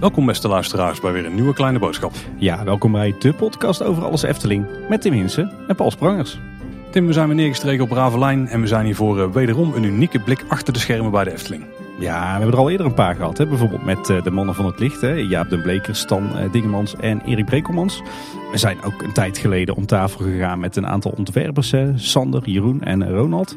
Welkom beste luisteraars bij weer een nieuwe kleine boodschap. Ja, welkom bij de podcast over alles Efteling met Tim Hinsen en Paul Sprangers. Tim, we zijn weer neergestreken op Ravelijn en we zijn hier voor uh, wederom een unieke blik achter de schermen bij de Efteling. Ja, we hebben er al eerder een paar gehad. Hè? Bijvoorbeeld met uh, de mannen van het licht. Hè? Jaap den Bleker, Stan uh, Dingemans en Erik Brekelmans. We zijn ook een tijd geleden om tafel gegaan met een aantal ontwerpers. Hè? Sander, Jeroen en Ronald.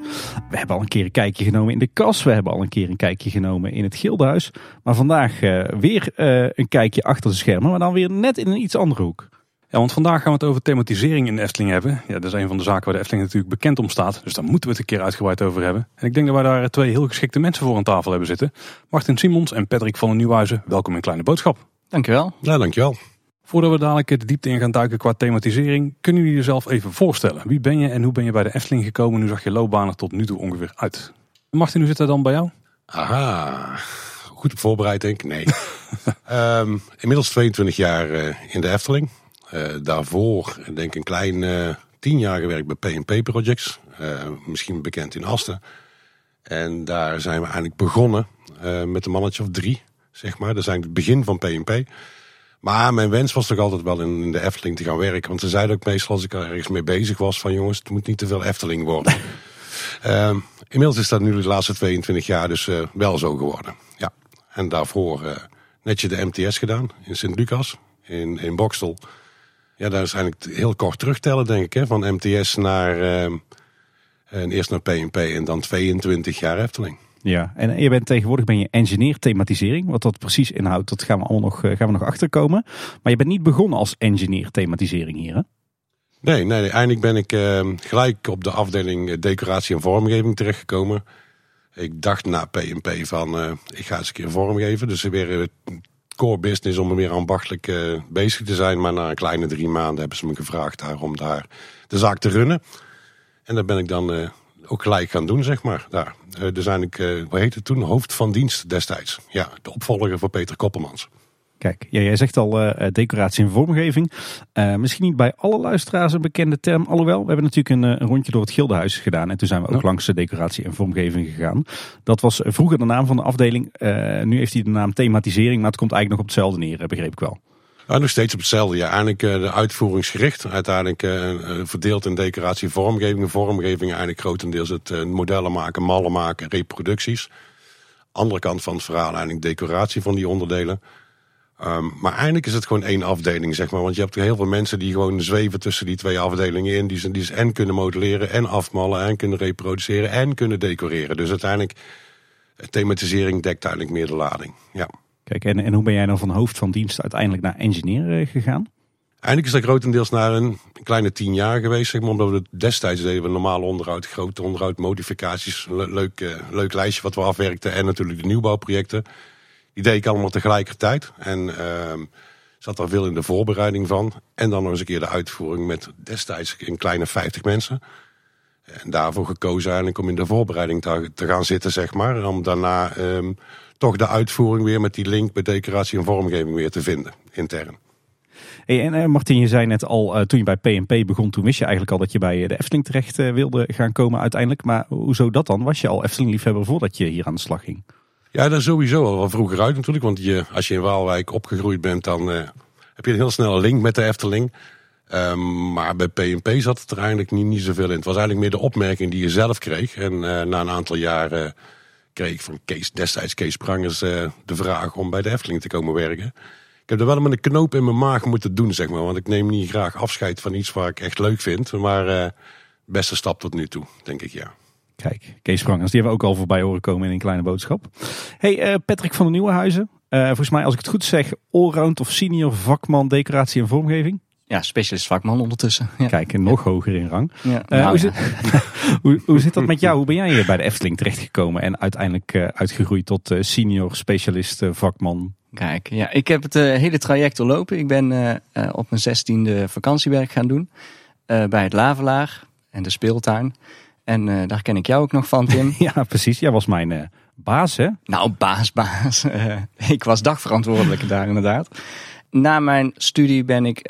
We hebben al een keer een kijkje genomen in de kas. We hebben al een keer een kijkje genomen in het Gildenhuis. Maar vandaag uh, weer een kijkje achter de schermen. Maar dan weer net in een iets andere hoek. Ja, want vandaag gaan we het over thematisering in de Efteling hebben. Ja, dat is een van de zaken waar de Efteling natuurlijk bekend om staat. Dus daar moeten we het een keer uitgebreid over hebben. En ik denk dat wij daar twee heel geschikte mensen voor aan tafel hebben zitten. Martin Simons en Patrick van den Nieuwhuizen. Welkom in Kleine Boodschap. Dankjewel. Ja, dankjewel. Voordat we dadelijk de diepte in gaan duiken qua thematisering, kunnen jullie jezelf even voorstellen? Wie ben je en hoe ben je bij de Efteling gekomen? Nu zag je loopbanen tot nu toe ongeveer uit. Martin, hoe zit dat dan bij jou? Aha, goed op voorbereid denk ik. Nee. um, inmiddels 22 jaar uh, in de Efteling. Uh, daarvoor denk ik een klein uh, tien jaar gewerkt bij P&P Projects. Uh, misschien bekend in Asten. En daar zijn we eigenlijk begonnen met een mannetje of drie, zeg maar. Dat is eigenlijk het begin van P&P. Maar mijn wens was toch altijd wel in, de Efteling te gaan werken. Want ze zeiden ook meestal als ik er ergens mee bezig was van jongens, het moet niet te veel Efteling worden. inmiddels is dat nu de laatste 22 jaar dus wel zo geworden. Ja. En daarvoor netje de MTS gedaan in Sint-Lucas, in, in Bokstel. Ja, daar is eigenlijk heel kort terugtellen, denk ik. Hè? Van MTS naar uh, en eerst naar PNP en dan 22 jaar Efteling. Ja, en je bent tegenwoordig ben je engineer thematisering. Wat dat precies inhoudt, dat gaan we allemaal nog, gaan we nog achterkomen. Maar je bent niet begonnen als engineer thematisering hier, hè? Nee, nee, nee. eindelijk ben ik uh, gelijk op de afdeling decoratie en vormgeving terechtgekomen. Ik dacht na PNP van, uh, ik ga eens een keer vormgeven. Dus weer core business om meer ambachtelijk uh, bezig te zijn. Maar na een kleine drie maanden hebben ze me gevraagd daar om daar de zaak te runnen. En dat ben ik dan uh, ook gelijk gaan doen, zeg maar. Daar. Dus eigenlijk, hoe heet het toen? Hoofd van dienst destijds. Ja, de opvolger van Peter Koppelmans. Kijk, ja, jij zegt al uh, decoratie en vormgeving. Uh, misschien niet bij alle luisteraars een bekende term. Alhoewel, we hebben natuurlijk een, een rondje door het Gildenhuis gedaan. En toen zijn we ook ja. langs de decoratie en vormgeving gegaan. Dat was vroeger de naam van de afdeling. Uh, nu heeft hij de naam thematisering. Maar het komt eigenlijk nog op hetzelfde neer, begreep ik wel. Ja, nog steeds op hetzelfde. Ja, eigenlijk de uitvoeringsgericht. Uiteindelijk verdeeld in decoratie en vormgeving. Vormgeving eigenlijk grotendeels het modellen maken, mallen maken, reproducties. Andere kant van het verhaal eigenlijk decoratie van die onderdelen. Um, maar eigenlijk is het gewoon één afdeling, zeg maar. Want je hebt heel veel mensen die gewoon zweven tussen die twee afdelingen in. Die ze, die ze en kunnen modelleren en afmallen en kunnen reproduceren en kunnen decoreren. Dus uiteindelijk, thematisering dekt eigenlijk meer de lading. Ja. Kijk, en, en hoe ben jij dan van hoofd van dienst uiteindelijk naar engineer gegaan? Eigenlijk is dat grotendeels naar een kleine tien jaar geweest, zeg maar. Omdat we destijds deden we normaal onderhoud, grote onderhoud, modificaties. Leuk, uh, leuk lijstje wat we afwerkten. En natuurlijk de nieuwbouwprojecten. Die deed ik allemaal tegelijkertijd. En uh, zat er veel in de voorbereiding van. En dan nog eens een keer de uitvoering met destijds een kleine 50 mensen. En daarvoor gekozen eigenlijk om in de voorbereiding te, gaan zitten, zeg maar. Om daarna um, toch de uitvoering weer met die link met decoratie en vormgeving weer te vinden, intern. Hey, en uh, Martin, je zei net al, uh, toen je bij PNP begon, toen wist je eigenlijk al dat je bij de Efteling terecht wilde gaan komen uiteindelijk. Maar hoezo dat dan? Was je al Efteling-liefhebber voordat je hier aan de slag ging? Ja, dat sowieso al wel vroeger uit natuurlijk. Want je, als je in Waalwijk opgegroeid bent, dan uh, heb je een heel snelle link met de Efteling. Um, maar bij PNP zat het er eigenlijk niet, niet zoveel in. Het was eigenlijk meer de opmerking die je zelf kreeg. En uh, na een aantal jaren kreeg ik van Kees, destijds Kees Prangers uh, de vraag om bij de Efteling te komen werken. Ik heb er wel met een knoop in mijn maag moeten doen, zeg maar. Want ik neem niet graag afscheid van iets waar ik echt leuk vind. Maar beste stap tot nu toe, denk ik ja. Kijk, Kees Prangers, die hebben we ook al voorbij horen komen in een kleine boodschap. Hey, uh, Patrick van de Nieuwenhuizen. Uh, volgens mij, als ik het goed zeg, allround of senior vakman decoratie en vormgeving. Ja, specialist vakman ondertussen. Ja. Kijk, nog ja. hoger in rang. Ja, uh, nou, hoe, zit, hoe, hoe, zit dat met jou? Hoe ben jij hier bij de Efteling terechtgekomen en uiteindelijk uitgegroeid tot senior specialist vakman? Kijk, ja, ik heb het hele traject doorlopen. Ik ben op mijn zestiende vakantiewerk gaan doen bij het Lavelaar en de speeltuin. En uh, daar ken ik jou ook nog van, Tim. ja, precies. Jij was mijn uh, baas, hè? Nou, baas, baas. Uh, ik was dagverantwoordelijke daar inderdaad. Na mijn studie ben ik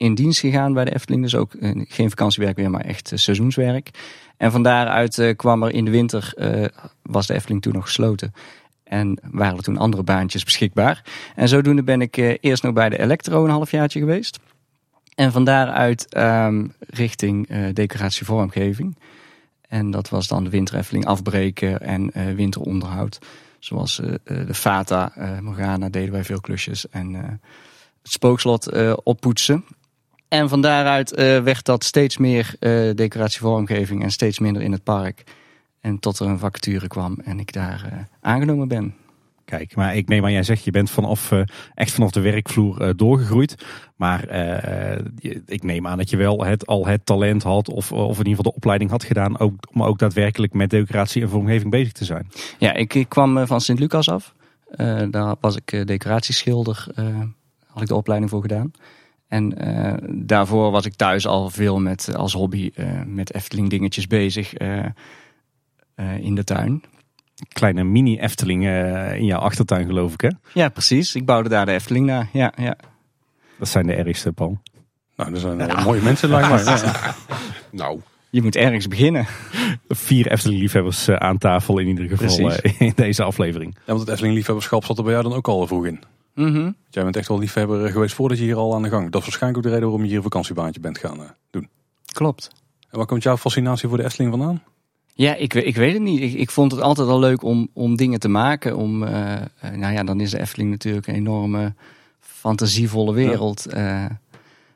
in dienst gegaan bij de Efteling. Dus ook eh, geen vakantiewerk meer, maar echt eh, seizoenswerk. En van daaruit eh, kwam er in de winter, eh, was de Efteling toen nog gesloten. En waren er toen andere baantjes beschikbaar. En zodoende ben ik eh, eerst nog bij de Electro een halfjaartje geweest. En van daaruit ehm, richting eh decoratie vormgeving. En dat was dan de winter Efteling afbreken en eh, winteronderhoud. Zoals eh, eh, de Fata Morgana deden wij veel klusjes. En het spookslot oppoetsen. En van daaruit werd dat steeds meer eh decoratie vormgeving en steeds minder in het park. En tot er een vacature kwam en ik daar aangenomen ben. Maar ik neem aan, jij zegt je bent vanaf, eh, echt vanaf de werkvloer eh, doorgegroeid. Maar eh, ik neem aan dat je wel het, al het talent had, of, of in ieder geval de opleiding had gedaan, ook, om ook daadwerkelijk met decoratie en vormgeving bezig te zijn. Ja, ik, ik kwam van Sint-Lucas af. Daar was ik decoratieschilder, had ik de opleiding voor gedaan. En daarvoor was ik thuis al veel met, als hobby met Efteling dingetjes bezig in de tuin. Kleine mini-Efteling eh, in jouw achtertuin, geloof ik, hè? Ja, precies. Ik bouwde daar de Efteling naar. Ja, ja. Dat zijn de ergste, Paul. Nou, dat zijn wel mooie mensen, lijkt mij. Ja. Nou, Je moet ergens beginnen. Vier Efteling-liefhebbers eh, aan tafel in ieder geval Precies. eh, in deze aflevering. Ja, want het Efteling liefhebberschap zat er bij jou dan ook al vroeg in. Mhm. Jij bent echt wel liefhebber geweest voordat je hier al aan de gang. Dat is waarschijnlijk ook de reden waarom je hier een vakantiebaantje bent gaan eh, doen. Klopt. En waar komt jouw fascinatie voor de Efteling vandaan? Ja, ik, ik weet het niet. Ik, ik vond het altijd al leuk om, om dingen te maken. Om, eh, eh, nou ja, dan is de Efteling natuurlijk een enorme fantasievolle wereld. eh,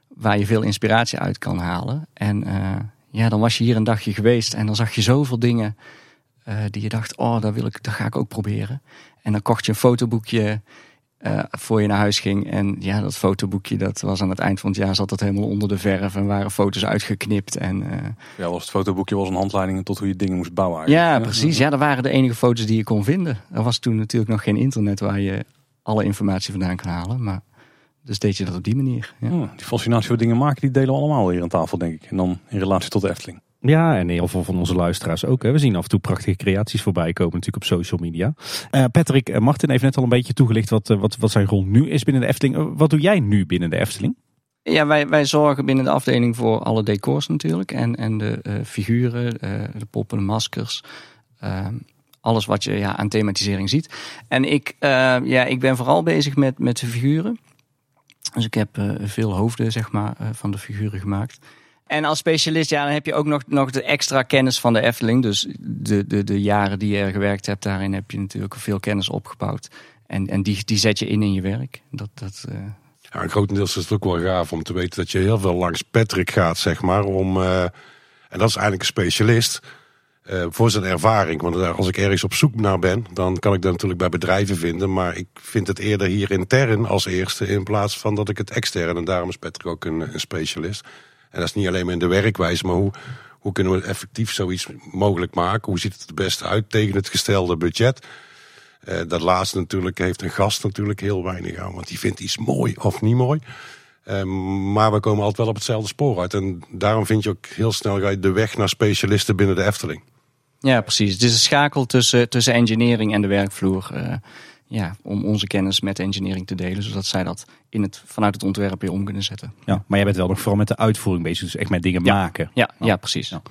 waar je veel inspiratie uit kan halen. En ja, dan was je hier een dagje geweest en dan zag je zoveel dingen die je dacht, oh, dat, wil ik, dat ga ik ook proberen. En dan kocht je een fotoboekje eh, voor je naar huis ging. En ja, dat fotoboekje, dat was aan het eind van het jaar, zat dat helemaal onder de verf en waren foto's uitgeknipt. En eh, Ja, was het fotoboekje was een handleiding tot hoe je dingen moest bouwen eigenlijk. ja, precies. Ja, dat waren de enige foto's die je kon vinden. Er was toen natuurlijk nog geen internet waar je alle informatie vandaan kan halen. Maar dus deed je dat op die manier. Ja. Oh, die fascinatie voor dingen maken, die delen we allemaal hier aan tafel, denk ik. En dan in relatie tot de Efteling. Ja, en heel veel van onze luisteraars ook. Hè. We zien af en toe prachtige creaties voorbij komen natuurlijk op social media. Eh, Patrick, eh, Martin heeft net al een beetje toegelicht wat, eh, wat, wat zijn rol nu is binnen de Efteling. Wat doe jij nu binnen de Efteling? Ja, wij, wij zorgen binnen de afdeling voor alle decors natuurlijk. En, en de figuren, de poppen, de maskers. alles wat je ja, aan thematisering ziet. En ik, ja, ik ben vooral bezig met, met de figuren. Dus ik heb veel hoofden zeg maar, van de figuren gemaakt. En als specialist, ja, dan heb je ook nog, nog de extra kennis van de Efteling. Dus de, de, de jaren die je er gewerkt hebt, daarin heb je natuurlijk veel kennis opgebouwd. En, en die, die zet je in in je werk. Dat, dat, eh, Ja, en grotendeels is het ook wel gaaf om te weten dat je heel veel langs Patrick gaat, zeg maar. Om, eh, en dat is eigenlijk een specialist eh, voor zijn ervaring. Want als ik ergens op zoek naar ben, dan kan ik dat natuurlijk bij bedrijven vinden. Maar ik vind het eerder hier intern als eerste in plaats van dat ik het extern. En daarom is Patrick ook een, een specialist. En dat is niet alleen maar in de werkwijze, maar hoe, hoe kunnen we effectief zoiets mogelijk maken? Hoe ziet het er beste uit tegen het gestelde budget? Eh, dat laatste natuurlijk heeft een gast natuurlijk heel weinig aan, want die vindt iets mooi of niet mooi. Eh, maar we komen altijd wel op hetzelfde spoor uit. En daarom vind je ook heel snel de weg naar specialisten binnen de Efteling. Ja, precies. Het is een schakel tussen, tussen engineering en de werkvloer. eh, ja, om onze kennis met engineering te delen, zodat zij dat in het, vanuit het ontwerp weer om kunnen zetten. Ja, maar jij bent wel nog vooral met de uitvoering bezig. Dus echt met dingen Ja. maken. Ja, ja precies. Ja.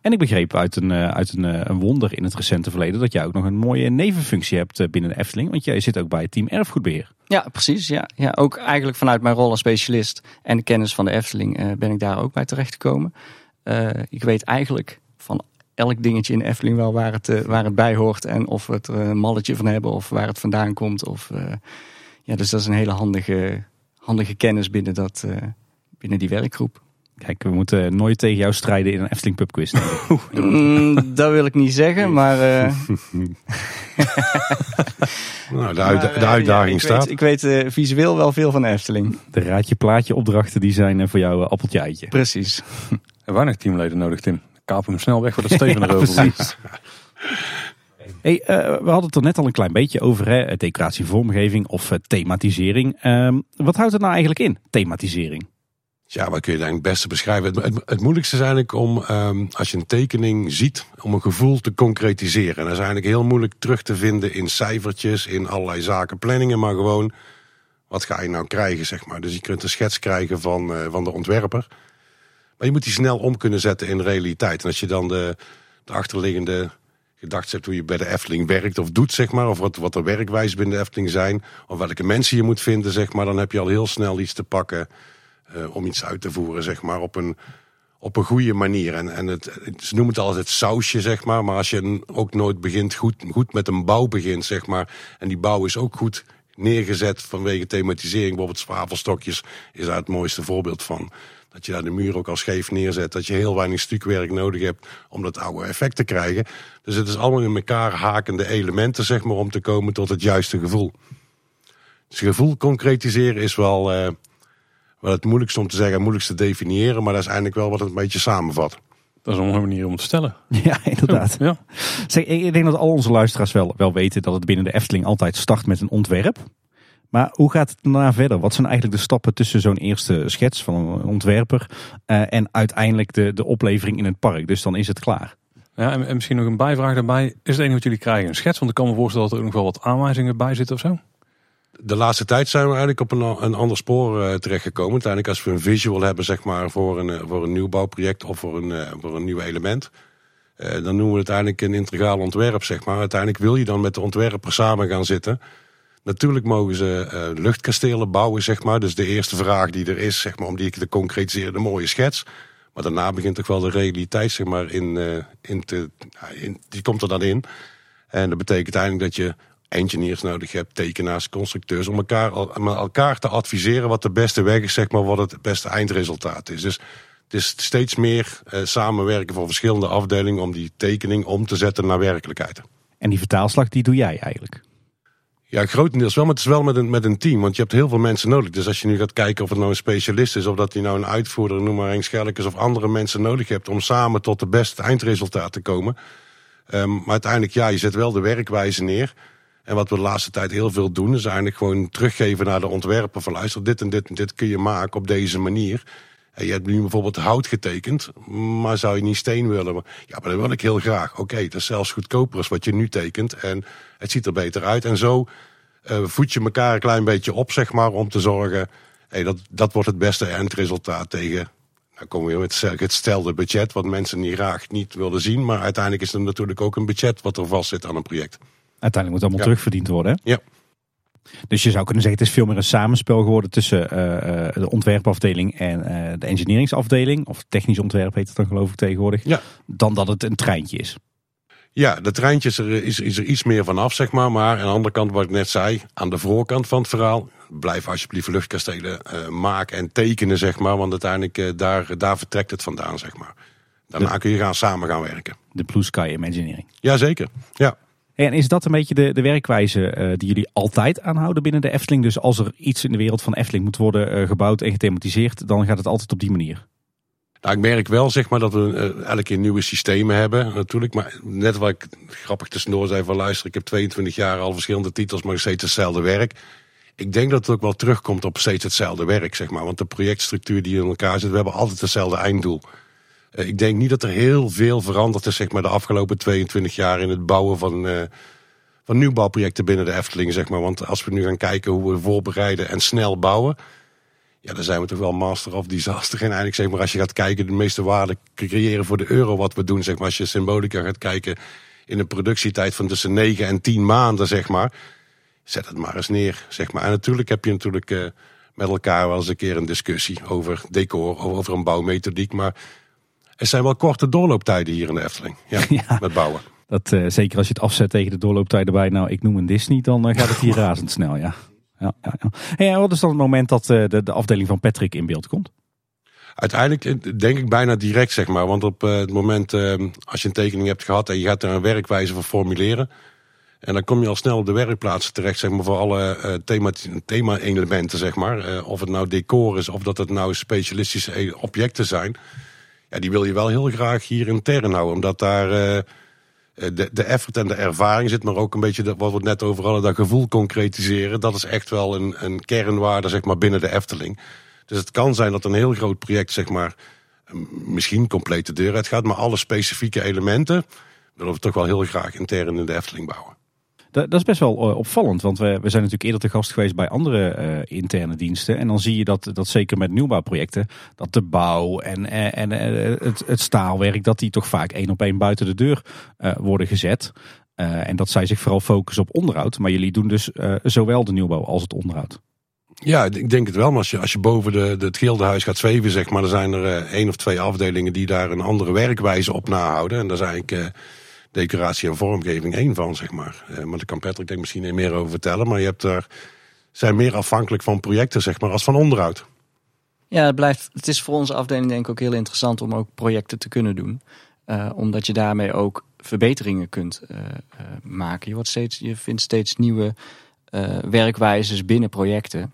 En ik begreep uit, een, eh, uit een, eh, een wonder in het recente verleden dat jij ook nog een mooie nevenfunctie hebt eh, binnen de Efteling. Want jij zit ook bij het team erfgoedbeheer. Ja, precies. Ja. Ja, ook eigenlijk vanuit mijn rol als specialist en de kennis van de Efteling ben ik daar ook bij terechtgekomen. Eh ik weet eigenlijk van elk dingetje in de Efteling wel waar het, eh, waar het bij hoort en of we het er een malletje van hebben of waar het vandaan komt. Of, eh, ja, dus dat is een hele handige, handige kennis binnen, dat, eh, binnen die werkgroep. Kijk, we moeten nooit tegen jou strijden in een Efteling pubquiz. denk ik. Mm, dat wil ik niet zeggen, maar... eh, Nou, de, uit- maar, de uitdaging ja, ik staat. Weet, ik weet eh, visueel wel veel van de Efteling. De raadje plaatje opdrachten die zijn eh, voor jou appeltje eitje. Precies. En weinig teamleden nodig, Tim. Kaap hem snel weg voordat Steven erover moet. Hey, eh, we hadden het er net al een klein beetje over, hè? decoratie, vormgeving of eh, thematisering. Ehm, wat houdt het nou eigenlijk in, thematisering? Ja, wat kun je daar het beste beschrijven? Het, het, het moeilijkste is eigenlijk om, ehm, als je een tekening ziet, om een gevoel te concretiseren. En dat is eigenlijk heel moeilijk terug te vinden in cijfertjes, in allerlei zaken, planningen, maar gewoon, wat ga je nou krijgen, zeg maar. Dus je kunt een schets krijgen van, eh, van de ontwerper. Maar je moet die snel om kunnen zetten in realiteit. En als je dan de, de achterliggende gedachten hebt hoe je bij de Efteling werkt of doet, zeg maar. Of wat, wat de werkwijze binnen de Efteling zijn. Of welke mensen je moet vinden, zeg maar. Dan heb je al heel snel iets te pakken eh, om iets uit te voeren, zeg maar. Op een, op een goede manier. En, en het, ze noemen het altijd het sausje, zeg maar. Maar als je ook nooit begint, goed, goed met een bouw begint, zeg maar. En die bouw is ook goed neergezet vanwege thematisering. Bijvoorbeeld zwavelstokjes is daar het mooiste voorbeeld van. Dat je daar de muur ook al scheef neerzet. Dat je heel weinig stukwerk nodig hebt om dat oude effect te krijgen. Dus het is allemaal in elkaar hakende elementen, zeg maar, om te komen tot het juiste gevoel. Dus gevoel concretiseren is wel, uh, wel het moeilijkste om te zeggen, het moeilijkste te definiëren. Maar dat is eigenlijk wel wat het een beetje samenvat. Dat is een mooie manier om het te stellen. Ja, inderdaad. Ja. Zeg, ik denk dat al onze luisteraars wel, wel weten dat het binnen de Efteling altijd start met een ontwerp. Maar hoe gaat het daarna verder? Wat zijn eigenlijk de stappen tussen zo'n eerste schets van een ontwerper uh, en uiteindelijk de, de oplevering in het park? Dus dan is het klaar. Ja, en, misschien nog een bijvraag daarbij. Is het enige wat jullie krijgen een schets? Want ik kan me voorstellen dat er ook nog wel wat aanwijzingen bij zitten of zo. De laatste tijd zijn we eigenlijk op een, een ander spoor uh, terechtgekomen. Uiteindelijk als we een visual hebben zeg maar, voor, een, eh, voor een nieuwbouwproject of voor een, voor een nieuw element. Uh, dan noemen we het uiteindelijk een integraal ontwerp. Zeg maar. Uiteindelijk wil je dan met de ontwerper samen gaan zitten. Natuurlijk mogen ze uh, luchtkastelen bouwen, zeg maar. Dus de eerste vraag die er is, zeg maar, om die te concretiseren, de mooie schets. Maar daarna begint toch wel de realiteit, zeg maar, in, uh, in te, in, die komt er dan in. En dat betekent eigenlijk dat je engineers nodig hebt, tekenaars, constructeurs, om elkaar, om elkaar te adviseren wat de beste weg is, zeg maar, wat het beste eindresultaat is. Dus het is steeds meer uh, samenwerken van verschillende afdelingen om die tekening om te zetten naar werkelijkheid. En die vertaalslag, die doe jij eigenlijk? Ja, grotendeels wel, maar het is wel met een, met een team. Want je hebt heel veel mensen nodig. Dus als je nu gaat kijken of het nou een specialist is... of dat hij nou een uitvoerder, noem maar een Schelkes... of andere mensen nodig hebt om samen tot de beste eindresultaat te komen. Um, maar uiteindelijk, ja, je zet wel de werkwijze neer. En wat we de laatste tijd heel veel doen... is eigenlijk gewoon teruggeven naar de ontwerper van... luister, dit en dit en dit kun je maken op deze manier... Je hebt nu bijvoorbeeld hout getekend, maar zou je niet steen willen? Ja, maar dat wil ik heel graag. Oké, dat is zelfs goedkoper als wat je nu tekent. En het ziet er beter uit. En zo uh, voed je elkaar een klein beetje op, zeg maar, om te zorgen... Hey, dat, dat wordt het beste eindresultaat tegen... Nou komen we weer met het stelde budget, wat mensen niet graag niet willen zien. Maar uiteindelijk is er natuurlijk ook een budget wat er vast zit aan een project. Uiteindelijk moet het allemaal terugverdiend worden, hè? Ja. Dus je zou kunnen zeggen, het is veel meer een samenspel geworden tussen uh, de ontwerpafdeling en uh, de engineeringsafdeling. Of technisch ontwerp heet het dan geloof ik tegenwoordig. Ja. Dan dat het een treintje is. Ja, de treintje is er, is, is er iets meer vanaf, zeg maar. Maar aan de andere kant, wat ik net zei, aan de voorkant van het verhaal. Blijf alsjeblieft luchtkastelen uh, maken en tekenen, zeg maar. Want uiteindelijk, daar, daar vertrekt het vandaan, zeg maar. Daarna de, kun je gaan, samen gaan werken. De Blue Sky Imagineering. Jazeker, ja. En is dat een beetje de, de werkwijze uh, die jullie altijd aanhouden binnen de Efteling? Dus als er iets in de wereld van Efteling moet worden uh, gebouwd en gethematiseerd, dan gaat het altijd op die manier? Nou, ik merk wel zeg maar, dat we uh, elke keer nieuwe systemen hebben natuurlijk. Maar net wat ik grappig tussendoor zei van luister, ik heb 22 jaar al verschillende titels, maar steeds hetzelfde werk. Ik denk dat het ook wel terugkomt op steeds hetzelfde werk, zeg maar. Want de projectstructuur die in elkaar zit, we hebben altijd hetzelfde einddoel. Uh, ik denk niet dat er heel veel veranderd is, zeg maar, de afgelopen 22 jaar in het bouwen van, uh, van nieuwbouwprojecten binnen de Efteling, zeg maar. Want als we nu gaan kijken hoe we voorbereiden en snel bouwen, ja, dan zijn we toch wel master of disaster. En eigenlijk zeg maar, als je gaat kijken, de meeste waarde creëren voor de euro wat we doen, zeg maar. Als je symbolica gaat kijken in een productietijd van tussen 9 en 10 maanden, zeg maar. Zet het maar eens neer, zeg maar. En natuurlijk heb je natuurlijk uh, met elkaar wel eens een keer een discussie over decor, over een bouwmethodiek. Maar er zijn wel korte doorlooptijden hier in de Efteling. Ja, ja. met bouwen. Dat, uh, zeker als je het afzet tegen de doorlooptijden bij, nou ik noem een Disney, dan uh, gaat het hier razendsnel, ja. Ja, ja, ja. Hey, wat is dan het moment dat uh, de, de afdeling van Patrick in beeld komt? Uiteindelijk denk ik bijna direct, zeg maar. Want op het moment als je een tekening hebt gehad en je gaat er een werkwijze voor formuleren. En dan kom je al snel op de werkplaatsen terecht, zeg maar, voor alle thema-elementen, zeg maar. of het nou decor is, of dat het nou specialistische objecten zijn ja, die wil je wel heel graag hier intern houden. Omdat daar uh, de, de effort en de ervaring zit, maar ook een beetje de, wat we het net over hadden, dat gevoel concretiseren. Dat is echt wel een, een kernwaarde zeg maar, binnen de Efteling. Dus het kan zijn dat een heel groot project, zeg maar, misschien compleet de deur uit gaat, maar alle specifieke elementen willen we toch wel heel graag intern in de Efteling bouwen. Dat, dat is best wel eh, opvallend, want we, we zijn natuurlijk eerder te gast geweest bij andere eh, interne diensten. En dan zie je dat, dat zeker met nieuwbouwprojecten, dat de bouw en, en, en eh, het, staalwerk, dat die toch vaak één op één buiten de deur eh, worden gezet. Eh, en dat zij zich vooral focussen op onderhoud. Maar jullie doen dus eh, zowel de nieuwbouw als het onderhoud. Ja, ik denk het wel. Maar als je, als je boven de, de, het gildehuis gaat zweven, zeg maar, dan zijn er eh, één of twee afdelingen die daar een andere werkwijze op nahouden. En daar is eigenlijk eh, decoratie en vormgeving één van, zeg maar. Eh, maar daar kan Patrick denk ik misschien meer over vertellen. Maar je hebt daar, zijn meer afhankelijk van projecten, zeg maar, als van onderhoud. Ja, het, blijft, het is voor onze afdeling denk ik ook heel interessant om ook projecten te kunnen doen. Eh, omdat je daarmee ook verbeteringen kunt eh, maken. Je, wordt steeds, je vindt steeds nieuwe werkwijzes binnen projecten.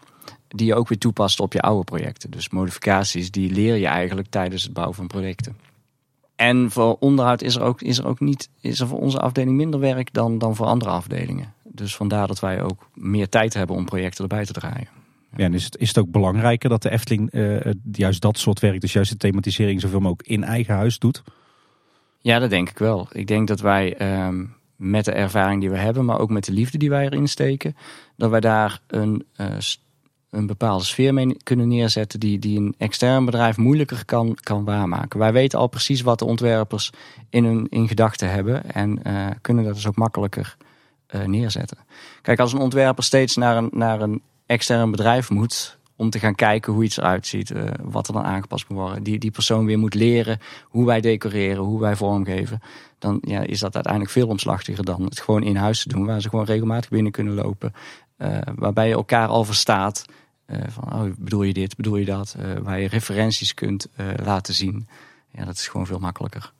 Die je ook weer toepast op je oude projecten. Dus modificaties die leer je eigenlijk tijdens het bouwen van projecten. En voor onderhoud is er ook, is er ook niet, is er voor onze afdeling minder werk dan, dan voor andere afdelingen. Dus vandaar dat wij ook meer tijd hebben om projecten erbij te draaien. Ja, en is het, is het ook belangrijker dat de Efteling eh, juist dat soort werk, dus juist de thematisering zoveel mogelijk in eigen huis doet? Ja, dat denk ik wel. Ik denk dat wij ehm, met de ervaring die we hebben, maar ook met de liefde die wij erin steken, dat wij daar een, s- een bepaalde sfeer mee kunnen neerzetten die, die een extern bedrijf moeilijker kan, kan waarmaken. Wij weten al precies wat de ontwerpers in hun in gedachten hebben en eh, kunnen dat dus ook makkelijker eh, neerzetten. Kijk, als een ontwerper steeds naar een, naar een extern bedrijf moet om te gaan kijken hoe iets eruit ziet, eh, wat er dan aangepast moet worden. Die, die persoon weer moet leren hoe wij decoreren, hoe wij vormgeven. Dan ja, is dat uiteindelijk veel omslachtiger dan het gewoon in huis te doen, waar ze gewoon regelmatig binnen kunnen lopen. waarbij je elkaar al verstaat. Eh, van, oh, bedoel je dit, bedoel je dat? eh, waar je referenties kunt eh, laten zien. Ja, dat is gewoon veel makkelijker.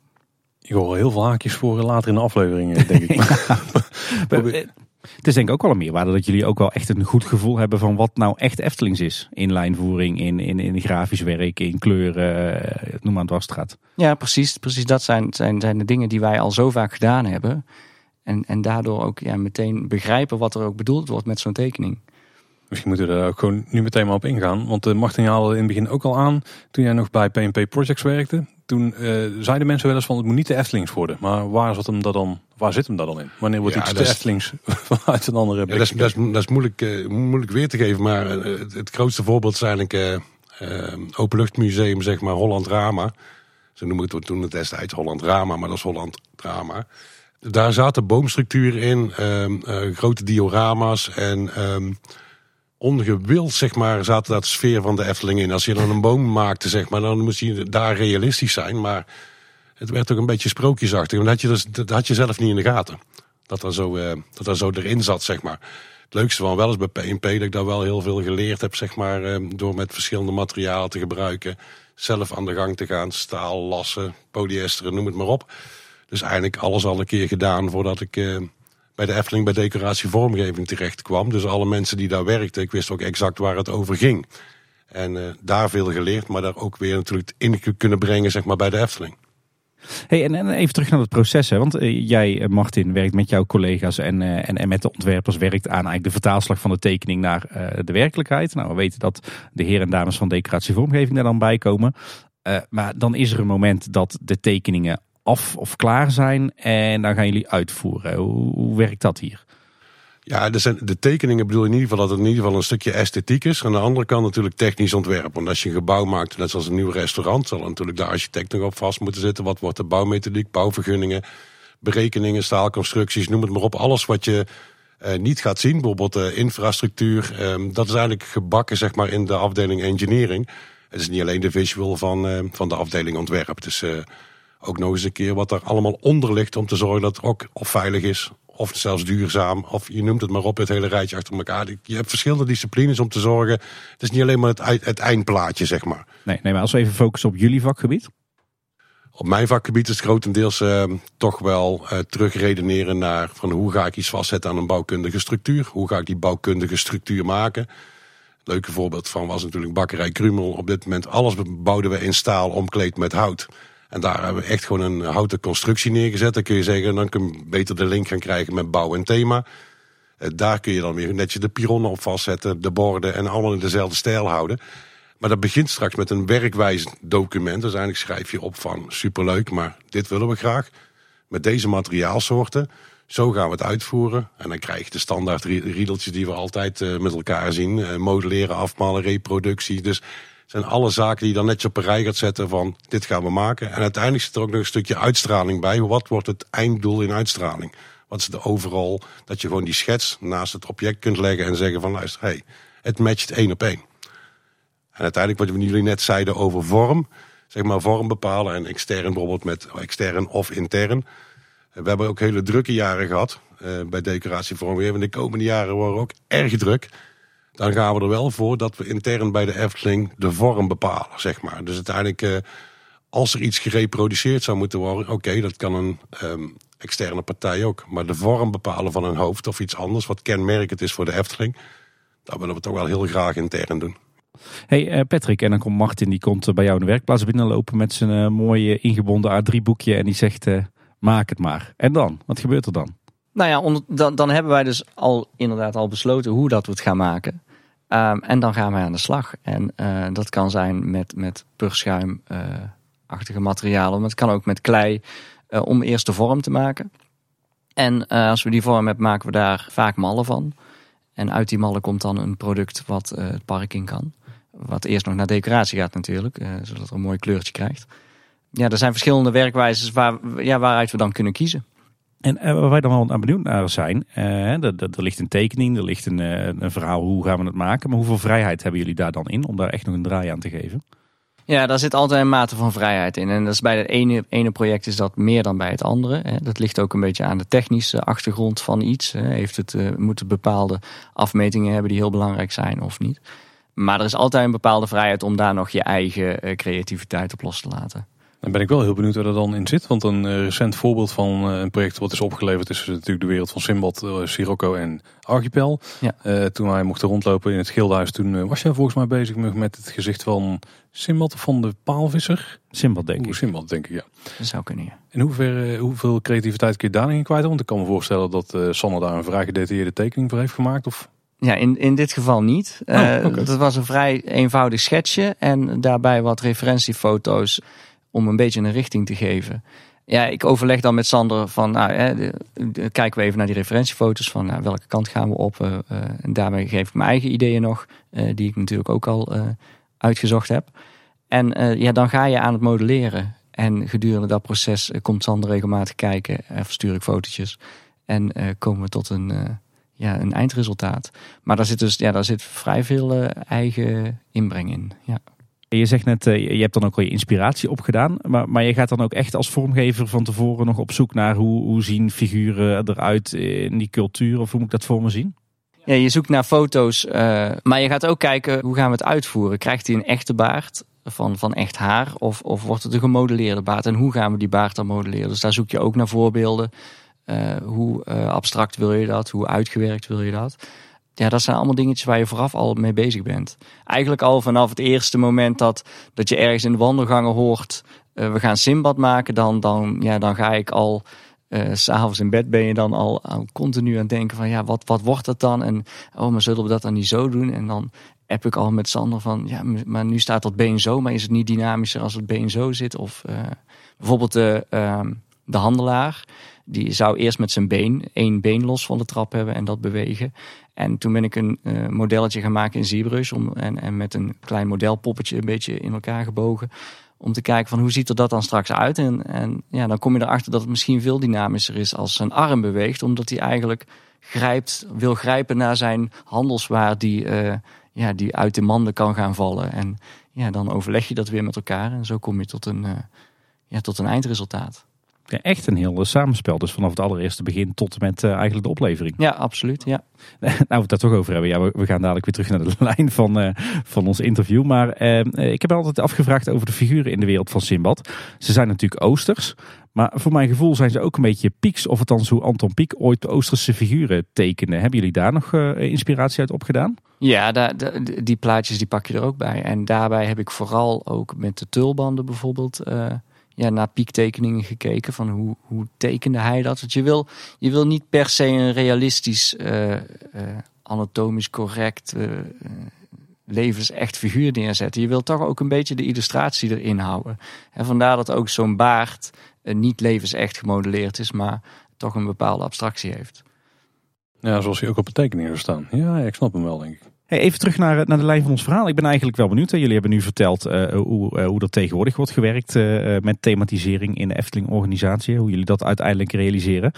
Ik hoor heel veel haakjes voor later in de aflevering, denk ik. Het is denk ik ook wel een meerwaarde dat jullie ook wel echt een goed gevoel hebben van wat nou echt Eftelings is. In lijnvoering, in, in, in grafisch werk, in kleuren, noem maar het wasstraat. Ja, precies. Precies dat zijn, zijn, zijn de dingen die wij al zo vaak gedaan hebben. En, en daardoor ook ja, meteen begrijpen wat er ook bedoeld wordt met zo'n tekening. Misschien moeten we er ook gewoon nu meteen maar op ingaan. Want Martin haalde in het begin ook al aan, toen jij nog bij PNP Projects werkte. Toen uh, zeiden mensen wel eens van het moet niet de Eftelings worden. Maar waar, zat hem dat dan, waar zit hem dat dan in? Wanneer wordt Ja, iets de is- Eftelings vanuit een andere Ja, dat, is, dat, is, dat is moeilijk, eh, moeilijk weer te geven. Maar eh, het, het grootste voorbeeld is eigenlijk eh eh, Openluchtmuseum, zeg maar, Holland Drama. Zo noemen het toen het destijds Holland Drama, maar dat is Holland Drama. Daar zaten boomstructuren in, ehm, eh, grote diorama's en ehm, ongewild, zeg maar, zaten dat sfeer van de Efteling in. Als je dan een boom maakte, zeg maar, dan moest je daar realistisch zijn. Maar het werd ook een beetje sprookjesachtig. Want dat had je, dus, dat had je zelf niet in de gaten. Dat dat zo, eh, dat dat zo erin zat, zeg maar. Het leukste van wel is bij PNP dat ik daar wel heel veel geleerd heb, zeg maar, eh, door met verschillende materialen te gebruiken. Zelf aan de gang te gaan, staal, lassen, polyester, noem het maar op. Dus eigenlijk alles al een keer gedaan voordat ik eh, bij de Efteling bij decoratie vormgeving terecht kwam. Dus alle mensen die daar werkten, ik wist ook exact waar het over ging. En eh, daar veel geleerd, maar daar ook weer natuurlijk in kunnen brengen, zeg maar, bij de Efteling. Hey, en, en even terug naar het proces. Hè? Want eh, jij, eh, Martin, werkt met jouw collega's en, en, en met de ontwerpers werkt aan eigenlijk de vertaalslag van de tekening naar de werkelijkheid. Nou, we weten dat de heren en dames van decoratie vormgeving daar dan bij komen. Maar dan is er een moment dat de tekeningen af of klaar zijn en dan gaan jullie uitvoeren. Hoe, hoe werkt dat hier? Ja, er zijn, de tekeningen bedoel in ieder geval dat het in ieder geval een stukje esthetiek is. Aan de andere kant natuurlijk technisch ontwerp. Want als je een gebouw maakt, net zoals een nieuw restaurant, zal natuurlijk de architect nog op vast moeten zitten. Wat wordt de bouwmethodiek, bouwvergunningen, berekeningen, staalconstructies, noem het maar op. Alles wat je eh, niet gaat zien, bijvoorbeeld de infrastructuur, ehm, dat is eigenlijk gebakken zeg maar in de afdeling engineering. Het is niet alleen de visual van, eh, van de afdeling ontwerp. Eh, ook nog eens een keer wat er allemaal onder ligt om te zorgen dat het ook of veilig is, of zelfs duurzaam, of je noemt het maar op, het hele rijtje achter elkaar. Je hebt verschillende disciplines om te zorgen. Het is niet alleen maar het, het eindplaatje, zeg maar. Nee, nee, maar als we even focussen op jullie vakgebied. Op mijn vakgebied is het grotendeels eh, toch wel eh, terugredeneren naar van hoe ga ik iets vastzetten aan een bouwkundige structuur? Hoe ga ik die bouwkundige structuur maken? Leuke voorbeeld van was natuurlijk bakkerij Krumel. Op dit moment alles bouwden we in staal omkleed met hout. En daar hebben we echt gewoon een houten constructie neergezet. Dan kun je zeggen, dan kun je beter de link gaan krijgen met bouw en thema. Eh, Daar kun je dan weer netjes de pironnen op vastzetten, de borden en allemaal in dezelfde stijl houden. Maar dat begint straks met een werkwijs document. Dus eigenlijk schrijf je op van superleuk, maar dit willen we graag. Met deze materiaalsoorten. Zo gaan we het uitvoeren. En dan krijg je de standaard riedeltjes die we altijd uh, met elkaar zien. Uh, modelleren, afmalen, reproductie. Dus zijn alle zaken die je dan netjes op een rij gaat zetten van dit gaan we maken. En uiteindelijk zit er ook nog een stukje uitstraling bij. Wat wordt het einddoel in uitstraling? Wat is de overal? Dat je gewoon die schets naast het object kunt leggen en zeggen van luister, hey, het matcht één op één. En uiteindelijk wat jullie net zeiden over vorm. Zeg maar vorm bepalen en extern bijvoorbeeld met extern of intern. We hebben ook hele drukke jaren gehad uh, bij decoratievormgeving. De komende jaren worden ook erg druk dan gaan we er wel voor dat we intern bij de Efteling de vorm bepalen, zeg maar. Dus uiteindelijk, uh, als er iets gereproduceerd zou moeten worden, oké, dat kan een um, externe partij ook. Maar de vorm bepalen van een hoofd of iets anders, wat kenmerkend is voor de Efteling, dat willen we toch wel heel graag intern doen. Hey uh, Patrick, en dan komt Martin, die komt bij jou in de werkplaats binnenlopen met zijn uh, mooie ingebonden A3 boekje en die zegt, maak het maar. En dan? Wat gebeurt er dan? Nou ja, dan, dan, hebben wij dus al inderdaad al besloten hoe dat we het gaan maken. Um, en dan gaan wij aan de slag. En uh, dat kan zijn met, met purschuimachtige uh, materialen. Maar het kan ook met klei uh, om eerst de vorm te maken. En als we die vorm hebben, maken we daar vaak mallen van. En uit die mallen komt dan een product wat het park in kan. Wat eerst nog naar decoratie gaat natuurlijk, zodat er een mooi kleurtje krijgt. Ja, er zijn verschillende werkwijzes waar, ja, waaruit we dan kunnen kiezen. En uh, waar wij dan wel aan benieuwd naar zijn, uh, er, ligt een tekening, er ligt een, uh, een verhaal, hoe gaan we het maken. Maar hoeveel vrijheid hebben jullie daar dan in om daar echt nog een draai aan te geven? Ja, daar zit altijd een mate van vrijheid in. En dat is bij het ene, ene project is dat meer dan bij het andere. Dat ligt ook een beetje aan de technische achtergrond van iets. Heeft het, moet het bepaalde afmetingen hebben die heel belangrijk zijn of niet. Maar er is altijd een bepaalde vrijheid om daar nog je eigen creativiteit op los te laten. Dan ben ik wel heel benieuwd waar er dan in zit. Want een uh, recent voorbeeld van uh, een project wat is opgeleverd is natuurlijk de wereld van Simbad, uh, Sirocco en Archipel. Ja. toen wij mochten rondlopen in het Gildenhuis, toen was jij volgens mij bezig met het gezicht van Simbad van de paalvisser? Simbad denk ik. Simbad denk ik, ja. Dat zou kunnen, ja. In hoeverre, hoeveel creativiteit kun je daarin kwijt? Want ik kan me voorstellen dat Sanne daar een vrij gedetailleerde tekening voor heeft gemaakt. Of... Ja, in, in dit geval niet. Oh, okay. Dat was een vrij eenvoudig schetsje en daarbij wat referentiefoto's om een beetje een richting te geven. Ja, ik overleg dan met Sander van, nou, hè, kijken we even naar die referentiefoto's van nou, welke kant gaan we op. Uh, en daarmee geef ik mijn eigen ideeën nog, uh, die ik natuurlijk ook al uitgezocht heb. En ja, dan ga je aan het modelleren. En gedurende dat proces komt Sander regelmatig kijken, verstuur ik fotootjes. En komen we tot een, ja, een eindresultaat. Maar daar zit dus ja, daar zit vrij veel eigen inbreng in. Ja. Je zegt net, eh, je hebt dan ook al je inspiratie opgedaan. Maar, maar je gaat dan ook echt als vormgever van tevoren nog op zoek naar hoe, hoe zien figuren eruit in die cultuur? Of hoe moet ik dat voor me zien? Ja, je zoekt naar foto's. Uh, maar je gaat ook kijken hoe gaan we het uitvoeren. Krijgt hij een echte baard van, van echt haar? Of, of wordt het een gemodelleerde baard? En hoe gaan we die baard dan modelleren? Dus daar zoek je ook naar voorbeelden. Uh, hoe abstract wil je dat? Hoe uitgewerkt wil je dat? Ja, dat zijn allemaal dingetjes waar je vooraf al mee bezig bent. Eigenlijk al vanaf het eerste moment dat, dat je ergens in de wandelgangen hoort... Uh, we gaan Simbad maken, dan, dan, ja, dan ga ik al... Uh, S'avonds in bed ben je dan al, continu aan het denken van... ja, wat, wat wordt dat dan? En oh, maar zullen we dat dan niet zo doen? En dan heb ik al met Sander van... ja, maar nu staat dat been zo, maar is het niet dynamischer als het been zo zit? Of uh, bijvoorbeeld de, uh, de handelaar... Die zou eerst met zijn been één been los van de trap hebben en dat bewegen. En toen ben ik een uh, modelletje gaan maken in ZBrush. Om, en, en met een klein modelpoppetje een beetje in elkaar gebogen. Om te kijken van hoe ziet er dat dan straks uit. En, en ja, dan kom je erachter dat het misschien veel dynamischer is als zijn arm beweegt. Omdat hij eigenlijk grijpt, wil grijpen naar zijn handelswaar die, uh, ja, die uit de manden kan gaan vallen. En ja, dan overleg je dat weer met elkaar. En zo kom je tot een, uh, ja, tot een eindresultaat. Ja, echt een heel samenspel. Dus vanaf het allereerste begin tot met uh, eigenlijk de oplevering. Ja, absoluut. Ja. nou, we het daar toch over hebben. Ja, we, we, gaan dadelijk weer terug naar de lijn van, uh, van ons interview. Maar uh, ik heb altijd afgevraagd over de figuren in de wereld van Simbad. Ze zijn natuurlijk Oosters. Maar voor mijn gevoel zijn ze ook een beetje Pieks. Of althans hoe Anton Pieck ooit Oosterse figuren tekenen. Hebben jullie daar nog inspiratie uit opgedaan? Ja, daar, die plaatjes die pak je er ook bij. En daarbij heb ik vooral ook met de tulbanden bijvoorbeeld ja, naar piektekeningen gekeken. Van hoe, hoe tekende hij dat? Want je wil, je wil niet per se een realistisch, uh, uh, anatomisch correct, uh, levensecht figuur neerzetten. Je wilt toch ook een beetje de illustratie erin houden. En vandaar dat ook zo'n baard niet levensecht gemodelleerd is, maar toch een bepaalde abstractie heeft. Ja, zoals hij ook op de tekening zou staan. Ja, ik snap hem wel, denk ik. Hey, even terug naar, naar de lijn van ons verhaal. Ik ben eigenlijk wel benieuwd. Hè. Jullie hebben nu verteld uh, hoe, uh, hoe dat tegenwoordig wordt gewerkt uh, met thematisering in de Efteling-organisatie. Hoe jullie dat uiteindelijk realiseren.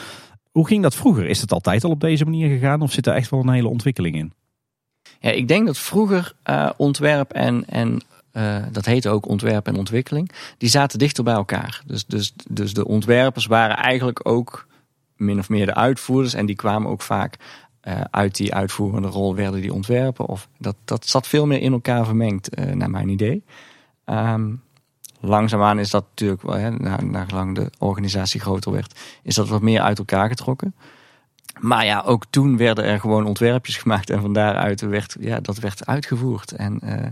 Hoe ging dat vroeger? Is het altijd al op deze manier gegaan of zit er echt wel een hele ontwikkeling in? Ja, ik denk dat vroeger ontwerp en, en dat heette ook ontwerp en ontwikkeling, die zaten dichter bij elkaar. Dus, dus, dus de ontwerpers waren eigenlijk ook min of meer de uitvoerders en die kwamen ook vaak uh, uit die uitvoerende rol werden die ontwerpen. Of dat, dat zat veel meer in elkaar vermengd, uh, naar mijn idee. Um, langzaamaan is dat natuurlijk, wel, hè, lang de organisatie groter werd, is dat wat meer uit elkaar getrokken. Maar ja, ook toen werden er gewoon ontwerpjes gemaakt en van daaruit werd, ja, dat werd uitgevoerd. En, uh,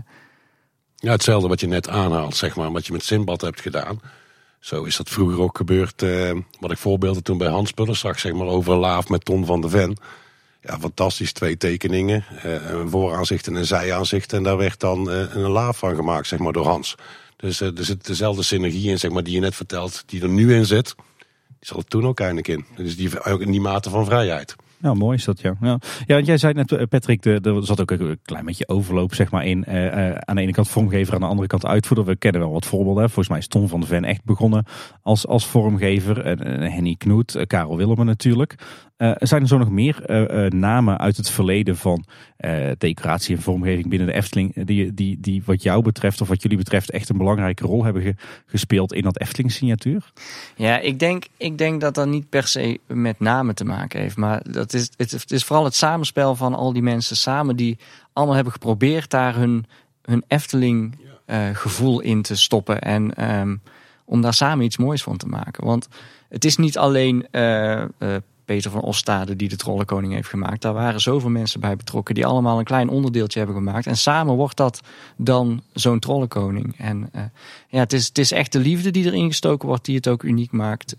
ja, hetzelfde wat je net aanhaalt, zeg maar, wat je met Simbad hebt gedaan. Zo is dat vroeger ook gebeurd. Wat ik voorbeelde toen bij Hans Pullen zag, zeg maar, over Laaf met Ton van de Ven. Ja, fantastisch. Twee tekeningen. Uh, een vooraanzicht en een zijaanzicht. En daar werd dan uh, een laaf van gemaakt, zeg maar, door Hans. Dus er zit dezelfde synergie in, zeg maar, die je net vertelt, die er nu in zit. Die zat er toen ook eindelijk in. Dus die, ook in die mate van vrijheid. Ja, mooi is dat, ja. Ja, ja want jij zei net, eh, Patrick, er zat ook een klein beetje overloop zeg maar, in. Uh, uh, aan de ene kant vormgever, aan de andere kant uitvoerder. We kennen wel wat voorbeelden. Volgens mij is Tom van de Ven echt begonnen als, als vormgever. En Henny Knoet, Karel Willemen natuurlijk. Zijn er zo nog meer namen uit het verleden van decoratie en vormgeving binnen de Efteling, die, die, die wat jou betreft of wat jullie betreft echt een belangrijke rol hebben ge, gespeeld in dat Efteling-signatuur? Ja, ik denk, ik denk dat dat niet per se met namen te maken heeft, maar dat is, het, het is vooral het samenspel van al die mensen samen die allemaal hebben geprobeerd daar hun, hun Efteling-gevoel in te stoppen en um, om daar samen iets moois van te maken. Want het is niet alleen Peter van Ostade die de Trollenkoning heeft gemaakt. Daar waren zoveel mensen bij betrokken die allemaal een klein onderdeeltje hebben gemaakt. En samen wordt dat dan zo'n Trollenkoning. En ja, het is, het is echt de liefde die erin gestoken wordt die het ook uniek maakt.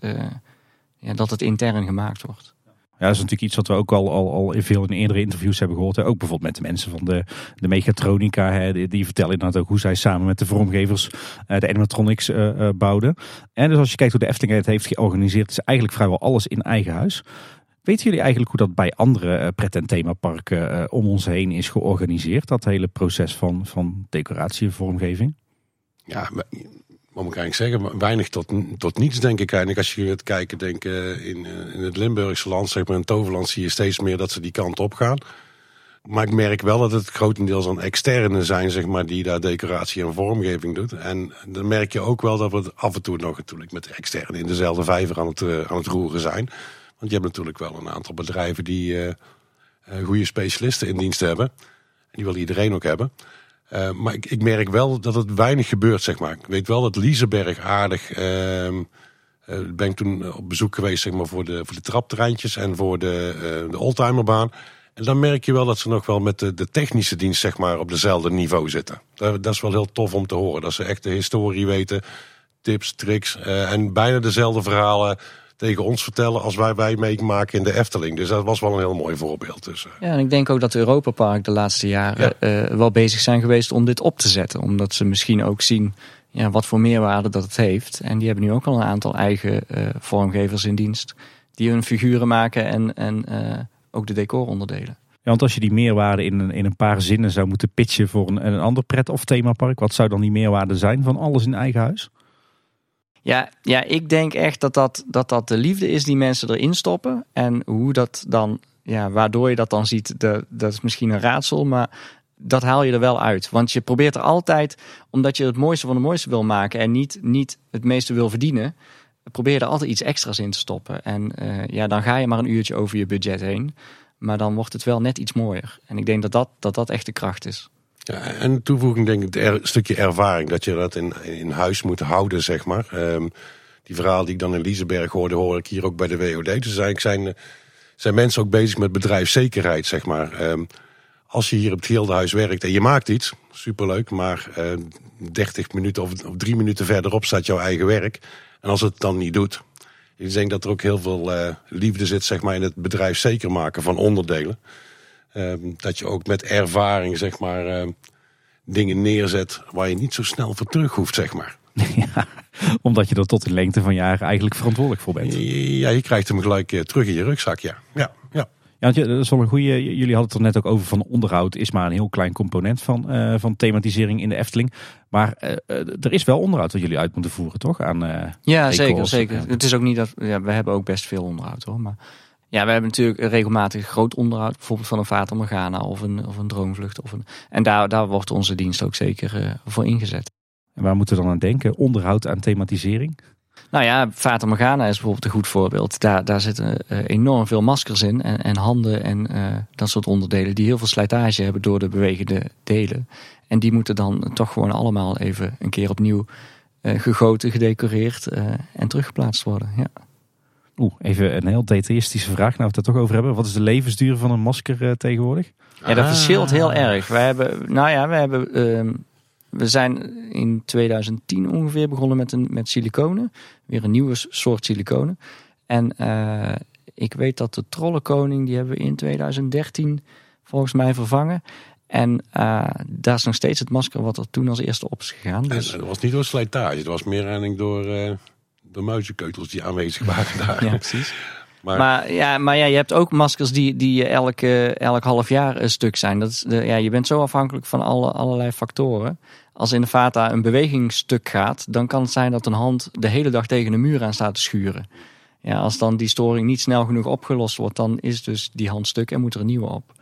Ja, dat het intern gemaakt wordt. Ja, dat is natuurlijk iets wat we ook al, al, al in veel in eerdere interviews hebben gehoord. Hè. Ook bijvoorbeeld met de mensen van de, de Mechatronica. Hè. Die, vertellen inderdaad ook hoe zij samen met de vormgevers uh, de animatronics uh, uh, bouwden. En dus als je kijkt hoe de Efteling het heeft georganiseerd, is eigenlijk vrijwel alles in eigen huis. Weten jullie eigenlijk hoe dat bij andere pret- en themaparken om ons heen is georganiseerd? Dat hele proces van, van decoratie en vormgeving? Ja, moet ik eigenlijk zeggen, weinig tot, tot niets denk ik eigenlijk. Als je gaat kijken, denk in, in het Limburgse land, zeg maar in Toverland, zie je steeds meer dat ze die kant op gaan. Maar ik merk wel dat het grotendeels aan externe zijn, zeg maar, die daar decoratie en vormgeving doet. En dan merk je ook wel dat we af en toe nog natuurlijk met externe in dezelfde vijver aan het, uh, aan het roeren zijn. Want je hebt natuurlijk wel een aantal bedrijven die goede specialisten in dienst hebben. En die wil iedereen ook hebben. Uh, maar ik, merk wel dat het weinig gebeurt, zeg maar. Ik weet wel dat Lieseberg aardig... Uh, uh, ben ik toen op bezoek geweest zeg maar, voor, de, voor de traptreintjes en voor de, uh, de oldtimerbaan. En dan merk je wel dat ze nog wel met de, de technische dienst zeg maar, op dezelfde niveau zitten. Dat, dat, is wel heel tof om te horen. Dat ze echt de historie weten, tips, tricks en bijna dezelfde verhalen tegen ons vertellen als wij, wij meemaken in de Efteling. Dus dat was wel een heel mooi voorbeeld. Dus, uh. Ja, en ik denk ook dat Europa Park de laatste jaren ja. uh, wel bezig zijn geweest om dit op te zetten. Omdat ze misschien ook zien ja, wat voor meerwaarde dat het heeft. En die hebben nu ook al een aantal eigen uh, vormgevers in dienst. Die hun figuren maken en, en ook de decoronderdelen. Ja, want als je die meerwaarde in een, in een paar zinnen zou moeten pitchen voor een, een ander pret- of themapark, wat zou dan die meerwaarde zijn van alles in eigen huis? Ja, ja, ik denk echt dat dat, dat dat de liefde is die mensen erin stoppen. En hoe dat dan, ja, waardoor je dat dan ziet, de, dat is misschien een raadsel, maar dat haal je er wel uit. Want je probeert er altijd, omdat je het mooiste van het mooiste wil maken en niet, niet het meeste wil verdienen, probeer je er altijd iets extra's in te stoppen. En uh, ja, dan ga je maar een uurtje over je budget heen. Maar dan wordt het wel net iets mooier. En ik denk dat dat, dat, dat echt de kracht is. Ja, en toevoeging denk ik een stukje ervaring. Dat je dat in, in huis moet houden, zeg maar. Um, die verhaal die ik dan in Liseberg hoorde, hoor ik hier ook bij de WOD. Dus eigenlijk zijn, zijn mensen ook bezig met bedrijfszekerheid, zeg maar. Um, als je hier op het Gildenhuis werkt en je maakt iets, superleuk. Maar uh, 30 minuten of, drie minuten verderop staat jouw eigen werk. En als het dan niet doet, ik denk dat er ook heel veel uh, liefde zit zeg maar, in het bedrijf zeker maken van onderdelen. Uh, dat je ook met ervaring zeg maar, uh, dingen neerzet waar je niet zo snel voor terug hoeft. Zeg maar. ja, omdat je er tot in lengte van jaren eigenlijk verantwoordelijk voor bent. Ja, je krijgt hem gelijk eh, terug in je rugzak, ja. Ja, ja. Ja, want je- dat is wel een goede. Jullie hadden het er net ook over van onderhoud is maar een heel klein component van, eh, van thematisering in de Efteling. Maar eh, er is wel onderhoud wat jullie uit moeten voeren, toch? Aan, eh, Ja, zeker. zeker. Het is ook niet dat ja, we hebben ook best veel onderhoud hoor. Maar ja, we hebben natuurlijk regelmatig groot onderhoud, bijvoorbeeld van een Fata Morgana of een, of een droomvlucht. Of een, en daar, daar wordt onze dienst ook zeker eh, voor ingezet. en waar moeten we dan aan denken? Onderhoud aan thematisering. Nou ja, Fata Morgana is bijvoorbeeld een goed voorbeeld. Daar, daar zitten eh, enorm veel maskers in en, en handen en eh, dat soort onderdelen die heel veel slijtage hebben door de bewegende delen. En die moeten dan toch gewoon allemaal even een keer opnieuw gegoten, gedecoreerd en teruggeplaatst worden. Ja. Oeh, even een heel detailistische vraag. Nou, we het er toch over hebben. Wat is de levensduur van een masker eh, tegenwoordig? Ja, dat Ah. verschilt heel erg. Wij hebben, nou ja, we hebben, ehm, we zijn in 2010 ongeveer begonnen met een met siliconen, weer een nieuwe soort siliconen. En eh, ik weet dat de Trollenkoning die hebben we in 2013 volgens mij vervangen. En eh, daar is nog steeds het masker wat er toen als eerste op is gegaan. En Dus, dat was niet door slijtage, het was meer eigenlijk door eh, de muizenkeutels die aanwezig waren daar. ja, precies. Maar, Maar, ja, maar ja, je hebt ook maskers die, die elk, eh, elk half jaar een stuk zijn. Dat is de, ja, je bent zo afhankelijk van alle, allerlei factoren. Als in de Vata een beweging stuk gaat, dan kan het zijn dat een hand de hele dag tegen een muur aan staat te schuren. Ja, als dan die storing niet snel genoeg opgelost wordt, dan is dus die hand stuk en moet er een nieuwe op.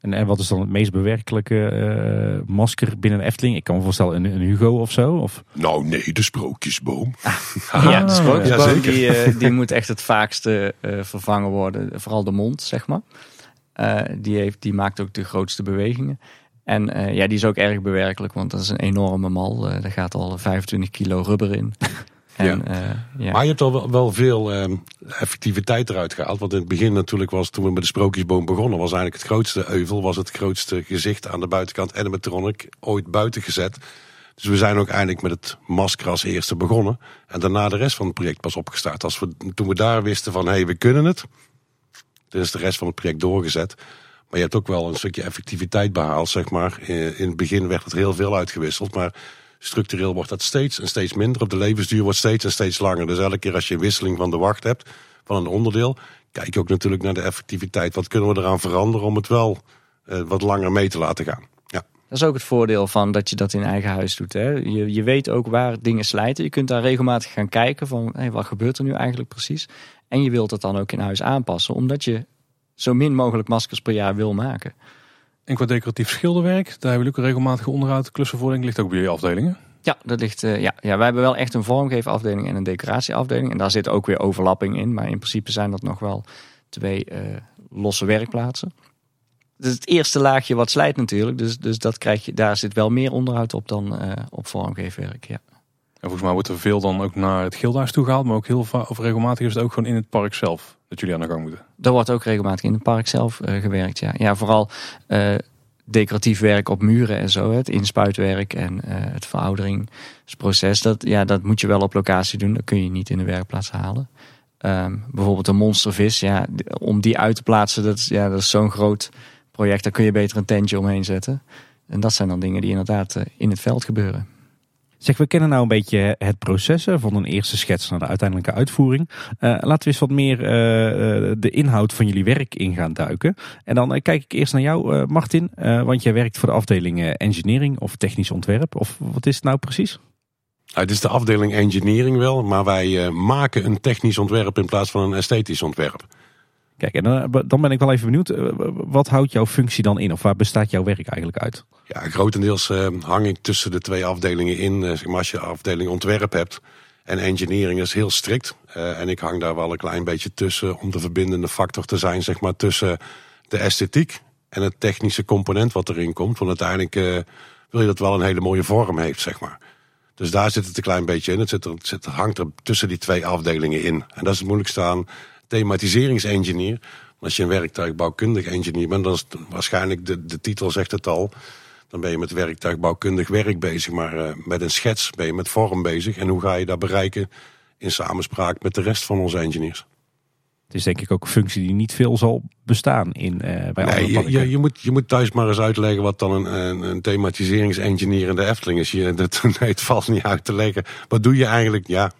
En, en wat is dan het meest bewerkelijke eh, masker binnen de Efteling? Ik kan me voorstellen een, een Hugo of zo. Of, nou nee, de sprookjesboom. ja, de sprookjesboom ja, die, eh, die moet echt het vaakste eh, vervangen worden. Vooral de mond, zeg maar. Eh, die, heeft, die maakt ook de grootste bewegingen. En eh, ja, die is ook erg bewerkelijk, want dat is een enorme mal. Eh daar gaat al 25 kilo rubber in. En, ja. Maar je hebt al wel, wel veel ehm, effectiviteit eruit gehaald. Want in het begin natuurlijk was, toen we met de sprookjesboom begonnen, was eigenlijk het grootste euvel, was het grootste gezicht aan de buitenkant animatronic ooit buiten gezet. Dus we zijn ook eigenlijk met het masker als eerste begonnen. En daarna de rest van het project pas opgestart. Als we, toen we daar wisten van, hé, hey, we kunnen het. Toen is de rest van het project doorgezet. Maar je hebt ook wel een stukje effectiviteit behaald, zeg maar. In in het begin werd het heel veel uitgewisseld, maar structureel wordt dat steeds en steeds minder. Op de levensduur wordt steeds en steeds langer. Dus elke keer als je een wisseling van de wacht hebt, van een onderdeel, kijk je ook natuurlijk naar de effectiviteit. Wat kunnen we eraan veranderen om het wel eh, wat langer mee te laten gaan? Ja. Dat is ook het voordeel van dat je dat in eigen huis doet. Hè? Je, je weet ook waar dingen slijten. Je kunt daar regelmatig gaan kijken van wat gebeurt er nu eigenlijk precies. En je wilt het dan ook in huis aanpassen, omdat je zo min mogelijk maskers per jaar wil maken. En qua decoratief schilderwerk, daar hebben jullie ook een regelmatige onderhoud klussen voor. ik, ligt ook bij jullie afdelingen. Ja, dat ligt, uh, ja, ja, wij hebben wel echt een vormgeefafdeling en een decoratieafdeling. En daar zit ook weer overlapping in. Maar in principe zijn dat nog wel twee uh, losse werkplaatsen. Is het eerste laagje wat slijt natuurlijk. Dus, dus dat krijg je, daar zit wel meer onderhoud op dan uh, op vormgeefwerk. Ja. En volgens mij wordt er veel dan ook naar het gildehuis toe gehaald. Maar ook heel of regelmatig is het ook gewoon in het park zelf dat jullie aan de gang moeten. Er wordt ook regelmatig in het park zelf uh, gewerkt. Ja, ja vooral uh, decoratief werk op muren en zo. Het inspuitwerk en uh, het verouderingsproces. Dat, ja, dat moet je wel op locatie doen. Dat kun je niet in de werkplaats halen. Um, bijvoorbeeld een monstervis. Ja, om die uit te plaatsen, dat, ja, dat is zo'n groot project. Daar kun je beter een tentje omheen zetten. En dat zijn dan dingen die inderdaad in het veld gebeuren. Zeg, we kennen nou een beetje het proces van een eerste schets naar de uiteindelijke uitvoering. Uh, laten we eens wat meer uh, de inhoud van jullie werk in gaan duiken. En dan uh, kijk ik eerst naar jou, Martin. want jij werkt voor de afdeling engineering of technisch ontwerp. Of wat is het nou precies? Het is de afdeling engineering wel, maar wij maken een technisch ontwerp in plaats van een esthetisch ontwerp. Kijk, en dan, dan ben ik wel even benieuwd. Wat houdt jouw functie dan in? Of waar bestaat jouw werk eigenlijk uit? Ja, grotendeels uh, hang ik tussen de twee afdelingen in. Maar als je afdeling ontwerp hebt en engineering is heel strikt. Uh, en ik hang daar wel een klein beetje tussen om de verbindende factor te zijn, zeg maar, tussen de esthetiek en het technische component wat erin komt. Want uiteindelijk wil je dat wel een hele mooie vorm heeft, zeg maar. Dus daar zit het een klein beetje in. Het, zit, het hangt er tussen die twee afdelingen in. En dat is het moeilijkste aan thematiseringsengineer. Als je een werktuigbouwkundig engineer bent, dan is het waarschijnlijk de, de titel zegt het al. Dan ben je met werktuigbouwkundig werk bezig, maar uh, met een schets ben je met vorm bezig. En hoe ga je dat bereiken in samenspraak met de rest van onze engineers? Het is denk ik ook een functie die niet veel zal bestaan in, eh, bij Nee, andere je, je, je moet, je moet thuis maar eens uitleggen wat dan een, een, een thematiseringsengineer in de Efteling is. Je, dat, nee, het valt niet uit te leggen. Wat doe je eigenlijk? Ja,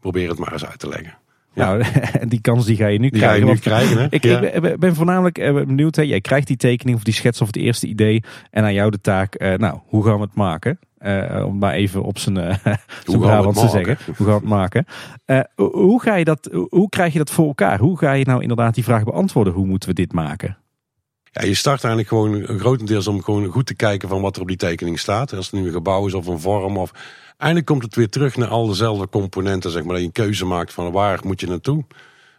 probeer het maar eens uit te leggen. Nou, die kans die ga je nu Die krijgen. je nu want krijgen, hè? Ik, Ja. ik ben- ben voornamelijk eh, benieuwd. Hè. Jij krijgt die tekening of die schets of het eerste idee. En aan jou de taak, eh, nou, hoe gaan we het maken? Eh, om maar even op zijn, Brabants te zeggen. Hoe gaan we het maken? Hoe- hoe, ga je dat, hoe krijg je dat voor elkaar? Hoe ga je nou inderdaad die vraag beantwoorden? Hoe moeten we dit maken? Ja, je start eigenlijk gewoon grotendeels om gewoon goed te kijken van wat er op die tekening staat. Als het nu een gebouw is of een vorm. Of... Eindelijk komt het weer terug naar al dezelfde componenten. Zeg maar, dat je een keuze maakt van waar moet je naartoe.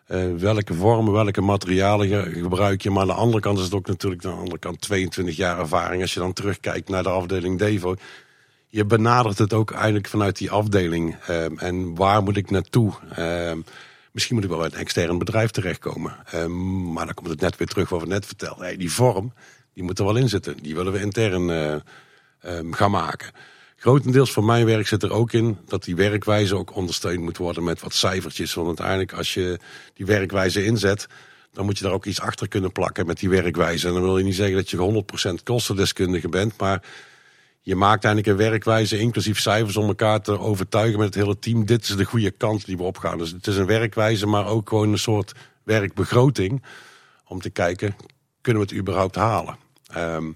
Eh, welke vormen, welke materialen ge- gebruik je. Maar aan de andere kant is het ook natuurlijk aan de andere kant 22 jaar ervaring. Als je dan terugkijkt naar de afdeling Devo. Je benadert het ook eigenlijk vanuit die afdeling. Ehm, en waar moet ik naartoe? Ehm, misschien moet ik wel bij een extern bedrijf terechtkomen. Ehm, maar dan komt het net weer terug wat we net vertelden. Hey, die vorm, die moet er wel in zitten. Die willen we intern eh, ehm, gaan maken. Grotendeels van mijn werk zit er ook in dat die werkwijze ook ondersteund moet worden met wat cijfertjes. Want uiteindelijk als je die werkwijze inzet, dan moet je daar ook iets achter kunnen plakken met die werkwijze. En dan wil je niet zeggen dat je 100% kostendeskundige bent, maar je maakt eigenlijk een werkwijze, inclusief cijfers, om elkaar te overtuigen met het hele team. Dit is de goede kant die we opgaan. Dus het is een werkwijze, maar ook gewoon een soort werkbegroting. Om te kijken, kunnen we het überhaupt halen? Ehm,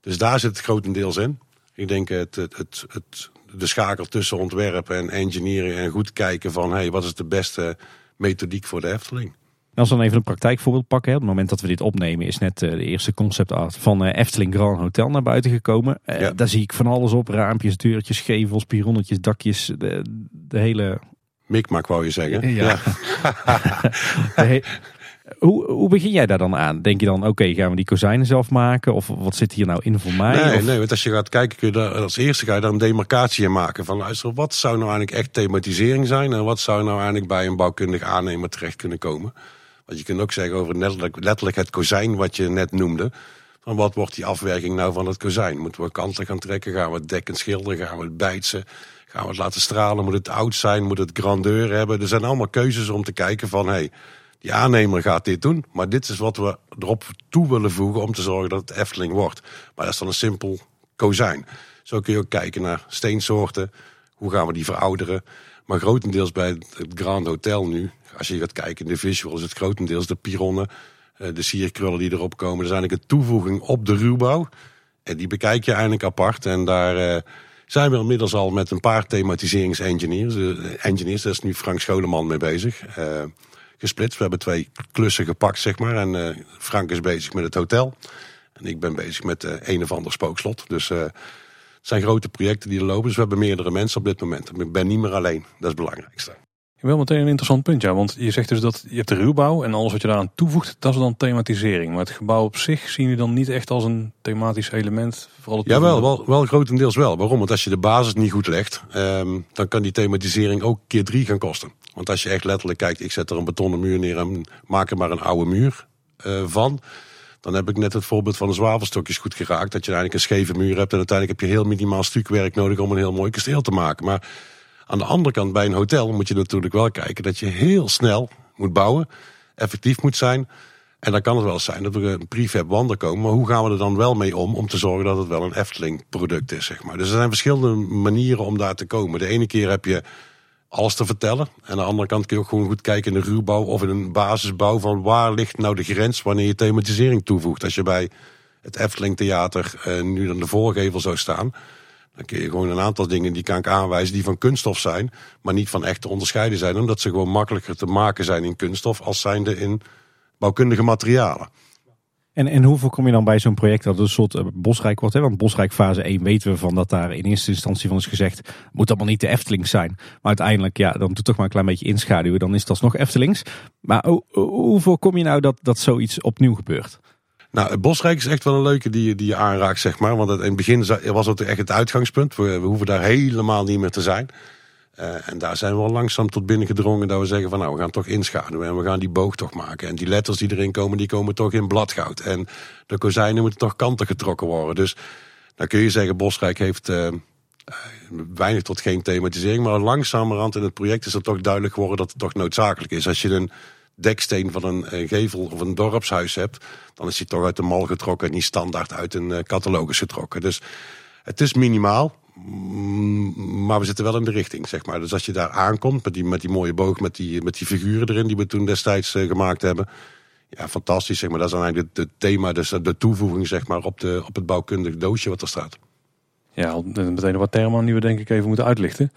dus daar zit het grotendeels in. Ik denk het, het, het, de schakel tussen ontwerpen en engineering en goed kijken van hey, wat is de beste methodiek voor de Efteling. Als we dan even een praktijkvoorbeeld pakken. Hè. Op het moment dat we dit opnemen is net eh, de eerste concept art van eh, Efteling Grand Hotel naar buiten gekomen. Eh, Ja. Daar zie ik van alles op. Raampjes, deurtjes, gevels, pironnetjes, dakjes. De, de hele... Mikmak wou je zeggen. Ja. he- hoe, hoe begin jij daar dan aan? Denk je dan, oké, gaan we die kozijnen zelf maken? Of wat zit hier nou in voor mij? Nee, Of- nee, want als je gaat kijken, kun je daar, als eerste ga je daar een demarcatie in maken. Van luister, wat zou nou eigenlijk echt thematisering zijn? En wat zou nou eigenlijk bij een bouwkundig aannemer terecht kunnen komen? Je kunt ook zeggen over letterlijk, letterlijk het kozijn wat je net noemde. Van wat wordt die afwerking nou van het kozijn? Moeten we kanten gaan trekken? Gaan we het dekkend schilderen? Gaan we het bijtsen? Gaan we het laten stralen? Moet het oud zijn? Moet het grandeur hebben? Er zijn allemaal keuzes om te kijken van... Hey, die aannemer gaat dit doen, maar dit is wat we erop toe willen voegen om te zorgen dat het Efteling wordt. Maar dat is dan een simpel kozijn. Zo kun je ook kijken naar steensoorten. Hoe gaan we die verouderen? Maar grotendeels bij het Grand Hotel nu, als je gaat kijken in de visual, is het grotendeels de pironnen, eh, de sierkrullen die erop komen. Dat is eigenlijk een toevoeging op de ruwbouw. En die bekijk je eigenlijk apart. En daar eh, zijn we inmiddels al met een paar thematiseringsengineers. engineers, daar is nu Frank Scholeman mee bezig. eh, gesplitst. We hebben twee klussen gepakt, zeg maar. En Frank is bezig met het hotel. En ik ben bezig met een of ander spookslot. Dus het zijn grote projecten die er lopen. Dus we hebben meerdere mensen op dit moment. Ik ben niet meer alleen. Dat is het belangrijkste. Wel meteen een interessant punt, ja. Want je zegt dus dat je hebt de ruwbouw en alles wat je daaraan toevoegt, dat is dan thematisering. Maar het gebouw op zich zien jullie dan niet echt als een thematisch element? Vooral het Ja, wel, wel, wel grotendeels wel. Waarom? Want als je de basis niet goed legt, ehm, dan kan die thematisering ook keer drie gaan kosten. Want als je echt letterlijk kijkt, ik zet er een betonnen muur neer en maak er maar een oude muur eh, van. Dan heb ik net het voorbeeld van de zwavelstokjes goed geraakt. Dat je eigenlijk een scheve muur hebt en uiteindelijk heb je heel minimaal stukwerk nodig om een heel mooi kasteel te maken. Maar aan de andere kant, bij een hotel moet je natuurlijk wel kijken dat je heel snel moet bouwen, effectief moet zijn. En dan kan het wel zijn dat we een prefab wanden komen. Maar hoe gaan we er dan wel mee om? Om te zorgen dat het wel een Efteling product is, zeg maar. Dus er zijn verschillende manieren om daar te komen. De ene keer heb je alles te vertellen. En aan de andere kant kun je ook gewoon goed kijken in de ruwbouw of in een basisbouw. Van waar ligt nou de grens wanneer je thematisering toevoegt. Als je bij het Efteling Theater eh, nu dan de voorgevel zou staan. Dan kun je gewoon een aantal dingen die kan ik aanwijzen die van kunststof zijn. Maar niet van echt te onderscheiden zijn. Omdat ze gewoon makkelijker te maken zijn in kunststof als zijnde in bouwkundige materialen. En, en hoe voorkom je dan bij zo'n project dat een soort eh, bosrijk wordt? Hè? Want bosrijk fase 1 weten we van dat daar in eerste instantie van is gezegd... moet allemaal niet de Eftelings zijn. Maar uiteindelijk, ja, dan doet toch maar een klein beetje inschaduwen. Dan is het alsnog Eftelings. Maar hoe, hoe voorkom je nou dat, dat zoiets opnieuw gebeurt? Nou, Bosrijk is echt wel een leuke die, die je aanraakt, zeg maar. Want in het begin was het echt het uitgangspunt. We, we hoeven daar helemaal niet meer te zijn. Eh, en daar zijn we al langzaam tot binnen gedrongen dat we zeggen van nou, we gaan toch inschaduwen. En we gaan die boog toch maken. En die letters die erin komen, die komen toch in bladgoud. En de kozijnen moeten toch kanten getrokken worden. Dus dan kun je zeggen, Bosrijk heeft eh, eh, weinig tot geen thematisering. Maar langzamerhand in het project is het toch duidelijk geworden dat het toch noodzakelijk is. Als je een deksteen van een eh, gevel of een dorpshuis hebt, dan is die toch uit de mal getrokken en niet standaard uit een eh, catalogus getrokken. Dus het is minimaal, mm, maar we zitten wel in de richting, zeg maar. Dus als je daar aankomt met die, met die mooie boog, met die, met die figuren erin die we toen destijds eh, gemaakt hebben. Ja, fantastisch, zeg maar. Dat is dan eigenlijk het thema, dus de toevoeging, zeg maar, op, de, op het bouwkundig doosje wat er staat. Ja, meteen wat termen die we denk ik even moeten uitlichten.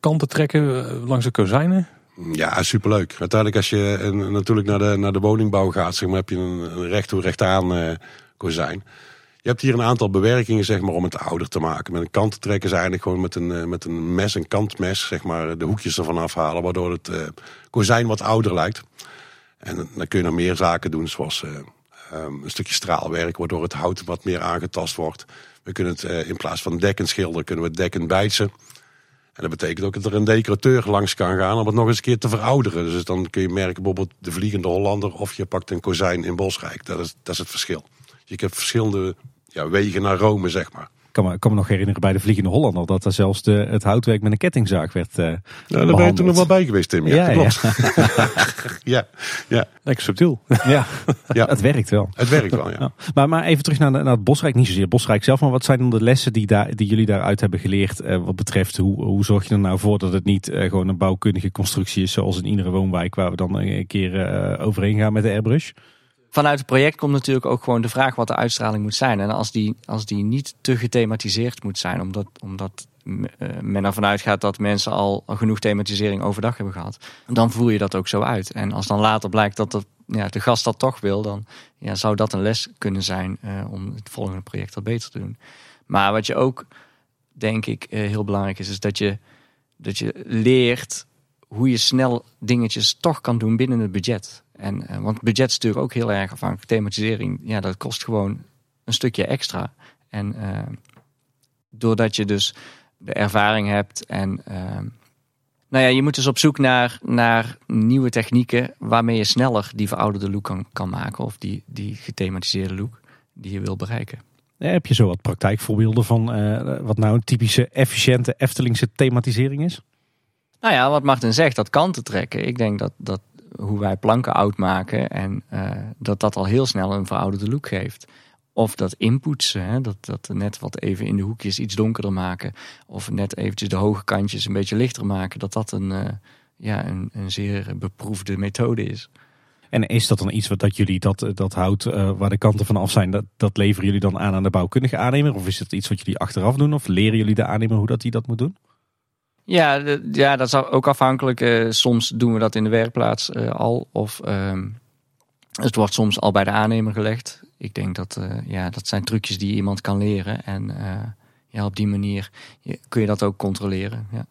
Kanten trekken langs de kozijnen. Ja, superleuk. Uiteindelijk als je en, natuurlijk naar de, naar de woningbouw gaat, zeg maar, heb je een, een recht recht aan uh, kozijn. Je hebt hier een aantal bewerkingen zeg maar, om het ouder te maken. Met een kant trekken ze eigenlijk gewoon met een, uh, met een mes, een kantmes, zeg maar, de hoekjes ervan afhalen, waardoor het kozijn wat ouder lijkt. En dan kun je nog meer zaken doen, zoals um, een stukje straalwerk, waardoor het hout wat meer aangetast wordt. We kunnen het in plaats van dekken schilderen, kunnen we dekken bijtsen. En dat betekent ook dat er een decorateur langs kan gaan om het nog eens een keer te verouderen. Dus dan kun je merken bijvoorbeeld de Vliegende Hollander of je pakt een kozijn in Bosrijk. Dat is, dat is het verschil. Je hebt verschillende ja, wegen naar Rome, zeg maar kan me, kan me nog herinneren bij de Vliegende Hollander dat er zelfs de, het houtwerk met een kettingzaag werd uh, Ja, daar ben je toen nog wel bij geweest, Tim. Ja, ja, klopt. Ja. ja, Lekker subtiel. Ja, ja. het werkt wel. Het werkt wel, ja. Maar, maar even terug naar, naar het Bosrijk, niet zozeer Bosrijk zelf, maar wat zijn dan de lessen die, daar, die jullie daaruit hebben geleerd uh, wat betreft hoe, hoe zorg je er nou voor dat het niet uh, gewoon een bouwkundige constructie is zoals in iedere woonwijk waar we dan een keer overheen gaan met de airbrush? Vanuit het project komt natuurlijk ook gewoon de vraag wat de uitstraling moet zijn. En als die, als die niet te gethematiseerd moet zijn, omdat, omdat eh, men ervan uitgaat dat mensen al genoeg thematisering overdag hebben gehad, dan voer je dat ook zo uit. En als dan later blijkt dat de, ja, de gast dat toch wil, dan ja, zou dat een les kunnen zijn uh, om het volgende project wat beter te doen. Maar wat je ook, denk ik, uh, heel belangrijk is, is dat je, dat je leert hoe je snel dingetjes toch kan doen binnen het budget. En, uh, want budget is natuurlijk ook heel erg afhankelijk. Thematisering, ja, dat kost gewoon een stukje extra. En uh, doordat je dus de ervaring hebt en uh, nou ja, je moet dus op zoek naar, naar nieuwe technieken waarmee je sneller die verouderde look kan, kan maken. Of die, die gethematiseerde look die je wil bereiken. Ja, heb je zo wat praktijkvoorbeelden van wat nou een typische efficiënte Eftelingse thematisering is? Nou ja, wat Martin zegt, dat kanten trekken. Ik denk dat, dat hoe wij planken oud maken en uh, dat dat al heel snel een verouderde look geeft. Of dat inpoetsen, hè, dat, dat net wat even in de hoekjes iets donkerder maken. Of net eventjes de hoge kantjes een beetje lichter maken. Dat dat een, uh, ja, een, een zeer beproefde methode is. En is dat dan iets wat dat jullie dat, dat hout waar de kanten van af zijn, dat, dat leveren jullie dan aan aan de bouwkundige aannemer? Of is het iets wat jullie achteraf doen? Of leren jullie de aannemer hoe dat hij dat moet doen? Ja, ja, dat is ook afhankelijk. Uh, soms doen we dat in de werkplaats uh, al. Of uh, het wordt soms al bij de aannemer gelegd. Ik denk dat eh, ja, dat zijn trucjes die iemand kan leren. En ja, op die manier kun je dat ook controleren. Ja.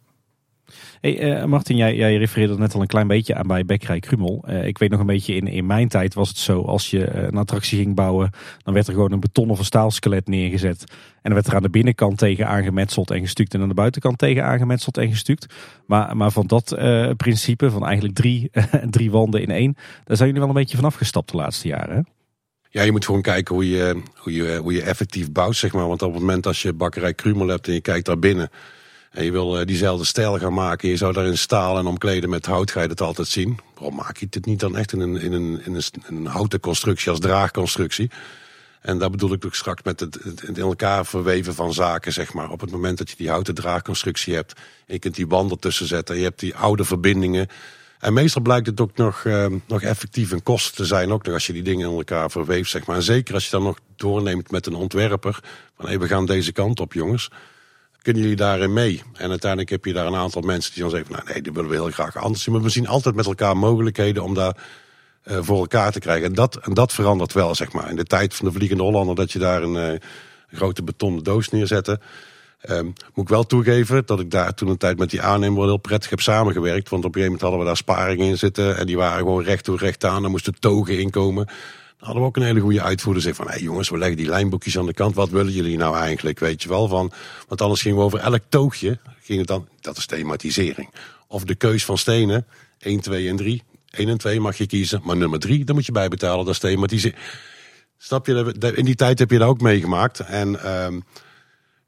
Hey, uh, Martin, jij, jij refereerde net al een klein beetje aan bij Bekkerij Krumel. Uh, ik weet nog een beetje, in, in mijn tijd was het zo, als je uh, een attractie ging bouwen, dan werd er gewoon een beton of een staalskelet neergezet. En dan werd er aan de binnenkant tegen aangemetseld en gestuukt en aan de buitenkant tegen aangemetseld en gestuukt. Maar, maar van dat principe, van eigenlijk drie, drie wanden in één, daar zijn jullie wel een beetje van afgestapt de laatste jaren. Ja, je moet gewoon kijken hoe je, hoe, je, hoe je effectief bouwt, zeg maar. Want op het moment als je bakkerij Krumel hebt en je kijkt daar binnen en je wil uh, diezelfde stijl gaan maken, je zou daar in staal en omkleden met hout, ga je dat altijd zien. Waarom maak je dit niet dan echt in een, in een, in een, houten constructie als draagconstructie? En daar bedoel ik ook straks met het, in elkaar verweven van zaken, zeg maar. Op het moment dat je die houten draagconstructie hebt, en je kunt die wanden tussen zetten, je hebt die oude verbindingen. En meestal blijkt het ook nog, uh, nog effectief en kosten te zijn, ook nog als je die dingen in elkaar verweeft, zeg maar. En zeker als je dan nog doorneemt met een ontwerper, van hé, we gaan deze kant op, jongens kunnen jullie daarin mee? En uiteindelijk heb je daar een aantal mensen die dan zeggen, nou nee, die willen we heel graag anders zien. Maar we zien altijd met elkaar mogelijkheden om daar uh, voor elkaar te krijgen. En dat, en dat verandert wel, zeg maar. In de tijd van de Vliegende Hollander, dat je daar een, een grote betonnen doos neerzette. Um, moet ik wel toegeven dat ik daar toen een tijd met die aannemer heel prettig heb samengewerkt. Want op een gegeven moment hadden we daar sparingen in zitten. En die waren gewoon recht toe recht aan. Er moesten togen inkomen hadden we ook een hele goede uitvoerder. Zeg van, hé hey jongens, we leggen die lijnboekjes aan de kant. Wat willen jullie nou eigenlijk, weet je wel? Van, want anders gingen we over elk toogje, ging het dan, dat is thematisering. Of de keus van stenen, 1, 2 en 3. 1 en 2 mag je kiezen, maar nummer 3, dan moet je bijbetalen, dat is thematisering. Snap je, in die tijd heb je dat ook meegemaakt. En um,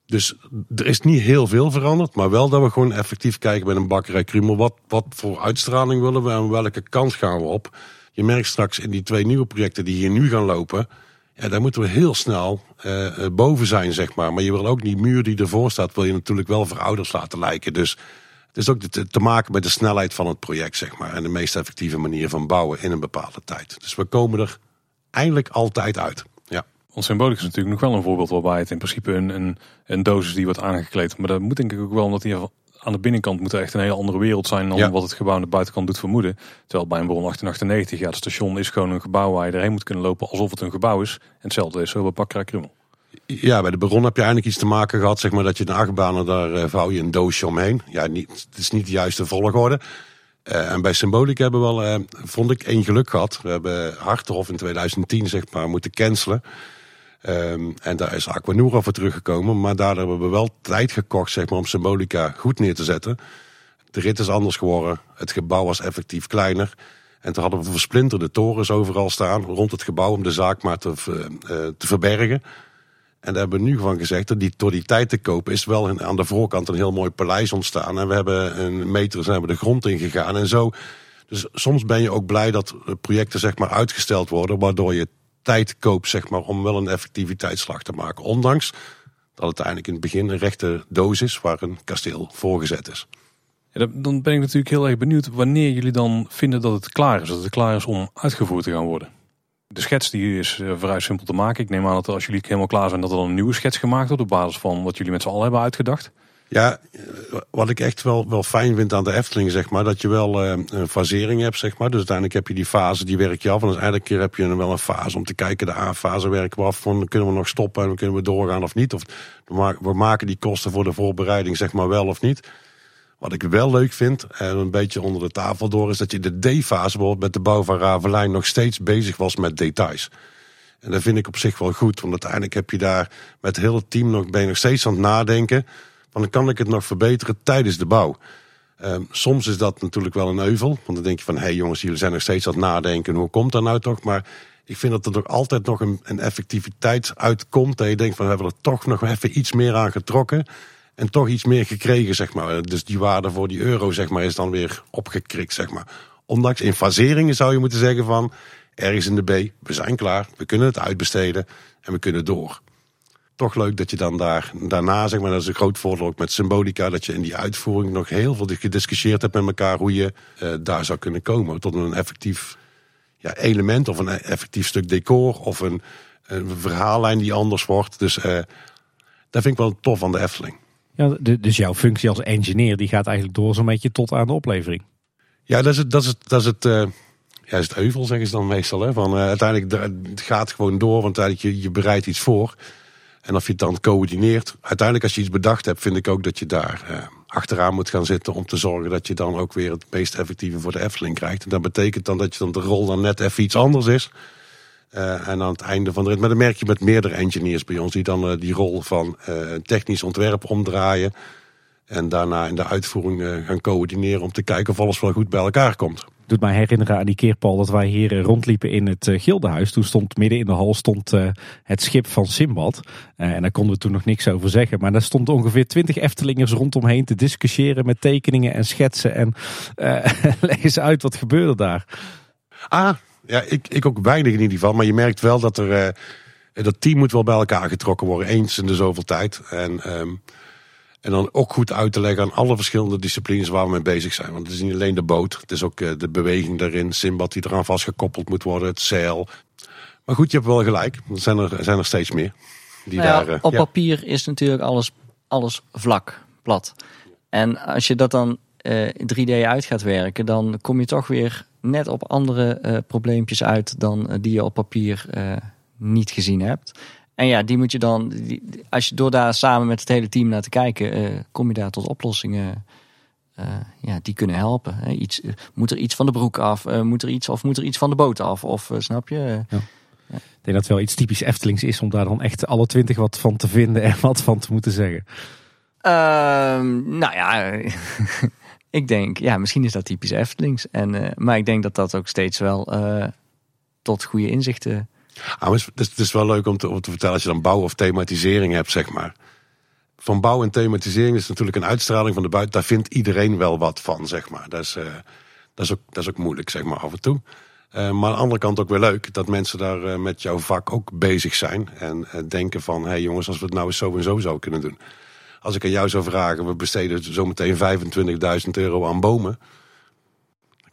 dus er is niet heel veel veranderd, maar wel dat we gewoon effectief kijken bij een bakkerij Krumel. Wat, wat voor uitstraling willen we en welke kant gaan we op? Je merkt straks in die twee nieuwe projecten die hier nu gaan lopen. Ja, daar moeten we heel snel uh, boven zijn, zeg maar. Maar je wil ook die muur die ervoor staat, wil je natuurlijk wel verouderd laten lijken. Dus het is ook te, maken met de snelheid van het project, zeg maar. En de meest effectieve manier van bouwen in een bepaalde tijd. Dus we komen er eindelijk altijd uit. Ja. Want symbolisch is natuurlijk nog wel een voorbeeld waarbij het in principe een, een, een dosis die wordt aangekleed. Maar dat moet denk ik ook wel omdat die aan de binnenkant moet er echt een hele andere wereld zijn dan wat het gebouw aan de buitenkant doet vermoeden. Terwijl bij een bron 1898, ja, het station is gewoon een gebouw waar je erheen moet kunnen lopen alsof het een gebouw is. En hetzelfde is zo bij Pakkerij Krummel. Ja, bij de Baron heb je eigenlijk iets te maken gehad, zeg maar, dat je de achtbanen, daar uh, vouw je een doosje omheen. Ja, niet, het is niet de juiste volgorde. Uh, en bij Symbolic hebben we wel, uh, vond ik, één geluk gehad. We hebben Harthof in 2010, zeg maar, moeten cancelen. Um, en daar is Aquanura voor teruggekomen. Maar daar hebben we wel tijd gekocht zeg maar, om Symbolica goed neer te zetten. De rit is anders geworden. Het gebouw was effectief kleiner. En toen hadden we versplinterde torens overal staan rond het gebouw om de zaak maar te, uh, te verbergen. En daar hebben we nu van gezegd dat die, door die tijd te kopen is wel aan de voorkant een heel mooi paleis ontstaan. En we hebben een meter zijn we de grond ingegaan en zo. Dus soms ben je ook blij dat projecten zeg maar uitgesteld worden, waardoor je tijd koopt zeg maar, om wel een effectiviteitsslag te maken. Ondanks dat het eigenlijk in het begin een rechte doos is waar een kasteel voorgezet is. Dan ben ik natuurlijk heel erg benieuwd wanneer jullie dan vinden dat het klaar is. Dat het klaar is om uitgevoerd te gaan worden. De schets die is eh, vrij simpel te maken. Ik neem aan dat als jullie helemaal klaar zijn dat er dan een nieuwe schets gemaakt wordt op basis van wat jullie met z'n allen hebben uitgedacht. Ja, wat ik echt wel, wel fijn vind aan de Efteling, zeg maar, dat je wel uh, een fasering hebt, zeg maar. Dus uiteindelijk heb je die fase, die werk je af. En dus keer heb je wel een fase om te kijken, de A-fase werken we af. Van, kunnen we nog stoppen en kunnen we doorgaan of niet? Of we maken die kosten voor de voorbereiding, zeg maar, wel of niet. Wat ik wel leuk vind, en een beetje onder de tafel door, is dat je de D-fase, bijvoorbeeld met de bouw van Ravelijn, nog steeds bezig was met details. En dat vind ik op zich wel goed, want uiteindelijk heb je daar met het hele team nog, ben nog steeds aan het nadenken dan kan ik het nog verbeteren tijdens de bouw. Um, soms is dat natuurlijk wel een euvel. Want dan denk je van, hé hey jongens, jullie zijn nog steeds aan het nadenken. Hoe komt dat nou toch? Maar ik vind dat er toch altijd nog een, een effectiviteit uitkomt. Dat je denkt van, we hebben er toch nog even iets meer aan getrokken. En toch iets meer gekregen, zeg maar. Dus die waarde voor die euro, zeg maar, is dan weer opgekrikt, zeg maar. Ondanks in faseringen zou je moeten zeggen van, ergens in de B, we zijn klaar. We kunnen het uitbesteden en we kunnen door toch leuk dat je dan daar, daarna, zeg maar, dat is een groot voordeel ook met Symbolica, dat je in die uitvoering nog heel veel gediscussieerd hebt met elkaar hoe je uh, daar zou kunnen komen. Tot een effectief ja, element of een effectief stuk decor of een, een verhaallijn die anders wordt. Dus uh, dat vind ik wel tof aan de Efteling. Ja, dus jouw functie als engineer die gaat eigenlijk door zo'n beetje tot aan de oplevering. Ja, dat is het, dat is het, dat is het, uh, ja, is het euvel, zeggen ze dan meestal. Hè? Van, uh, uiteindelijk het gaat gewoon door, want uiteindelijk je, je bereidt iets voor. En of je het dan coördineert. Uiteindelijk als je iets bedacht hebt, vind ik ook dat je daar eh, achteraan moet gaan zitten. Om te zorgen dat je dan ook weer het meest effectieve voor de Efteling krijgt. En dat betekent dan dat je dan de rol dan net even iets anders is. Uh, en aan het einde van de rit. Maar dan merk je met meerdere engineers bij ons die dan uh, die rol van uh, technisch ontwerp omdraaien. En daarna in de uitvoering gaan coördineren om te kijken of alles wel goed bij elkaar komt doet mij herinneren aan die keer, Paul, dat wij hier eh, rondliepen in het uh, Gildenhuis. Toen stond midden in de hal stond, uh, het schip van Simbad. Uh, en daar konden we toen nog niks over zeggen. Maar daar stond ongeveer twintig Eftelingers rondomheen te discussiëren met tekeningen en schetsen. En leg eens uit, wat gebeurde daar? Ah, ja, ik, ik ook weinig in ieder geval. Maar je merkt wel dat er... dat team moet wel bij elkaar getrokken worden, eens in de zoveel tijd. En... Um, en dan ook goed uit te leggen aan alle verschillende disciplines waar we mee bezig zijn. Want het is niet alleen de boot, het is ook eh, de beweging daarin, Simbad die eraan vastgekoppeld moet worden, het zeil. Maar goed, je hebt wel gelijk, er zijn er, zijn er steeds meer. Die nou ja, daar, uh, op papier is natuurlijk alles, alles vlak, plat. En als je dat dan uh, eh, 3D uit gaat werken, dan kom je toch weer net op andere uh, probleempjes uit dan die je op papier niet gezien hebt. En ja, die moet je dan, als je door daar samen met het hele team naar te kijken, uh, kom je daar tot oplossingen uh, ja, die kunnen helpen. Hè. Iets, uh, moet er iets van de broek af? moet er iets, of moet er iets van de boot af? Of snap je? Ja. Ja. Ik denk dat het wel iets typisch Eftelings is om daar dan echt alle twintig wat van te vinden en wat van te moeten zeggen. Ehm, nou ja, ik denk, ja, misschien is dat typisch Eftelings. En, maar ik denk dat dat ook steeds wel tot goede inzichten Ah, het, is, wel leuk om te, vertellen als je dan bouw of thematisering hebt, zeg maar. Van bouw en thematisering is natuurlijk een uitstraling van de buiten. Daar vindt iedereen wel wat van, zeg maar. Dat is, uh, dat is, ook, dat is ook moeilijk, zeg maar, af en toe. Eh, maar aan de andere kant ook weer leuk dat mensen daar eh, met jouw vak ook bezig zijn. En eh, denken van, hé hey jongens, als we het nou eens zo en zo zouden kunnen doen. Als ik aan jou zou vragen, we besteden zometeen 25.000 euro aan bomen.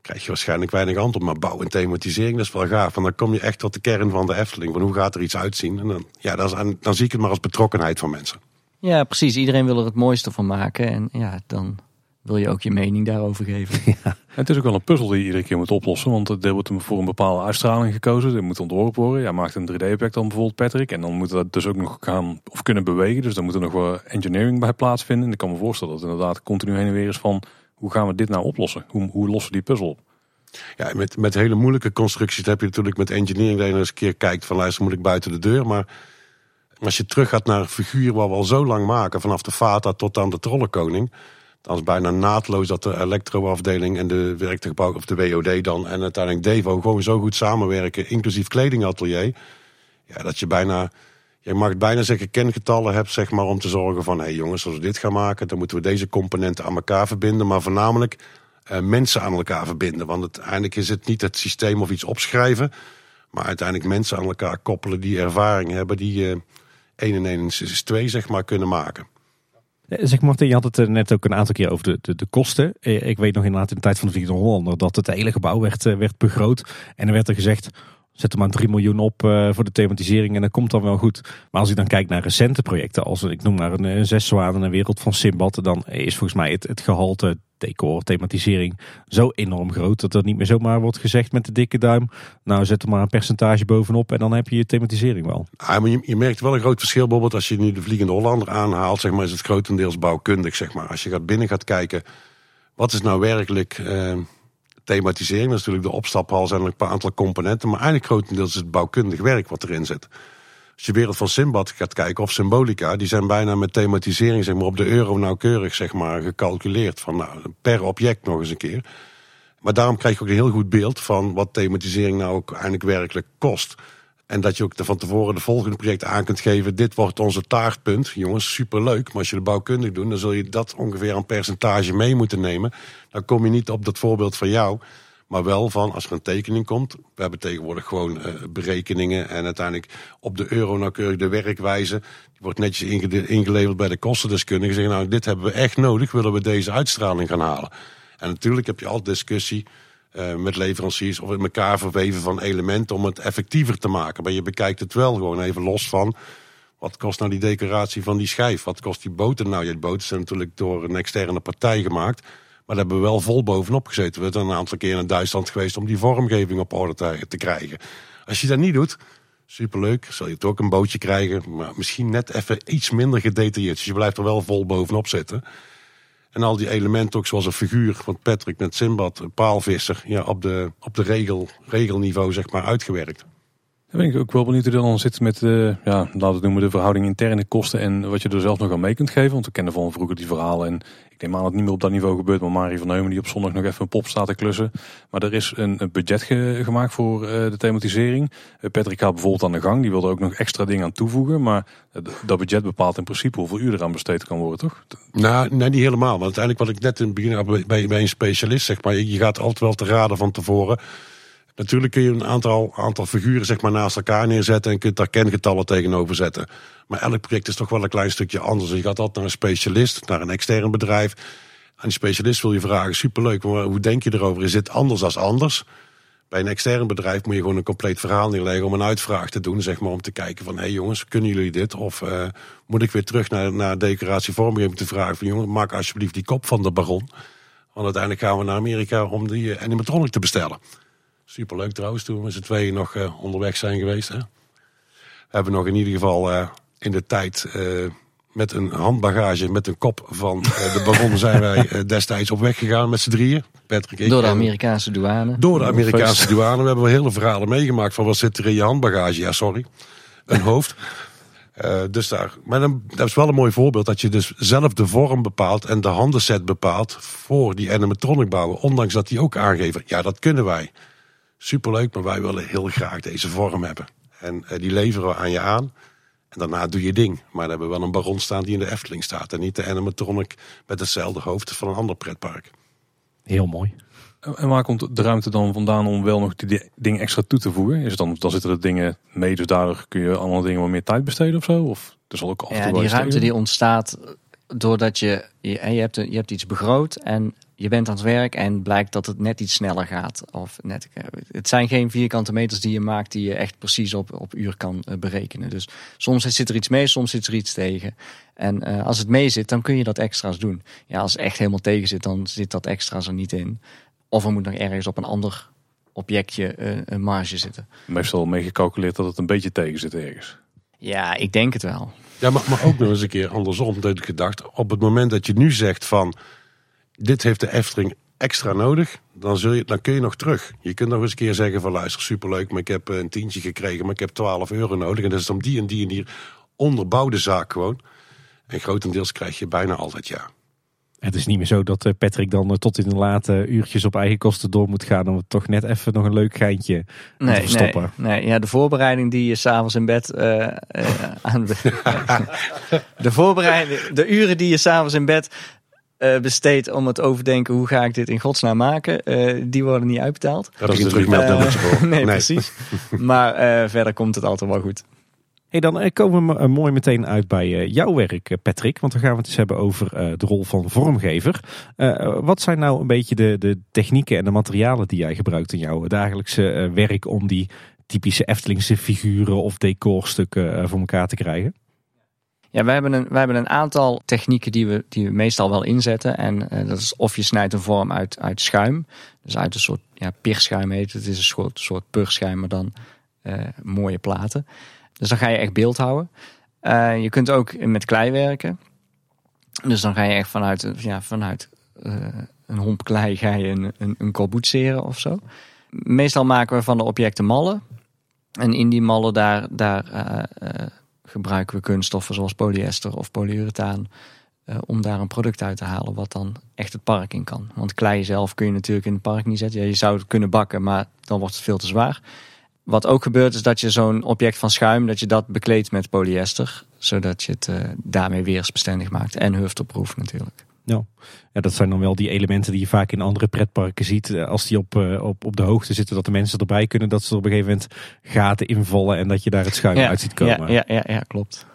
Krijg je waarschijnlijk weinig antwoord. Maar bouw en thematisering, dat is wel gaaf. Want dan kom je echt tot de kern van de Efteling. Van hoe gaat er iets uitzien? En dan, ja, dat is, aan- dan zie ik het maar als betrokkenheid van mensen. Ja, precies. Iedereen wil er het mooiste van maken. En ja, dan wil je ook je mening daarover geven. Het is ook wel een puzzel die je iedere keer moet oplossen. Want het deel wordt voor een bepaalde uitstraling gekozen. Dit moet ontworpen worden. Ja, maakt een 3D-effect dan bijvoorbeeld Patrick. En dan moet dat dus ook nog gaan of kunnen bewegen. Dus dan moet er nog wel engineering bij plaatsvinden. En ik kan me voorstellen dat het inderdaad continu heen en weer is van... hoe gaan we dit nou oplossen? Hoe, hoe lossen we die puzzel op? Ja, met, met hele moeilijke constructies heb je natuurlijk met engineering dat je eens een keer kijkt van luister moet ik buiten de deur. Maar als je terug gaat naar een figuur waar we al zo lang maken, vanaf de Fata tot aan de Trollenkoning. Dan is bijna naadloos dat de elektroafdeling en de werktuigbouw, of de WOD dan, en uiteindelijk Devo gewoon zo goed samenwerken, inclusief kledingatelier. Ja, dat je bijna, je mag bijna zeggen kengetallen hebt, zeg maar, om te zorgen van, hé hey jongens, als we dit gaan maken, dan moeten we deze componenten aan elkaar verbinden. Maar voornamelijk eh, mensen aan elkaar verbinden. Want uiteindelijk is het niet het systeem of iets opschrijven. Maar uiteindelijk mensen aan elkaar koppelen die ervaring hebben. Die eh 1 en 1 is, is 2 zeg maar kunnen maken. Eh, Zeg Martin, je had het eh, net ook een aantal keer over de, de, de kosten. Eh, Ik weet nog inderdaad in de tijd van de Vliegende Hollander dat het hele gebouw werd, werd begroot. En er werd er gezegd, zet er maar 3 miljoen op eh, voor de thematisering en dat komt dan wel goed. Maar als ik dan kijk naar recente projecten, als ik noem maar een, eh, Zes een wereld van Simbad. Dan is volgens mij het, het gehalte decor, thematisering zo enorm groot dat er niet meer zomaar wordt gezegd met de dikke duim. Nou, zet er maar een percentage bovenop en dan heb je je thematisering wel. Ah, maar je, je merkt wel een groot verschil. Bijvoorbeeld als je nu de Vliegende Hollander aanhaalt, zeg maar, is het grotendeels bouwkundig. Zeg maar. Als je gaat binnen gaat kijken, wat is nou werkelijk eh, thematisering? Dat is natuurlijk de opstaphal, zijn er een paar aantal componenten. Maar eigenlijk grotendeels is het bouwkundig werk wat erin zit. Als je wereld van Simbad gaat kijken, of Symbolica, die zijn bijna met thematisering zeg maar, op de euro nauwkeurig zeg maar, gecalculeerd. Van, nou, per object nog eens een keer. Maar daarom krijg je ook een heel goed beeld van wat thematisering nou ook eigenlijk werkelijk kost. En dat je ook van tevoren de volgende projecten aan kunt geven. Dit wordt onze taartpunt. Jongens, superleuk. Maar als je de bouwkundig doet, dan zul je dat ongeveer aan percentage mee moeten nemen. Dan kom je niet op dat voorbeeld van jou. Maar wel van als er een tekening komt. We hebben tegenwoordig gewoon eh, berekeningen. En uiteindelijk op de euro nauwkeurig de werkwijze. Die wordt netjes ingeleverd bij de kostendeskundige. Zeggen nou, dit hebben we echt nodig. Willen we deze uitstraling gaan halen. En natuurlijk heb je altijd discussie eh, met leveranciers of in elkaar verweven van elementen om het effectiever te maken. Maar je bekijkt het wel gewoon even los van. Wat kost nou die decoratie van die schijf? Wat kost die boter nou? Die boten zijn natuurlijk door een externe partij gemaakt. Maar daar hebben we wel vol bovenop gezeten. We zijn een aantal keer in Duitsland geweest om die vormgeving op orde te, krijgen. Als je dat niet doet, superleuk. Zal je ook een bootje krijgen. Maar misschien net even iets minder gedetailleerd. Dus je blijft er wel vol bovenop zitten. En al die elementen ook zoals een figuur van Patrick met Simbad, een paalvisser. Ja, op de, op de regel, regelniveau zeg maar uitgewerkt. Dan ben ik ook wel benieuwd hoe dat dan zit met de, ja, laten we noemen, de verhouding interne kosten en wat je er zelf nog aan mee kunt geven. Want we kennen van vroeger die verhalen en ik neem aan dat het niet meer op dat niveau gebeurt. Maar Marie van Heumen die op zondag nog even een pop staat te klussen. Maar er is een, budget ge- gemaakt voor eh, de thematisering. Eh, Patrick gaat bijvoorbeeld aan de gang. Die wilde ook nog extra dingen aan toevoegen. Maar eh, dat budget bepaalt in principe hoeveel uur eraan besteed kan worden, toch? Nou, nee, niet helemaal. Want uiteindelijk wat ik net in het begin had bij een specialist, zeg maar. Je gaat altijd wel te raden van tevoren. Natuurlijk kun je een aantal, aantal figuren zeg maar, naast elkaar neerzetten en kunt daar kengetallen tegenover zetten. Maar elk project is toch wel een klein stukje anders. Je gaat altijd naar een specialist, naar een extern bedrijf. Aan die specialist wil je vragen, superleuk, maar hoe denk je erover? Is dit anders dan anders? Bij een extern bedrijf moet je gewoon een compleet verhaal neerleggen om een uitvraag te doen. Zeg maar om te kijken van, hé hey jongens, kunnen jullie dit? Of uh, moet ik weer terug naar, naar decoratie vormgeving te vragen van, jongens, maak alsjeblieft die kop van de baron. Want uiteindelijk gaan we naar Amerika om die uh, animatronic te bestellen. Superleuk trouwens, toen we z'n tweeën nog uh, onderweg zijn geweest. Hè? We hebben nog in ieder geval uh, in de tijd uh, met een handbagage, met een kop van de baron zijn wij destijds op weg gegaan met z'n drieën. Patrick, ik, Door de Amerikaanse douane. Door de Amerikaanse douane. We hebben wel hele verhalen meegemaakt van wat zit er in je handbagage. Ja, sorry. Een hoofd. Uh, dus daar, maar dan, dat is wel een mooi voorbeeld dat je dus zelf de vorm bepaalt en de handenset bepaalt voor die animatronic bouwen. Ondanks dat die ook aangeven, ja dat kunnen wij. Superleuk, maar wij willen heel graag deze vorm hebben. En uh, die leveren we aan je aan. En daarna doe je ding. Maar dan hebben we wel een baron staan die in de Efteling staat. En niet de animatronic met hetzelfde hoofd van een ander pretpark. Heel mooi. En waar komt de ruimte dan vandaan om wel nog die di- dingen extra toe te voegen? Is het dan, dan zitten er dingen mee, dus daardoor kun je andere dingen wat meer tijd besteden of zo? Of er zal ook af en toe Ja, die ruimte die ontstaat doordat je, je, je, hebt, een- je hebt iets begroot en je bent aan het werk en blijkt dat het net iets sneller gaat. Of net, het zijn geen vierkante meters die je maakt die je echt precies op, op uur kan eh, berekenen. Dus soms zit er iets mee, soms zit er iets tegen. En eh, als het mee zit, dan kun je dat extra's doen. Ja, als het echt helemaal tegen zit, dan zit dat extra's er niet in. Of er moet nog ergens op een ander objectje eh, een marge zitten. Meestal mee gecalculeerd dat het een beetje tegen zit ergens. Ja, ik denk het wel. Ja, maar, maar ook nog eens een keer andersom. Dat ik gedacht, op het moment dat je nu zegt van... dit heeft de Efteling extra nodig, dan, zul je, dan kun je nog terug. Je kunt nog eens een keer zeggen van luister, superleuk, maar ik heb eh, een tientje gekregen, maar ik heb 12 euro nodig. En dat is dan die en die en die onderbouwde zaak gewoon. En grotendeels krijg je bijna altijd ja. Het is niet meer zo dat eh, Patrick dan eh, tot in de late uurtjes op eigen kosten door moet gaan om het toch net even nog een leuk geintje te Nee, nee, verstoppen. nee, ja, de voorbereiding die je s'avonds in bed eh, eh, aan de voorbereiding, de uren die je s'avonds in bed eh, besteedt om het overdenken hoe ga ik dit in godsnaam maken, eh, die worden niet uitbetaald. Heb is een de terugmeldnummertje voor. nee, precies. Maar eh, verder komt het altijd wel goed. Hey, dan komen we mooi meteen uit bij eh, jouw werk, Patrick. Want dan gaan we het eens hebben over eh, de rol van vormgever. Eh, wat zijn nou een beetje de, de technieken en de materialen die jij gebruikt in jouw dagelijkse eh, werk om die typische Eftelingse figuren of decorstukken voor elkaar te krijgen? Ja, wij hebben een, wij hebben een aantal technieken die we, die we meestal wel inzetten. En eh, dat is of je snijdt een vorm uit, uit schuim. Dus uit een soort ja, pirschuim heet het. Het is een soort, soort purschuim, maar dan eh, mooie platen. Dus dan ga je echt beeld houden. Eh, je kunt ook met klei werken. Dus dan ga je echt vanuit, ja, vanuit een homp klei ga je een, een, een of zo. Meestal maken we van de objecten mallen. En in die mallen daar, daar gebruiken we kunststoffen zoals polyester of polyurethaan. eh, om daar een product uit te halen wat dan echt het park in kan. Want klei zelf kun je natuurlijk in het park niet zetten. Ja, je zou het kunnen bakken, maar dan wordt het veel te zwaar. Wat ook gebeurt is dat je zo'n object van schuim, dat je dat bekleedt met polyester. Zodat je het eh, daarmee weersbestendig maakt. En hufterproof natuurlijk. Ja, dat zijn dan wel die elementen die je vaak in andere pretparken ziet. Eh, Als die op, eh, op, op de hoogte zitten, dat de mensen erbij kunnen. Dat ze er op een gegeven moment gaten invallen en dat je daar het schuim uit ziet komen. Ja, ja, ja, ja, klopt.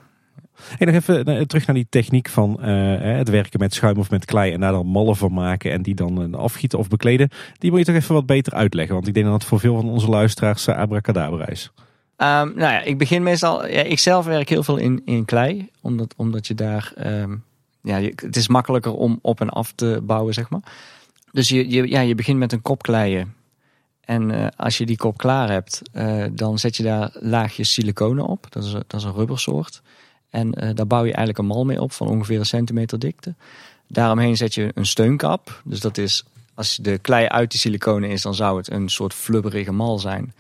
Hey, nog even eh, terug naar die techniek van het werken met schuim of met klei en daar dan mallen van maken en die dan afgieten of bekleden. Die moet je toch even wat beter uitleggen, want ik denk dat het voor veel van onze luisteraars uh, abracadabra is. Ehm, nou ja, ik begin meestal. Ja, ik zelf werk heel veel in, in klei, omdat, omdat je daar. ehm, ja, het is makkelijker om op en af te bouwen, zeg maar. Dus je, je, ja, je begint met een kop kleien. En eh, als je die kop klaar hebt, eh, dan zet je daar laagjes siliconen op. Dat is, is een rubbersoort. En eh, daar bouw je eigenlijk een mal mee op van ongeveer een centimeter dikte. Daaromheen zet je een steunkap. Dus dat is, als de klei uit die siliconen is, dan zou het een soort flubberige mal zijn.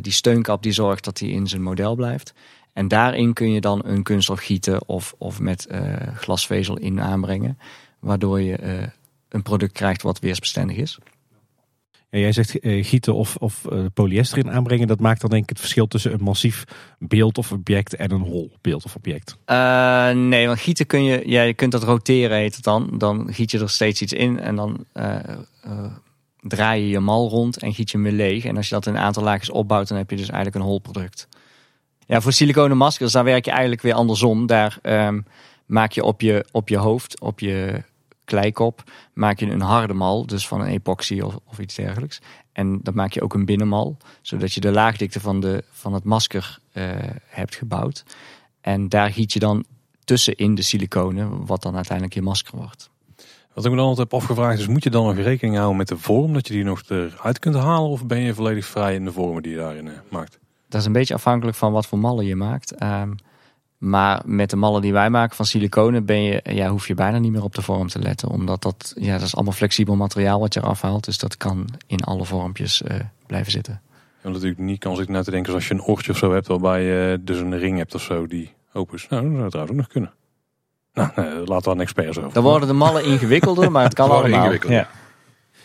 Die steunkap die zorgt dat hij in zijn model blijft. En daarin kun je dan een kunststof gieten of, of met eh, glasvezel in aanbrengen. Waardoor je eh, een product krijgt wat weersbestendig is. Ja, jij zegt eh, gieten of, of polyester in aanbrengen. Dat maakt dan denk ik het verschil tussen een massief beeld of object en een hol beeld of object. Nee, want gieten kun je, ja, je kunt dat roteren heet het dan. Dan giet je er steeds iets in en dan draai je je mal rond en giet je hem weer leeg. En als je dat in een aantal laagjes opbouwt, dan heb je dus eigenlijk een holproduct. Ja, voor siliconen maskers, daar werk je eigenlijk weer andersom. Daar ehm, maak je op, je op je hoofd, op je kleikop, maak je een harde mal, dus van een epoxy of, of iets dergelijks. En dan maak je ook een binnenmal, zodat je de laagdikte van, de, van het masker eh, hebt gebouwd. En daar giet je dan tussenin de siliconen, wat dan uiteindelijk je masker wordt. Wat ik me dan altijd heb afgevraagd is, moet je dan nog rekening houden met de vorm, dat je die nog eruit kunt halen? Of ben je volledig vrij in de vormen die je daarin eh, maakt? Dat is een beetje afhankelijk van wat voor mallen je maakt. Ehm, maar met de mallen die wij maken van siliconen ben je, ja, hoef je bijna niet meer op de vorm te letten. Omdat dat, ja, dat is allemaal flexibel materiaal wat je eraf haalt. Dus dat kan in alle vormpjes eh, blijven zitten. En natuurlijk niet kan zitten nou te denken als je een oortje of zo hebt, waarbij je dus een ring hebt of zo die open is. Nou, dat zou trouwens ook nog kunnen. Nou, nee, laten we aan experts over. Dan worden de mallen ingewikkelder, maar het kan allemaal. ingewikkelder. Ja.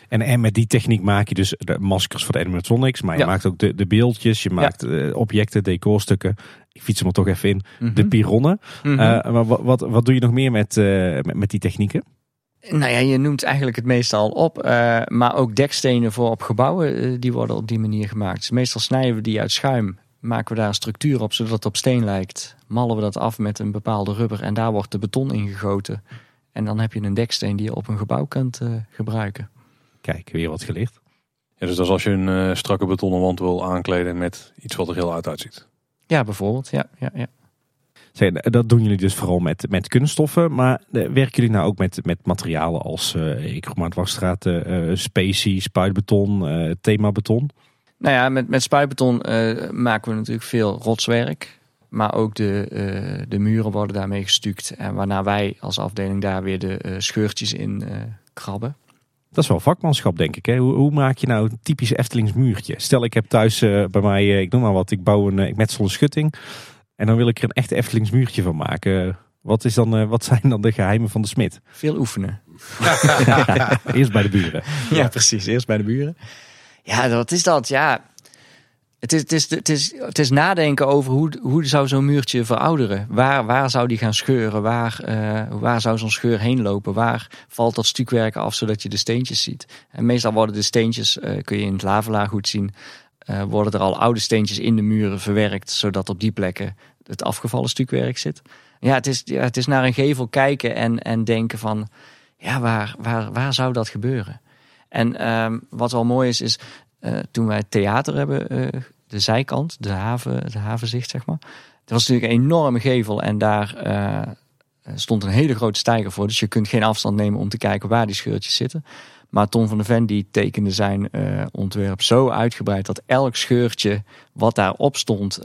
En, en met die techniek maak je dus de maskers voor de animatronics. Maar je Ja. maakt ook de, de beeldjes. Je maakt eh, objecten, decorstukken. Ik fiets hem er toch even in. De pironnen. Mhm. Maar wat, wat, wat doe je nog meer met, eh, met, met die technieken? Nou ja, je noemt eigenlijk het meestal al op. maar ook dekstenen voor op gebouwen, die worden op die manier gemaakt. Dus meestal snijden we die uit schuim. Maken we daar een structuur op, zodat het op steen lijkt. Mallen we dat af met een bepaalde rubber en daar wordt de beton ingegoten. En dan heb je een deksteen die je op een gebouw kunt gebruiken. Kijk, weer wat gelicht. Ja, dus dat is als je een eh, strakke betonnen wand wil aankleden met iets wat er heel uit uitziet. Ja, bijvoorbeeld. Ja, ja, ja. Zeg, dat doen jullie dus vooral met, met kunststoffen. Maar eh, werken jullie nou ook met, met materialen als, eh ik roep maar het Wasstraat, eh specie, spuitbeton, eh themabeton? Nou ja, met, met spuitbeton eh, maken we natuurlijk veel rotswerk. Maar ook de, eh, de muren worden daarmee gestuukt. En waarna wij als afdeling daar weer de eh, scheurtjes in eh, krabben. Dat is wel vakmanschap, denk ik. Hè? Hoe, hoe maak je nou een typisch Eftelingsmuurtje? Stel, ik heb thuis eh, bij mij, eh, ik noem maar wat, ik bouw een, eh, ik metsel een schutting. En dan wil ik er een echte Eftelingsmuurtje van maken. Wat, is dan, wat zijn dan de geheimen van de smid? Veel oefenen. Eerst bij de buren. Ja, precies. Eerst bij de buren. Ja, wat is dat? Ja, het is, het is, het is, nadenken over hoe, hoe zou zo'n muurtje verouderen. Waar, waar zou die gaan scheuren? Waar, eh, waar zou zo'n scheur heen lopen? Waar valt dat stukwerk af zodat je de steentjes ziet? En meestal worden de steentjes, eh, kun je in het lavelaar goed zien, eh, worden er al oude steentjes in de muren verwerkt, zodat op die plekken het afgevallen stukwerk zit. Ja, het is, het is naar een gevel kijken en, en denken van, ja, waar, waar, waar zou dat gebeuren? En ehm, wat wel mooi is, is eh, toen wij het theater hebben, eh, de zijkant, de, haven, de havenzicht, zeg maar. Er was natuurlijk een enorme gevel en daar eh, stond een hele grote stijger voor. Dus je kunt geen afstand nemen om te kijken waar die scheurtjes zitten. Maar Tom van der Ven die tekende zijn ontwerp zo uitgebreid dat elk scheurtje wat daarop stond,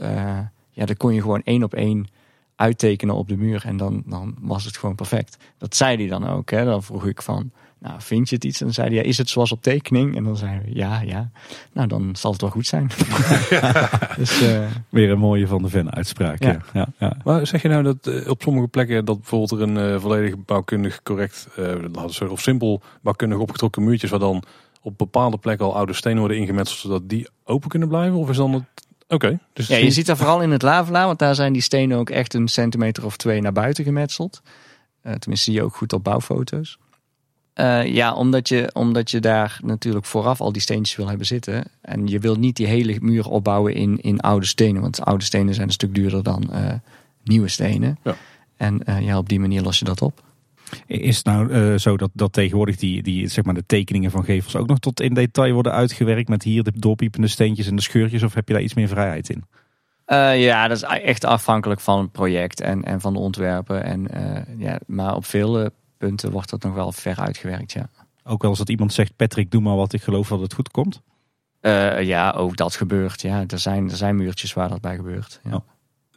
ja, dat kon je gewoon één op één uittekenen op de muur en dan, dan was het gewoon perfect. Dat zei hij dan ook. Hè? Dan vroeg ik van, nou vind je het iets? En dan zei hij, ja, is het zoals op tekening? En dan zeiden we, ja, ja. Nou, dan zal het wel goed zijn. dus, eh, Weer een mooie van de Ven uitspraak. Ja. Ja. Ja, ja. Maar zeg je nou dat eh, op sommige plekken dat bijvoorbeeld er een eh, volledig bouwkundig correct, eh, zeggen, of simpel bouwkundig opgetrokken muurtjes waar dan op bepaalde plekken al oude stenen worden ingemetseld zodat die open kunnen blijven? Of is dan het... Oké. dus ja, je ziet dat vooral in het lavelaar, want daar zijn die stenen ook echt een centimeter of twee naar buiten gemetseld. Eh, tenminste, zie je ook goed op bouwfoto's. Eh, ja, omdat je, omdat je daar natuurlijk vooraf al die steentjes wil hebben zitten. En je wil niet die hele muur opbouwen in, in oude stenen. Want oude stenen zijn een stuk duurder dan eh, nieuwe stenen. Ja. En eh, ja, op die manier los je dat op. Is het nou eh, zo dat, dat tegenwoordig die, die, zeg maar de tekeningen van gevels ook nog tot in detail worden uitgewerkt met hier de doorpiepende steentjes en de scheurtjes? Of heb je daar iets meer vrijheid in? Eh, ja, dat is echt afhankelijk van het project en, en van de ontwerpen. En, eh, ja, maar op veel punten wordt dat nog wel ver uitgewerkt, ja. Ook wel eens dat iemand zegt, Patrick, doe maar wat, ik geloof dat het goed komt. Eh, ja, ook dat gebeurt. Ja, er zijn, er zijn muurtjes waar dat bij gebeurt. Ja. Ja.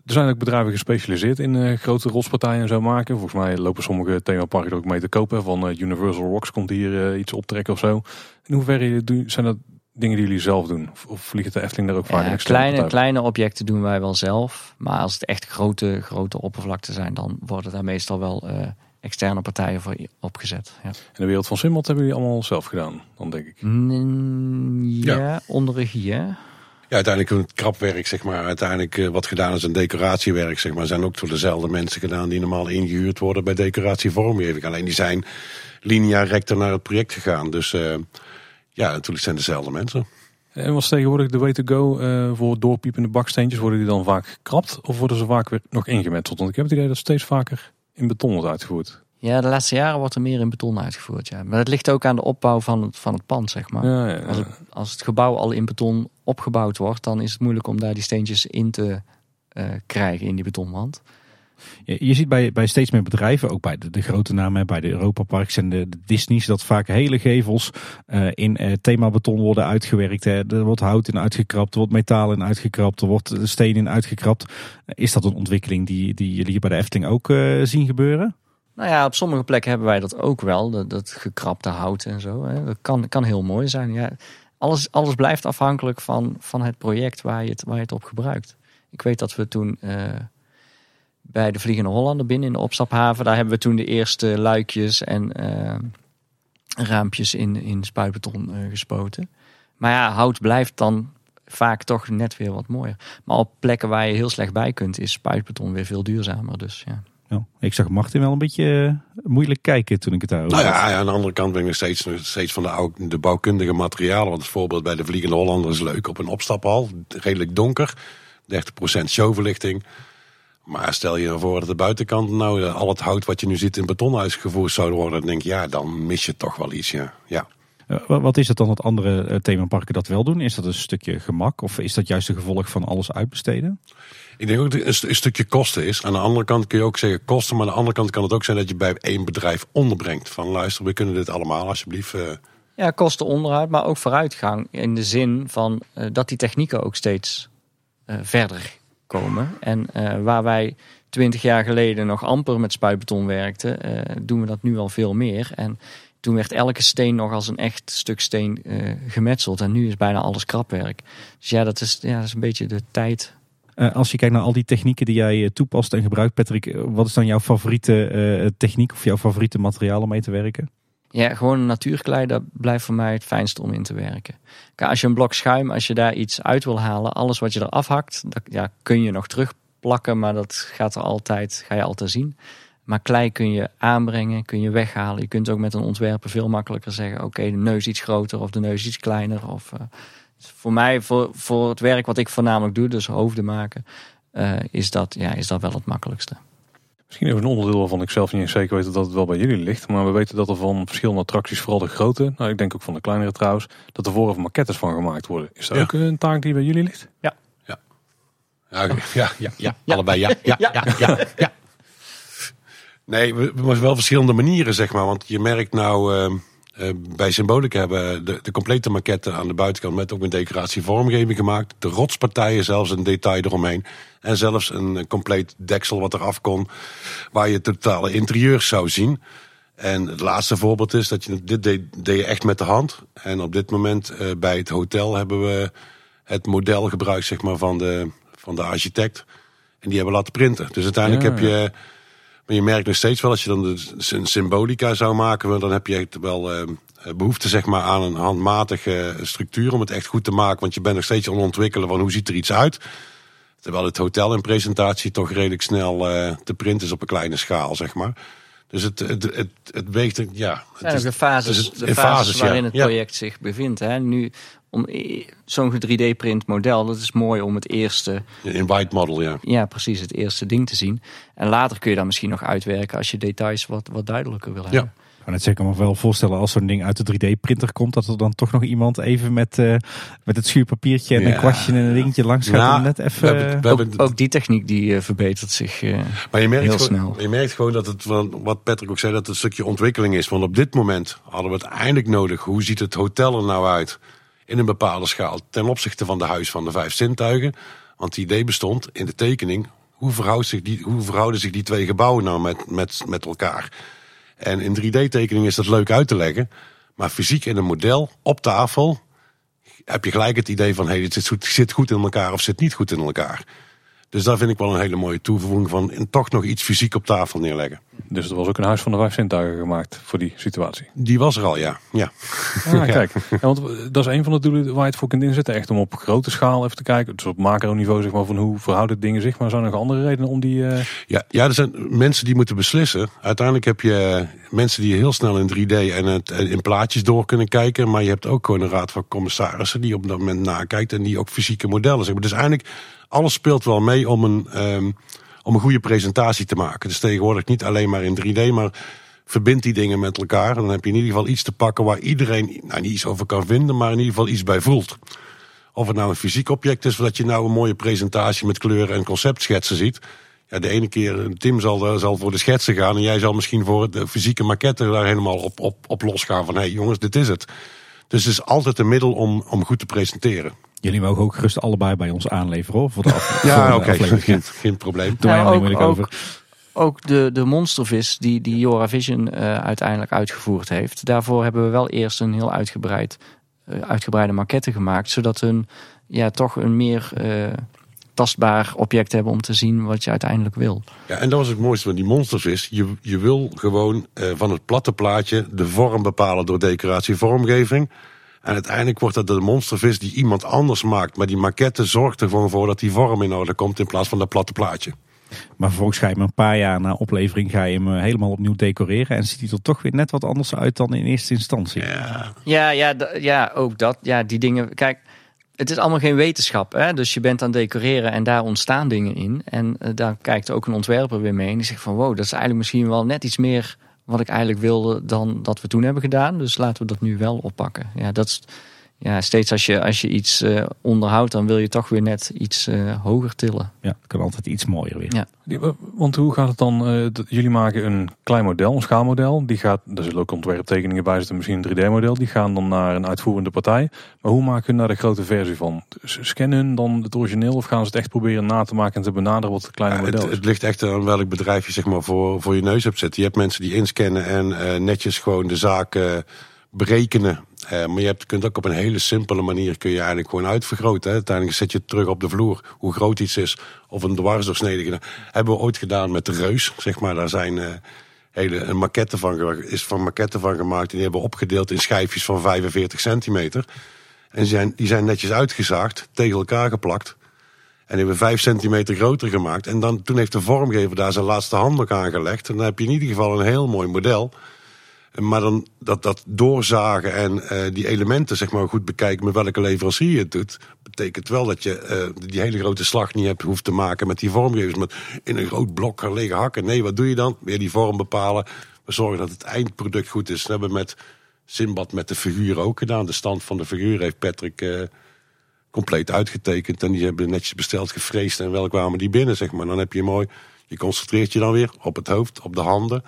Er zijn ook bedrijven gespecialiseerd in eh, grote rotspartijen en zo maken. Volgens mij lopen sommige themaparken er ook mee te kopen. Van eh, Universal Rocks komt hier iets optrekken of zo. In hoeverre doen- zijn dat dingen die jullie zelf doen? Of, of vliegt de Efteling daar ook vaak kleine, kleine objecten doen wij wel zelf. Maar als het echt grote, grote oppervlakten zijn, dan worden daar meestal wel eh, externe partijen voor opgezet. Ja, In de wereld van Simmelt hebben jullie allemaal zelf gedaan, dan denk ik. Mm, ja, Ja. onder regie, hè? Ja, uiteindelijk het krapwerk, zeg maar. Uiteindelijk eh, wat gedaan is een decoratiewerk, zeg maar. Zijn ook door dezelfde mensen gedaan die normaal ingehuurd worden bij decoratievormgeving. Alleen die zijn linea recta naar het project gegaan. Dus eh, ja, natuurlijk zijn dezelfde mensen. En was tegenwoordig de way to go eh, voor doorpiepende baksteentjes? Worden die dan vaak gekrapt of worden ze vaak weer nog ingemetseld? Want ik heb het idee dat steeds vaker in beton wordt uitgevoerd. Ja, de laatste jaren wordt er meer in beton uitgevoerd. Ja. Maar dat ligt ook aan de opbouw van het, van het pand, zeg maar. Ja, ja, Als, het, als het gebouw al in beton opgebouwd wordt, dan is het moeilijk om daar die steentjes in te eh, krijgen in die betonwand. Je, ziet bij, bij steeds meer bedrijven, ook bij de, grote namen, bij de Europa Parks en de, Disney's, dat vaak hele gevels eh, in eh, themabeton worden uitgewerkt. Hè. Er wordt hout in uitgekrapt, er wordt metaal in uitgekrapt, er wordt steen in uitgekrapt. Is dat een ontwikkeling die, die jullie hier bij de Efteling ook eh, zien gebeuren? Nou ja, op sommige plekken hebben wij dat ook wel. Dat, dat gekrapte hout en zo. Hè. Dat kan, kan heel mooi zijn. Ja, alles, alles blijft afhankelijk van, van het project waar je, het, waar je het op gebruikt. Ik weet dat we toen bij de Vliegende Hollander binnen in de opstaphaven... daar hebben we toen de eerste luikjes en eh, raampjes in, in spuitbeton eh, gespoten. Maar ja, hout blijft dan vaak toch net weer wat mooier. Maar op plekken waar je heel slecht bij kunt... is spuitbeton weer veel duurzamer. Dus ja. Ja, ik zag Martin wel een beetje eh, moeilijk kijken toen ik het daarover Nou ja, aan de andere kant ben ik nog steeds, nog steeds van de, oude, de bouwkundige materialen. Want het voorbeeld bij de Vliegende Hollander is leuk. Op een opstaphal, redelijk donker. 30% showverlichting. Maar stel je nou voor dat de buitenkant nou eh, al het hout wat je nu ziet in beton uitgevoerd zou worden. Dan denk je, ja, dan mis je toch wel iets. Ja. ja. Eh, wa- Wat is het dan dat andere eh, themaparken dat wel doen? Is dat een stukje gemak of is dat juist een gevolg van alles uitbesteden? Ik denk ook dat het een, st- een stukje kosten is. Aan de andere kant kun je ook zeggen kosten. Maar aan de andere kant kan het ook zijn dat je bij één bedrijf onderbrengt. Van luister, we kunnen dit allemaal alsjeblieft. Ja, kosten onderhoud, maar ook vooruitgang. In de zin van dat die technieken ook steeds verder komen. En eh, waar wij twintig jaar geleden nog amper met spuitbeton werkten, eh, doen we dat nu al veel meer. En toen werd elke steen nog als een echt stuk steen eh, gemetseld. En nu is bijna alles krapwerk. Dus ja, dat is, ja, dat is een beetje de tijd. Als je kijkt naar al die technieken die jij toepast en gebruikt, Patrick, wat is dan jouw favoriete techniek of jouw favoriete materiaal om mee te werken? Ja, gewoon natuurklei, dat blijft voor mij het fijnste om in te werken. Als je een blok schuim, als je daar iets uit wil halen, alles wat je eraf hakt, dat ja, kun je nog terugplakken, maar dat gaat er altijd, ga je altijd zien. Maar klei kun je aanbrengen, kun je weghalen. Je kunt ook met een ontwerper veel makkelijker zeggen, oké, de neus iets groter of de neus iets kleiner. Of, eh, dus voor mij, voor, voor het werk wat ik voornamelijk doe, dus hoofden maken, eh, is, dat, ja, is dat wel het makkelijkste. Misschien even een onderdeel waarvan ik zelf niet eens zeker weet dat het wel bij jullie ligt. Maar we weten dat er van verschillende attracties, vooral de grote, nou ik denk ook van de kleinere trouwens, dat er vooraf maquettes van gemaakt worden. Is dat Ja. ook een taak die bij jullie ligt? Ja, ja, ja, ja, allebei ja. Ja, ja, ja, ja. Nee, we, we hebben wel verschillende manieren, zeg maar. Want je merkt nou, eh, eh, bij Symbolica hebben de, de complete maquette aan de buitenkant met ook een decoratie vormgeving gemaakt. De rotspartijen zelfs een detail eromheen. En zelfs een, compleet deksel wat eraf kon, waar je het totale interieur zou zien. En het laatste voorbeeld is dat je dit deed, deed je echt met de hand. En op dit moment eh, bij het hotel hebben we het model gebruikt zeg maar, van, de, van de architect. En die hebben laten printen. Dus uiteindelijk Ja. heb je. Maar je merkt nog steeds wel, als je dan de, een symbolica zou maken, dan heb je echt wel eh, behoefte zeg maar, aan een handmatige structuur om het echt goed te maken. Want je bent nog steeds aan het ontwikkelen van hoe ziet er iets uit. Terwijl het hotel in presentatie toch redelijk snel eh, te printen is op een kleine schaal, zeg maar. Dus het, het, het, het weegt, ja. Het zijn ook is, de fases, het de fases, ja. waarin het Ja. project zich bevindt. Hè. Nu, om zo'n 3D-print model, dat is mooi om het eerste, in white model, ja. ja precies, het eerste ding te zien. En later kun je dan misschien nog uitwerken als je details wat, wat duidelijker wil hebben. Ik kan het zeker me wel voorstellen als zo'n ding uit de 3D-printer komt, dat er dan toch nog iemand even met, eh, met het schuurpapiertje en Ja. een kwastje en een dingetje langs gaat Nou, net We even... hebben, we Ook, hebben, ook die techniek die eh, verbetert zich. eh, maar je merkt, heel gewoon, snel. je merkt gewoon dat het, van wat Patrick ook zei, dat het een stukje ontwikkeling is. Want op dit moment hadden we het eindelijk nodig. Hoe ziet het hotel er nou uit in een bepaalde schaal ten opzichte van de huis van de vijf zintuigen? Want het idee bestond in de tekening. Hoe, verhoudt zich die, hoe verhouden zich die twee gebouwen nou met, met, met elkaar? En in 3D-tekening is dat leuk uit te leggen. Maar fysiek in een model op tafel heb je gelijk het idee van... hé, hey, dit zit, zit goed in elkaar of zit niet goed in elkaar. Dus daar vind ik wel een hele mooie toevoeging van... en toch nog iets fysiek op tafel neerleggen. Dus er was ook een huis van de vijf zintuigen gemaakt voor die situatie. Die was er al, ja. ja. Ah, kijk. Ja, want dat is een van de doelen waar je het voor kunt inzetten. Echt om op grote schaal even te kijken. Dus op macro-niveau zeg maar van hoe verhouden dingen zich. Maar zijn er nog andere redenen om die... eh, Ja, ja, er zijn mensen die moeten beslissen. Uiteindelijk heb je mensen die heel snel in 3D en het in plaatjes door kunnen kijken. Maar je hebt ook gewoon een raad van commissarissen die op dat moment nakijkt. En die ook fysieke modellen zeggen. Dus eigenlijk, alles speelt wel mee om een, ehm, om een goede presentatie te maken. Dus tegenwoordig niet alleen maar in 3D, maar verbind die dingen met elkaar. Dan heb je in ieder geval iets te pakken waar iedereen nou, niet iets over kan vinden, maar in ieder geval iets bij voelt. Of het nou een fysiek object is, of dat je nou een mooie presentatie met kleuren en conceptschetsen ziet. Ja, de ene keer, Tim zal, eh, zal voor de schetsen gaan en jij zal misschien voor de fysieke maquette daar helemaal op, op, op losgaan van hé hey, jongens, dit is het. Dus het is altijd een middel om, om goed te presenteren. Jullie mogen ook gerust allebei bij ons aanleveren hoor, voor de, af, Ja, oké, geen, geen probleem. Doe Nou, ook- over. Ook de, de monstervis die, die Jora Vision eh, uiteindelijk uitgevoerd heeft. Daarvoor hebben we wel eerst een heel uitgebreid, eh, uitgebreide maquette gemaakt. Zodat we een, ja, toch een meer eh, tastbaar object hebben om te zien wat je uiteindelijk wil. Ja, en dat was het mooiste van die monstervis. Je, je wil gewoon eh, van het platte plaatje de vorm bepalen door decoratie vormgeving. En uiteindelijk wordt dat de monstervis die iemand anders maakt. Maar die maquette zorgt er gewoon voor dat die vorm in orde komt in plaats van dat platte plaatje. Maar vervolgens ga je hem een paar jaar na oplevering ga je hem eh, helemaal opnieuw decoreren. En ziet hij er toch weer net wat anders uit dan in eerste instantie. Ja, Ja, ja, ja, ook dat. Ja, die dingen. Kijk, het is allemaal geen wetenschap. Hè? Dus je bent aan het decoreren en daar ontstaan dingen in. En eh, daar kijkt ook een ontwerper weer mee. En die zegt van wow, dat is eigenlijk misschien wel net iets meer wat ik eigenlijk wilde dan dat we toen hebben gedaan. Dus laten we dat nu wel oppakken. Ja, dat is. Ja, steeds als je, als je iets eh, onderhoudt, dan wil je toch weer net iets eh, hoger tillen. Ja, het kan altijd iets mooier weer. Ja. Die- Want hoe gaat het dan? eh, jullie maken een klein model, een schaalmodel. Die gaat, daar zullen ook ontwerptekeningen bij zitten, misschien een 3D-model. Die gaan dan naar een uitvoerende partij. Maar hoe maken hun daar de grote versie van? Scannen hun dan het origineel of gaan ze het echt proberen na te maken en te benaderen wat het kleine model het, is? het ligt echt aan welk bedrijf je zeg maar, voor, voor je neus hebt zitten. Je hebt mensen die inscannen en eh, netjes gewoon de zaak eh, berekenen. Eh, maar je hebt, kunt ook op een hele simpele manier kun je eigenlijk gewoon uitvergroten. Hè. Uiteindelijk zet je het terug op de vloer hoe groot iets is. Of een dwarsdoorsnede. gedaan. Hebben we ooit gedaan met de reus. Zeg maar, daar zijn eh, hele een maquette van, is van maquetten van gemaakt. En die hebben we opgedeeld in schijfjes van 45 centimeter. En die zijn, die zijn netjes uitgezaagd, tegen elkaar geplakt. En hebben we vijf centimeter groter gemaakt. En dan, toen heeft de vormgever daar zijn laatste hand ook aangelegd. En dan heb je in ieder geval een heel mooi model. Maar dan dat, dat doorzagen en eh, die elementen zeg maar, goed bekijken met welke leverancier je het doet. Betekent wel dat je eh, die hele grote slag niet hebt hoeft te maken met die vormgevers. Met in een groot blok gaan liggen hakken. Nee, wat doe je dan? Weer die vorm bepalen. We zorgen dat het eindproduct goed is. Dat hebben we met Simbad met de figuur ook gedaan. De stand van de figuur heeft Patrick eh, compleet uitgetekend. En die hebben netjes besteld, gevreesd en wel kwamen die binnen, zeg maar. Dan heb je mooi, je concentreert je dan weer op het hoofd, op de handen.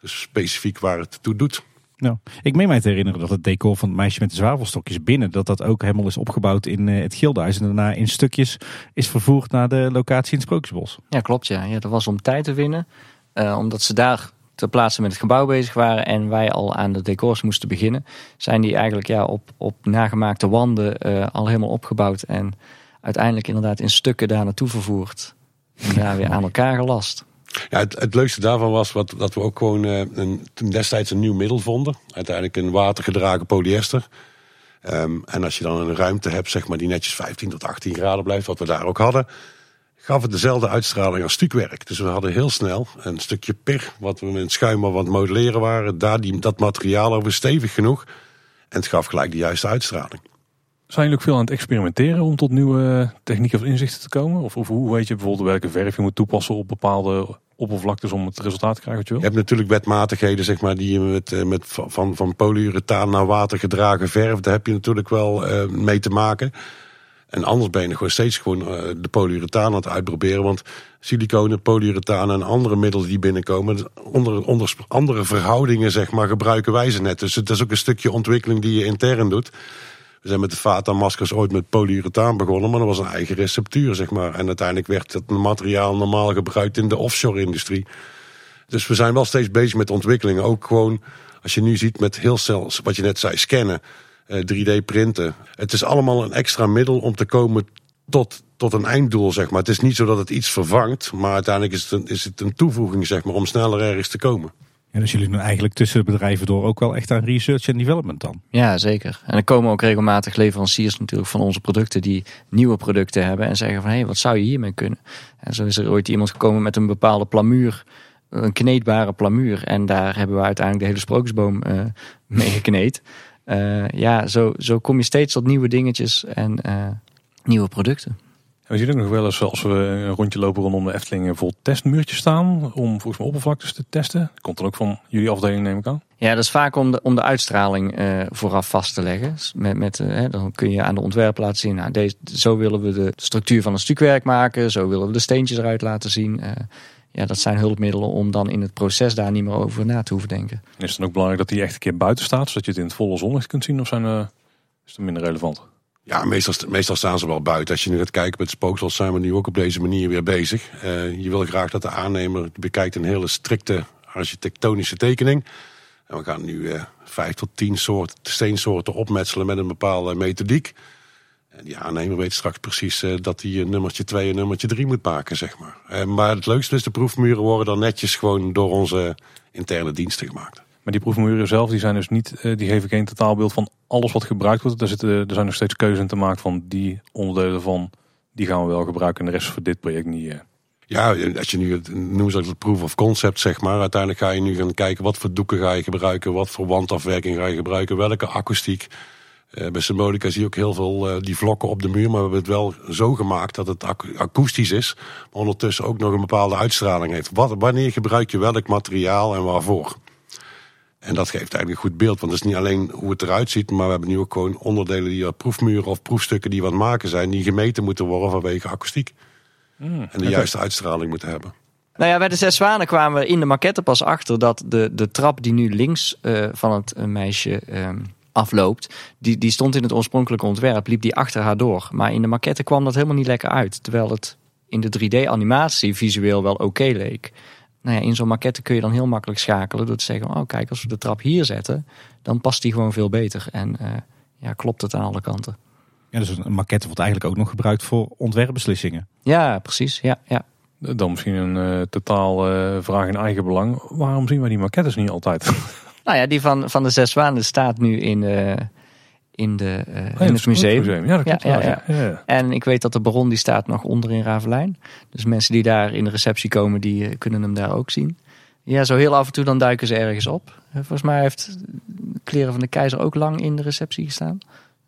Dus specifiek waar het toe doet. Nou, ik meen mij te herinneren dat het decor van het meisje met de zwavelstokjes binnen, dat dat ook helemaal is opgebouwd in eh, het Gildenhuis. En daarna in stukjes is vervoerd naar de locatie in het Sprookjesbos. Ja, klopt. Ja. Ja, dat was om tijd te winnen. Eh, omdat ze daar ter plaatse met het gebouw bezig waren en wij al aan de decors moesten beginnen, zijn die eigenlijk ja, op, op nagemaakte wanden eh, al helemaal opgebouwd en uiteindelijk inderdaad in stukken daar naartoe vervoerd. En daar weer aan elkaar gelast. Ja, het, leukste daarvan was wat, dat we ook gewoon eh, een, destijds een nieuw middel vonden. Uiteindelijk een watergedragen polyester. Ehm, en als je dan een ruimte hebt, zeg maar, die netjes 15 tot 18 graden blijft, wat we daar ook hadden, gaf het dezelfde uitstraling als stukwerk. Dus we hadden heel snel een stukje pir, wat we met schuim aan het modelleren waren, daar die, dat materiaal over stevig genoeg. En het gaf gelijk de juiste uitstraling. Zijn jullie ook veel aan het experimenteren om tot nieuwe technieken of inzichten te komen? Of, of hoe weet je bijvoorbeeld welke verf je moet toepassen op bepaalde oppervlaktes om het resultaat te krijgen je? Je hebt natuurlijk wetmatigheden, zeg maar, die je met, eh, met van, van polyurethaan naar watergedragen verf, daar heb je natuurlijk wel eh, mee te maken. En anders ben je gewoon steeds gewoon eh, de polyurethaan aan het uitproberen. Want siliconen, polyurethaan en andere middelen die binnenkomen, onder, onder andere verhoudingen, zeg maar, gebruiken wij ze net. Dus het is ook een stukje ontwikkeling die je intern doet. We zijn met de Fata-maskers ooit met polyurethaan begonnen, maar dat was een eigen receptuur, zeg maar. En uiteindelijk werd dat materiaal normaal gebruikt in de offshore-industrie. Dus we zijn wel steeds bezig met ontwikkelingen. Ook gewoon, als je nu ziet met heel snel, wat je net zei, scannen, eh, 3D-printen. Het is allemaal een extra middel om te komen tot, tot een einddoel, zeg maar. Het is niet zo dat het iets vervangt, maar uiteindelijk is het een, is het een toevoeging, zeg maar, om sneller ergens te komen. En dus jullie doen eigenlijk tussen de bedrijven door ook wel echt aan research en development dan. Ja, zeker. En er komen ook regelmatig leveranciers natuurlijk van onze producten die nieuwe producten hebben en zeggen van hé, hey, wat zou je hiermee kunnen? En zo is er ooit iemand gekomen met een bepaalde plamuur, een kneedbare plamuur. En daar hebben we uiteindelijk de hele sprookjesboom eh mee gekneed. Eh, ja, zo, zo kom je steeds tot nieuwe dingetjes en eh, nieuwe producten. We zien ook nog wel eens als we een rondje lopen rondom de Efteling vol testmuurtjes staan. Om volgens mij oppervlaktes te testen. Komt dan ook van jullie afdeling neem ik aan. Ja, dat is vaak om de, om de uitstraling eh, vooraf vast te leggen. Met, met, eh, dan kun je aan de ontwerp laten zien, nou, deze, zo willen we de structuur van een stukwerk maken. Zo willen we de steentjes eruit laten zien. Eh, ja, dat zijn hulpmiddelen om dan in het proces daar niet meer over na te hoeven denken. En is het dan ook belangrijk dat die echt een keer buiten staat. Zodat je het in het volle zonlicht kunt zien. Of zijn, is het minder relevant? Ja, meestal, meestal staan ze wel buiten. Als je nu gaat kijken met spooksels, zijn we nu ook op deze manier weer bezig. Eh, je wil graag dat de aannemer bekijkt een hele strikte architectonische tekening. En we gaan nu eh, vijf tot tien soorten steensoorten opmetselen met een bepaalde methodiek. En die aannemer weet straks precies eh, dat hij nummertje 2 en nummertje 3 moet maken, zeg maar. Maar het leukste is, de proefmuren worden dan netjes gewoon door onze interne diensten gemaakt. Maar die proefmuren zelf, die zijn dus niet, eh, die geven geen totaalbeeld van alles wat gebruikt wordt. Er, zitten, er zijn nog steeds keuzes in te maken van die onderdelen van, die gaan we wel gebruiken en de rest voor dit project niet. eh. Ja, als je nu het noemt ze het proof of concept, zeg maar. Uiteindelijk ga je nu gaan kijken wat voor doeken ga je gebruiken, wat voor wandafwerking ga je gebruiken, welke akoestiek. Uh, bij Symbolica zie je ook heel veel die vlokken op de muur, maar we hebben het wel zo gemaakt dat het akoestisch is, maar ondertussen ook nog een bepaalde uitstraling heeft. Wanneer gebruik je welk materiaal en waarvoor? En dat geeft eigenlijk een goed beeld, want het is niet alleen hoe het eruit ziet, maar we hebben nu ook gewoon onderdelen die proefmuren of proefstukken die wat maken zijn, die gemeten moeten worden vanwege akoestiek. Mm, en de juiste uitstraling moeten hebben. Nou ja, bij de Zes Zwanen kwamen we in de maquette pas achter dat de, de trap die nu links uh, van het uh, meisje uh, afloopt, die, die stond in het oorspronkelijke ontwerp, liep die achter haar door. Maar in de maquette kwam dat helemaal niet lekker uit. Terwijl het in de 3D-animatie visueel wel oké leek. Nou ja, in zo'n maquette kun je dan heel makkelijk schakelen door te zeggen: Oh, kijk, als we de trap hier zetten, dan past die gewoon veel beter. En ja, klopt het aan alle kanten. Ja, dus een maquette wordt eigenlijk ook nog gebruikt voor ontwerpbeslissingen. Ja, precies. Ja, ja. Dan misschien een uh, totaal uh, vraag in eigen belang. Waarom zien wij die maquettes niet altijd? Nou ja, die van, van de Zes Zwanen staat nu in, uh, in, de, oh, in het museum. museum. Ja, dat klopt ja, ja, ja, En ik weet dat de Baron die staat nog onder in Ravelijn. Dus mensen die daar in de receptie komen, die kunnen hem daar ook zien. Ja, zo heel af en toe dan duiken ze ergens op. Volgens mij heeft Kleren van de Keizer ook lang in de receptie gestaan.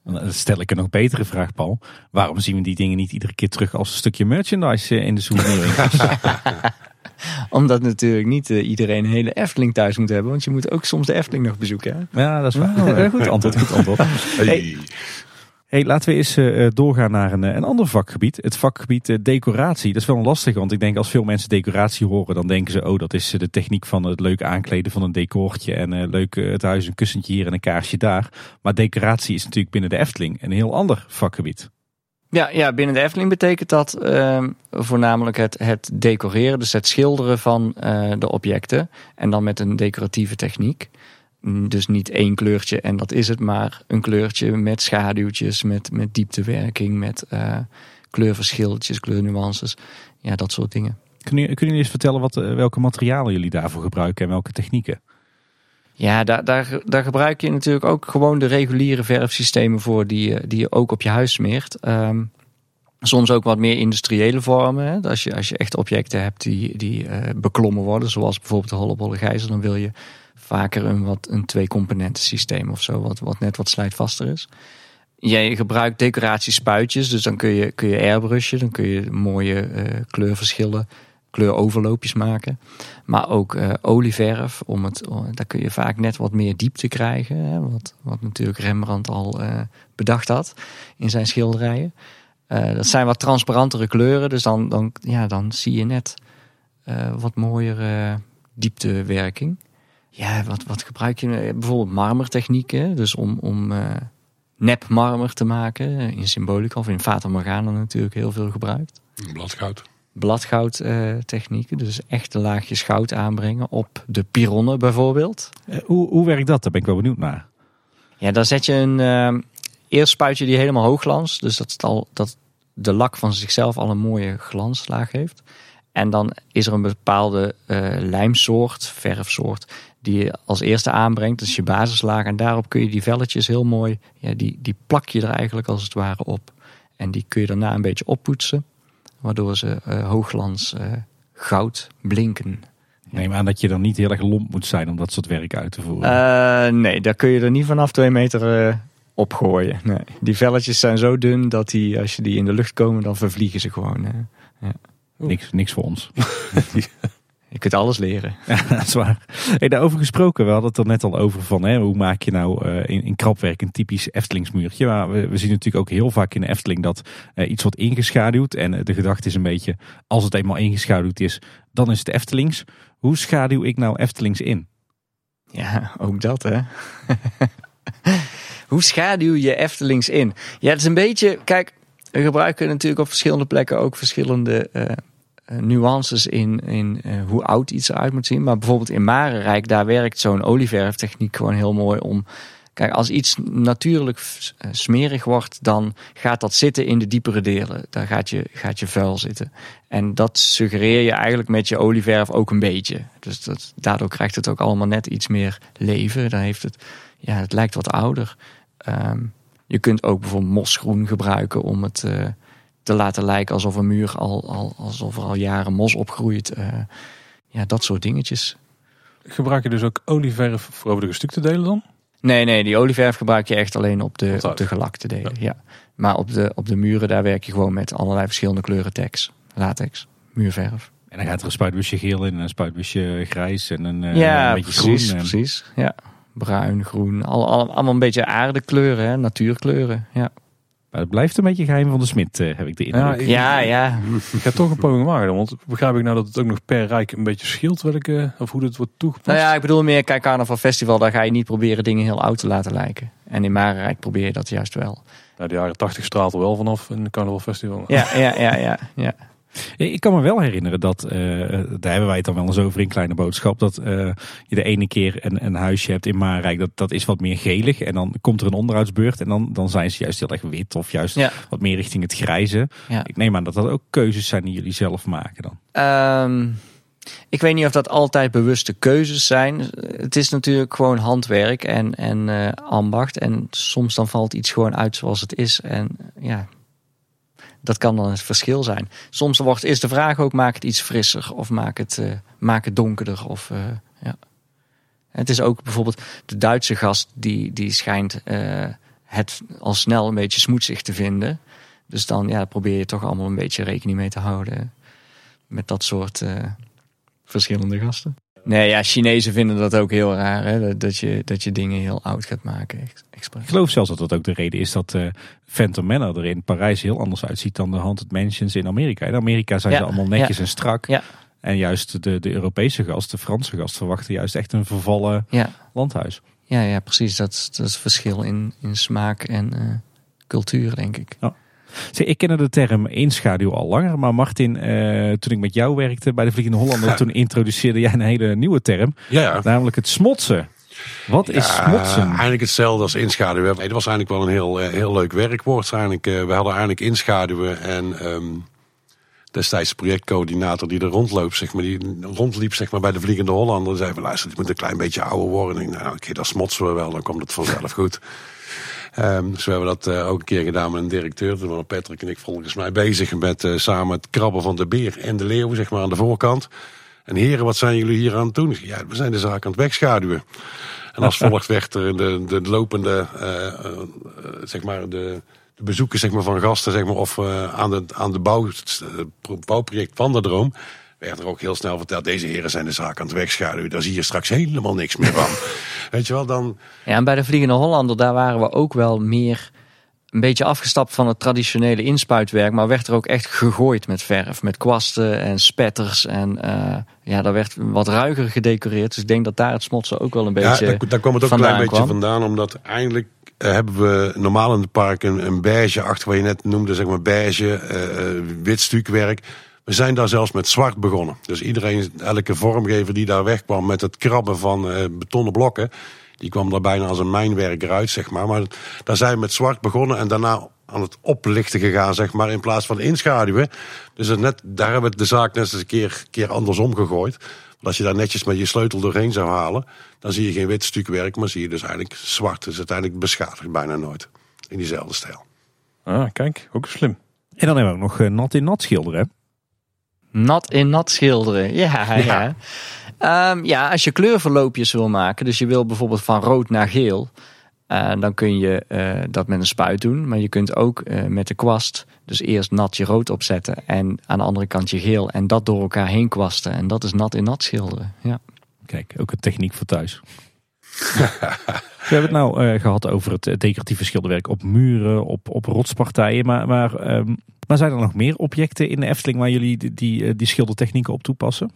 Dan stel ik een nog betere vraag, Paul. Waarom zien we die dingen niet iedere keer terug als een stukje merchandise eh, in de souvenirwinkels? Omdat natuurlijk niet uh, iedereen een hele Efteling thuis moet hebben. Want je moet ook soms de Efteling nog bezoeken. Hè? Ja, dat is waar. goed antwoord, goed antwoord. Hey. Hey, laten we eens uh, doorgaan naar een, een ander vakgebied. Het vakgebied uh, decoratie. Dat is wel een lastig, want ik denk als veel mensen decoratie horen, dan denken ze, oh, dat is de techniek van het leuk aankleden van een decoortje en uh, leuk het huis, een kussentje hier en een kaarsje daar. Maar decoratie is natuurlijk binnen de Efteling een heel ander vakgebied. Ja, ja binnen de Efteling betekent dat ehm, voornamelijk het, het decoreren, dus het schilderen van de objecten en dan met een decoratieve techniek. Dus niet één kleurtje en dat is het, maar een kleurtje met schaduwtjes, met, met dieptewerking, met uh, kleurverschilletjes, kleurnuances. Ja, dat soort dingen. Kunnen, kunnen jullie eens vertellen wat, eh, welke materialen jullie daarvoor gebruiken en welke technieken? Ja, daar, daar, daar gebruik je natuurlijk ook gewoon de reguliere verfsystemen voor die, die je ook op je huis smeert. Um, soms ook wat meer industriële vormen. Hè? Als, je, als je echt objecten hebt die, die uh, beklommen worden, zoals bijvoorbeeld de Hollebolle Gijzer, dan wil je vaker een, wat, een twee componenten systeem of zo, wat, wat net wat slijtvaster is. Jij gebruikt decoratiespuitjes, dus dan kun je, kun je airbrushen, dan kun je mooie uh, kleurverschillen, kleuroverloopjes maken. Maar ook uh, olieverf, om het, daar kun je vaak net wat meer diepte krijgen. Hè, wat, wat natuurlijk Rembrandt al uh, bedacht had in zijn schilderijen. dat zijn wat transparantere kleuren, dus dan, dan, ja, dan zie je net wat mooiere dieptewerking. Ja, wat, wat gebruik je? Bijvoorbeeld marmertechnieken. Dus om, om nep marmer te maken. In symbolica of in Fata Morgana natuurlijk heel veel gebruikt. Bladgoud. Bladgoud uh. Dus echte laagjes goud aanbrengen op de pironnen bijvoorbeeld. Uh, hoe, hoe werkt dat? Daar ben ik wel benieuwd naar. Ja, dan zet je een... eerst spuit je die helemaal hoogglans. Dus dat, het al, dat de lak van zichzelf al een mooie glanslaag heeft. En dan is er een bepaalde lijmsoort, verfsoort, die je als eerste aanbrengt. Dat is je basislaag. En daarop kun je die velletjes heel mooi, ja, die, die plak je er eigenlijk als het ware op. En die kun je daarna een beetje oppoetsen. Waardoor ze uh, hoogglans uh, goud blinken. Neem aan dat je dan niet heel erg lomp moet zijn om dat soort werk uit te voeren. Uh, nee, daar kun je er niet vanaf twee meter opgooien. Nee. Die velletjes zijn zo dun dat die, als je die in de lucht komen, dan vervliegen ze gewoon. Ja. Niks, niks voor ons. Je kunt alles leren. Ja, dat is waar. Hey, daarover gesproken, we hadden het er net al over van hè, hoe maak je nou uh, in, in krapwerk een typisch Eftelingsmuurtje. Maar we, we, zien natuurlijk ook heel vaak in de Efteling dat uh, iets wordt ingeschaduwd. En uh, de gedachte is een beetje, als het eenmaal ingeschaduwd is, dan is het Eftelings. Hoe schaduw ik nou Eftelings in? Ja, ook dat hè. hoe schaduw je Eftelings in? Ja, het is een beetje, kijk, we gebruiken natuurlijk op verschillende plekken ook verschillende eh, nuances in, in uh, hoe oud iets eruit moet zien. Maar bijvoorbeeld in Marenrijk, daar werkt zo'n olieverftechniek gewoon heel mooi om. Kijk, als iets natuurlijk eh, smerig wordt, dan gaat dat zitten in de diepere delen. Daar gaat je, gaat je vuil zitten. En dat suggereer je eigenlijk met je olieverf ook een beetje. Dus dat, daardoor krijgt het ook allemaal net iets meer leven. Dan heeft het, ja, het lijkt wat ouder. Um, je kunt ook bijvoorbeeld mosgroen gebruiken om het te laten lijken alsof een muur al, al alsof er al jaren mos opgroeit. Uh, ja, dat soort dingetjes. Gebruik je dus ook olieverf voor over de gestukte delen dan? Nee, nee, die olieverf gebruik je echt alleen op de, op de gelakte delen. Ja. Maar op de, op de muren, daar werk je gewoon met allerlei verschillende kleuren tex, latex, muurverf. En dan gaat er een spuitbusje geel in, een spuitbusje grijs en een, ja, een beetje precies, groen. precies. Ja, bruin, groen, al, al, allemaal een beetje aardekleuren, hè, natuurkleuren. Ja. Maar het blijft een beetje geheim van de smid, uh, heb ik de indruk. Ja, ja. ja. Ik ga toch een poging wagen, want begrijp ik nou dat het ook nog per rijk een beetje scheelt welke, of hoe het wordt toegepast? Nou ja, ik bedoel meer, kijk, Carnaval Festival, daar ga je niet proberen dingen heel oud te laten lijken. En in Marenrijk probeer je dat juist wel. Nou, de jaren 80 straalt er wel vanaf in het Carnaval Festival. Ja, ja, ja, ja. ja. Ik kan me wel herinneren dat, uh, daar hebben wij het dan wel eens over in Kleine Boodschap, dat uh, je de ene keer een, een huisje hebt in Maarrijk, dat, dat is wat meer gelig. En dan komt er een onderhoudsbeurt en dan, dan zijn ze juist heel erg wit of juist ja. wat meer richting het grijze. Ja. Ik neem aan dat dat ook keuzes zijn die jullie zelf maken dan. Um, ik weet niet of dat altijd bewuste keuzes zijn. Het is natuurlijk gewoon handwerk en, en uh, ambacht. En soms dan valt iets gewoon uit zoals het is. En ja, dat kan dan het verschil zijn. Soms wordt, is de vraag ook: maak het iets frisser of maak het, uh, maak het donkerder. Of, uh, ja. Het is ook bijvoorbeeld de Duitse gast die, die schijnt uh, het al snel een beetje smoetsig te vinden. Dus dan ja, probeer je toch allemaal een beetje rekening mee te houden met dat soort verschillende gasten. Nee, ja, Chinezen vinden dat ook heel raar. Hè? Dat, je, dat je dingen heel oud gaat maken. Expres. Ik geloof zelfs dat dat ook de reden is dat uh, Phantom Manor er in Parijs heel anders uitziet dan de Haunted Mansions in Amerika. In Amerika zijn ja, ze allemaal netjes ja, en strak. Ja. En juist de, de Europese gast, de Franse gast, verwachten juist echt een vervallen ja. landhuis. Ja, ja, precies. Dat, is, dat is het verschil in, in smaak en uh, cultuur, denk ik. Ja. Zeg, ik kende de term inschaduw al langer, maar Martin, uh, toen ik met jou werkte bij de Vliegende Hollander, ja. toen introduceerde jij een hele nieuwe term, ja. namelijk het smotsen. Wat is ja, smotsen? Eigenlijk hetzelfde als inschaduwen. Dat was eigenlijk wel een heel, heel leuk werkwoord. Eigenlijk, uh, we hadden eigenlijk inschaduwen en um, destijds de projectcoördinator die er rondloopt, zeg maar, die rondliep zeg maar, bij de Vliegende Hollander, zei van luister, het moet een klein beetje ouder worden. Ik, nou, oké, okay, dat smotsen we wel, dan komt het vanzelf goed. Um, dus we hebben dat uh, ook een keer gedaan met een directeur. Toen waren Patrick en ik volgens mij bezig met uh, samen het krabben van de beer en de leeuw, zeg maar, aan de voorkant. En heren, wat zijn jullie hier aan het doen? Ja, we zijn de zaak aan het wegschaduwen. En als volgt werd er de, de, de lopende, uh, zeg maar, de, de bezoekers zeg maar, van gasten, zeg maar, of aan, de, aan de bouw, het bouwproject van de droom werd er ook heel snel verteld, deze heren zijn de zaak aan het wegschaduwen. Daar zie je straks helemaal niks meer van. Weet je wel, dan... Ja, en bij de Vliegende Hollander, daar waren we ook wel meer een beetje afgestapt van het traditionele inspuitwerk. Maar werd er ook echt gegooid met verf, met kwasten en spetters. En uh, ja, daar werd wat ruiger gedecoreerd. Dus ik denk dat daar het smotsen ook wel een beetje Ja, daar, daar kwam het ook een klein beetje vandaan, omdat eindelijk uh, hebben we normaal in het park een, een beige achter, wat je net noemde, zeg maar beige, uh, wit stukwerk. We zijn daar zelfs met zwart begonnen. Dus iedereen, elke vormgever die daar wegkwam met het krabben van uh, betonnen blokken, die kwam daar bijna als een mijnwerker uit, zeg maar. Maar daar zijn we met zwart begonnen en daarna aan het oplichten gegaan, zeg maar, in plaats van inschaduwen. Dus het net, daar hebben we de zaak net eens een keer, keer andersom gegooid. Want als je daar netjes met je sleutel doorheen zou halen, dan zie je geen wit stukwerk, maar zie je dus eigenlijk zwart. Dus uiteindelijk beschadigt bijna nooit in diezelfde stijl. Ah, kijk, ook slim. En dan hebben we ook nog uh, nat in nat schilderen. Nat in nat schilderen, ja. ja. ja. Um, ja, als je kleurverloopjes wil maken, dus je wil bijvoorbeeld van rood naar geel, uh, dan kun je uh, dat met een spuit doen. Maar je kunt ook uh, met de kwast, dus eerst nat je rood opzetten en aan de andere kant je geel en dat door elkaar heen kwasten. En dat is nat in nat schilderen. Ja. Kijk, ook een techniek voor thuis. We hebben het nou gehad over het decoratieve schilderwerk op muren, op, op rotspartijen. Maar, maar, um, maar zijn er nog meer objecten in de Efteling waar jullie die, die, die schildertechnieken op toepassen?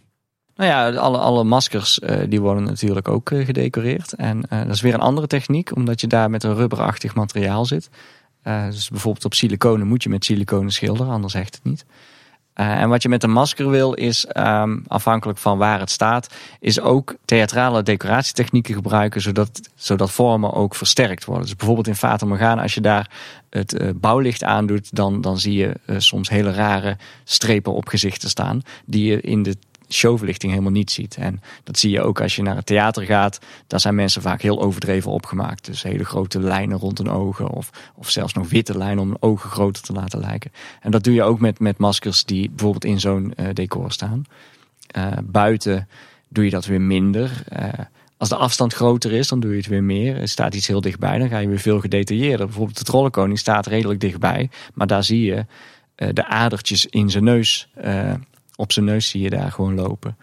Nou ja, alle, alle maskers uh, die worden natuurlijk ook uh, gedecoreerd. En dat is weer een andere techniek, omdat je daar met een rubberachtig materiaal zit. dus bijvoorbeeld op siliconen moet je met siliconen schilderen, anders hecht het niet. Uh, en wat je met een masker wil is, um, afhankelijk van waar het staat, is ook theatrale decoratietechnieken gebruiken, zodat, zodat vormen ook versterkt worden. Dus bijvoorbeeld in Fata Morgana, als je daar het uh, bouwlicht aandoet, dan, dan zie je uh, soms hele rare strepen op gezichten staan, die je in de showverlichting helemaal niet ziet. En dat zie je ook als je naar het theater gaat. Daar zijn mensen vaak heel overdreven opgemaakt. Dus hele grote lijnen rond hun ogen. Of, of zelfs nog witte lijnen om hun ogen groter te laten lijken. En dat doe je ook met, met maskers die bijvoorbeeld in zo'n uh, decor staan. Uh, buiten doe je dat weer minder. Uh, als de afstand groter is, dan doe je het weer meer. Er staat iets heel dichtbij, dan ga je weer veel gedetailleerder. Bijvoorbeeld de trollenkoning staat redelijk dichtbij. Maar daar zie je de adertjes in zijn neus op zijn neus zie je daar gewoon lopen.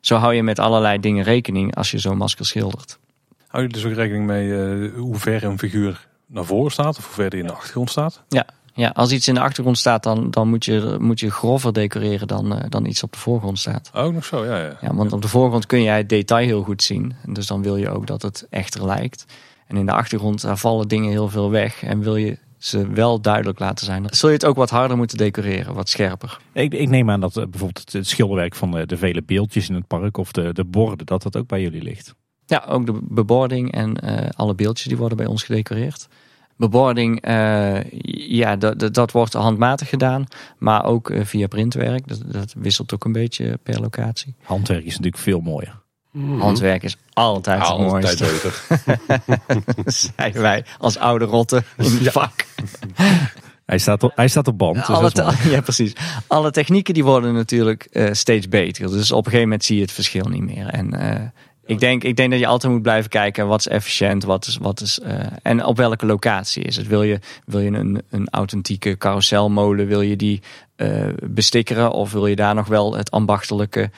Zo hou je met allerlei dingen rekening als je zo'n masker schildert. Hou je dus ook rekening mee uh, hoe ver een figuur naar voren staat of hoe ver die in de achtergrond staat? Ja, ja als iets in de achtergrond staat, dan, dan moet, je, moet je grover decoreren dan, uh, dan iets op de voorgrond staat. Ook nog zo, ja, ja. ja want op de voorgrond kun jij het detail heel goed zien. Dus dan wil je ook dat het echter lijkt. En in de achtergrond daar vallen dingen heel veel weg. En wil je ze wel duidelijk laten zijn. Zul je het ook wat harder moeten decoreren, wat scherper. Ik, ik neem aan dat uh, bijvoorbeeld het schilderwerk van de, de, vele beeldjes in het park of de, de borden, dat dat ook bij jullie ligt. Ja, ook de bebording en uh, alle beeldjes die worden bij ons gedecoreerd. Bebording, uh, ja, dat, dat wordt handmatig gedaan, maar ook via printwerk. Dat, dat wisselt ook een beetje per locatie. Handwerk is natuurlijk veel mooier. Mm. Handwerk is altijd het mooiste. Altijd Zijn wij als oude rotten in het vak. Hij staat op, hij staat op band. Dus Alle ja, precies. Alle technieken die worden natuurlijk uh, steeds beter. Dus op een gegeven moment zie je het verschil niet meer. En uh, ik, denk, ik denk dat je altijd moet blijven kijken wat is efficiënt, wat is, wat is uh, en op welke locatie is het. Wil je, wil je een, een authentieke carouselmolen, wil je die bestikkeren of wil je daar nog wel het ambachtelijke uh,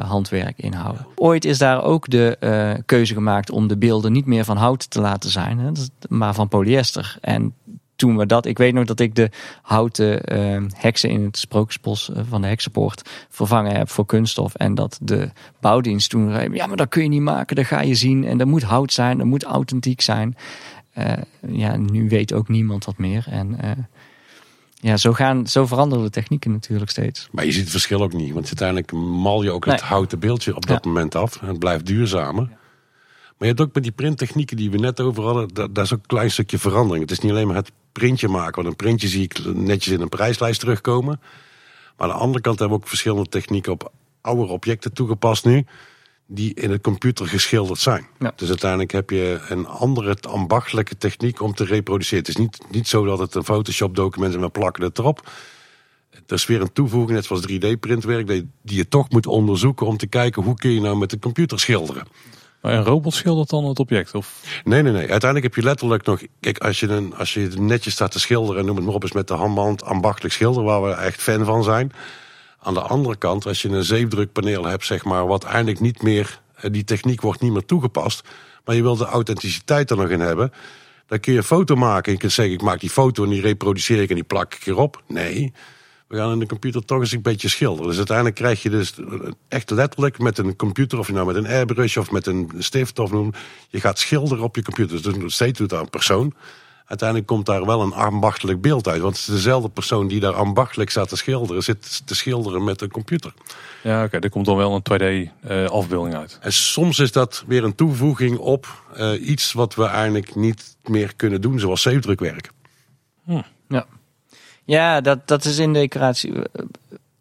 handwerk inhouden. Ooit is daar ook de uh, keuze gemaakt om de beelden niet meer van hout te laten zijn, hè, maar van polyester. En toen we dat, ik weet nog dat ik de houten uh, heksen in het sprookjesbos van de heksenpoort vervangen heb voor kunststof. En dat de bouwdienst toen zei, ja maar dat kun je niet maken, dat ga je zien. En dat moet hout zijn, dat moet authentiek zijn. ja, nu weet ook niemand wat meer. En ja, zo, gaan, zo veranderen de technieken natuurlijk steeds. Maar je ziet het verschil ook niet. Want uiteindelijk mal je ook het houten beeldje op dat moment af. En het blijft duurzamer. Maar je hebt ook met die printtechnieken die we net over hadden. Daar, daar is ook een klein stukje verandering. Het is niet alleen maar het printje maken. Want een printje zie ik netjes in een prijslijst terugkomen. Maar aan de andere kant hebben we ook verschillende technieken op oude objecten toegepast nu die in het computer geschilderd zijn. Dus uiteindelijk heb je een andere ambachtelijke techniek om te reproduceren. Het is niet, niet zo dat het een Photoshop document is en we plakken het erop. Er is weer een toevoeging, net zoals 3D-printwerk, die je toch moet onderzoeken om te kijken hoe kun je nou met de computer schilderen. Maar een robot schildert dan het object? Of? Nee, nee, nee. Uiteindelijk heb je letterlijk nog. Kijk, als je, een, als je netjes staat te schilderen, noem het maar op, is met de handband ambachtelijk schilderen, waar we echt fan van zijn. Aan de andere kant, als je een zeepdrukpaneel hebt, zeg maar, wat eigenlijk niet meer, eh, die techniek wordt niet meer toegepast, maar je wil de authenticiteit er nog in hebben, dan kun je een foto maken. Je kunt zeggen, ik maak die foto en die reproduceer ik en die plak ik erop. Nee, we gaan in de computer toch eens een beetje schilderen. Dus uiteindelijk krijg je dus echt letterlijk met een computer, of je nou met een airbrush of met een stift of noem, je gaat schilderen op je computer. Dus nog steeds doet dat een persoon uiteindelijk komt daar wel een ambachtelijk beeld uit. Want het is dezelfde persoon die daar ambachtelijk staat te schilderen, zit te schilderen met een computer. Ja, oké, er komt dan wel een 2D-afbeelding eh, uit. En soms is dat weer een toevoeging op uh, iets wat we eigenlijk niet meer kunnen doen, zoals zeepdrukwerk. Hm. Ja, ja dat, dat is in decoratie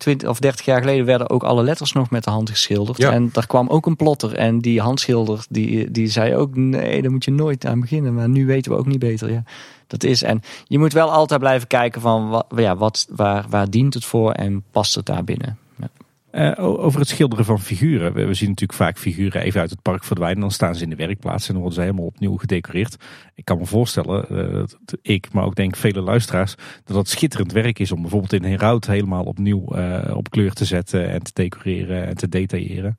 20 of 30 jaar geleden werden ook alle letters nog met de hand geschilderd. En daar kwam ook een plotter. En die handschilder die, die zei ook: nee, daar moet je nooit aan beginnen. Maar nu weten we ook niet beter. Ja, dat is. En je moet wel altijd blijven kijken van wat, ja, wat, waar, waar dient het voor en past het daar binnen. Uh, over het schilderen van figuren. We, zien natuurlijk vaak figuren even uit het park verdwijnen. Dan staan ze in de werkplaats en dan worden ze helemaal opnieuw gedecoreerd. Ik kan me voorstellen, dat ik, maar ook denk vele luisteraars, dat het schitterend werk is om bijvoorbeeld in Heraut helemaal opnieuw uh, op kleur te zetten en te decoreren en te detailleren.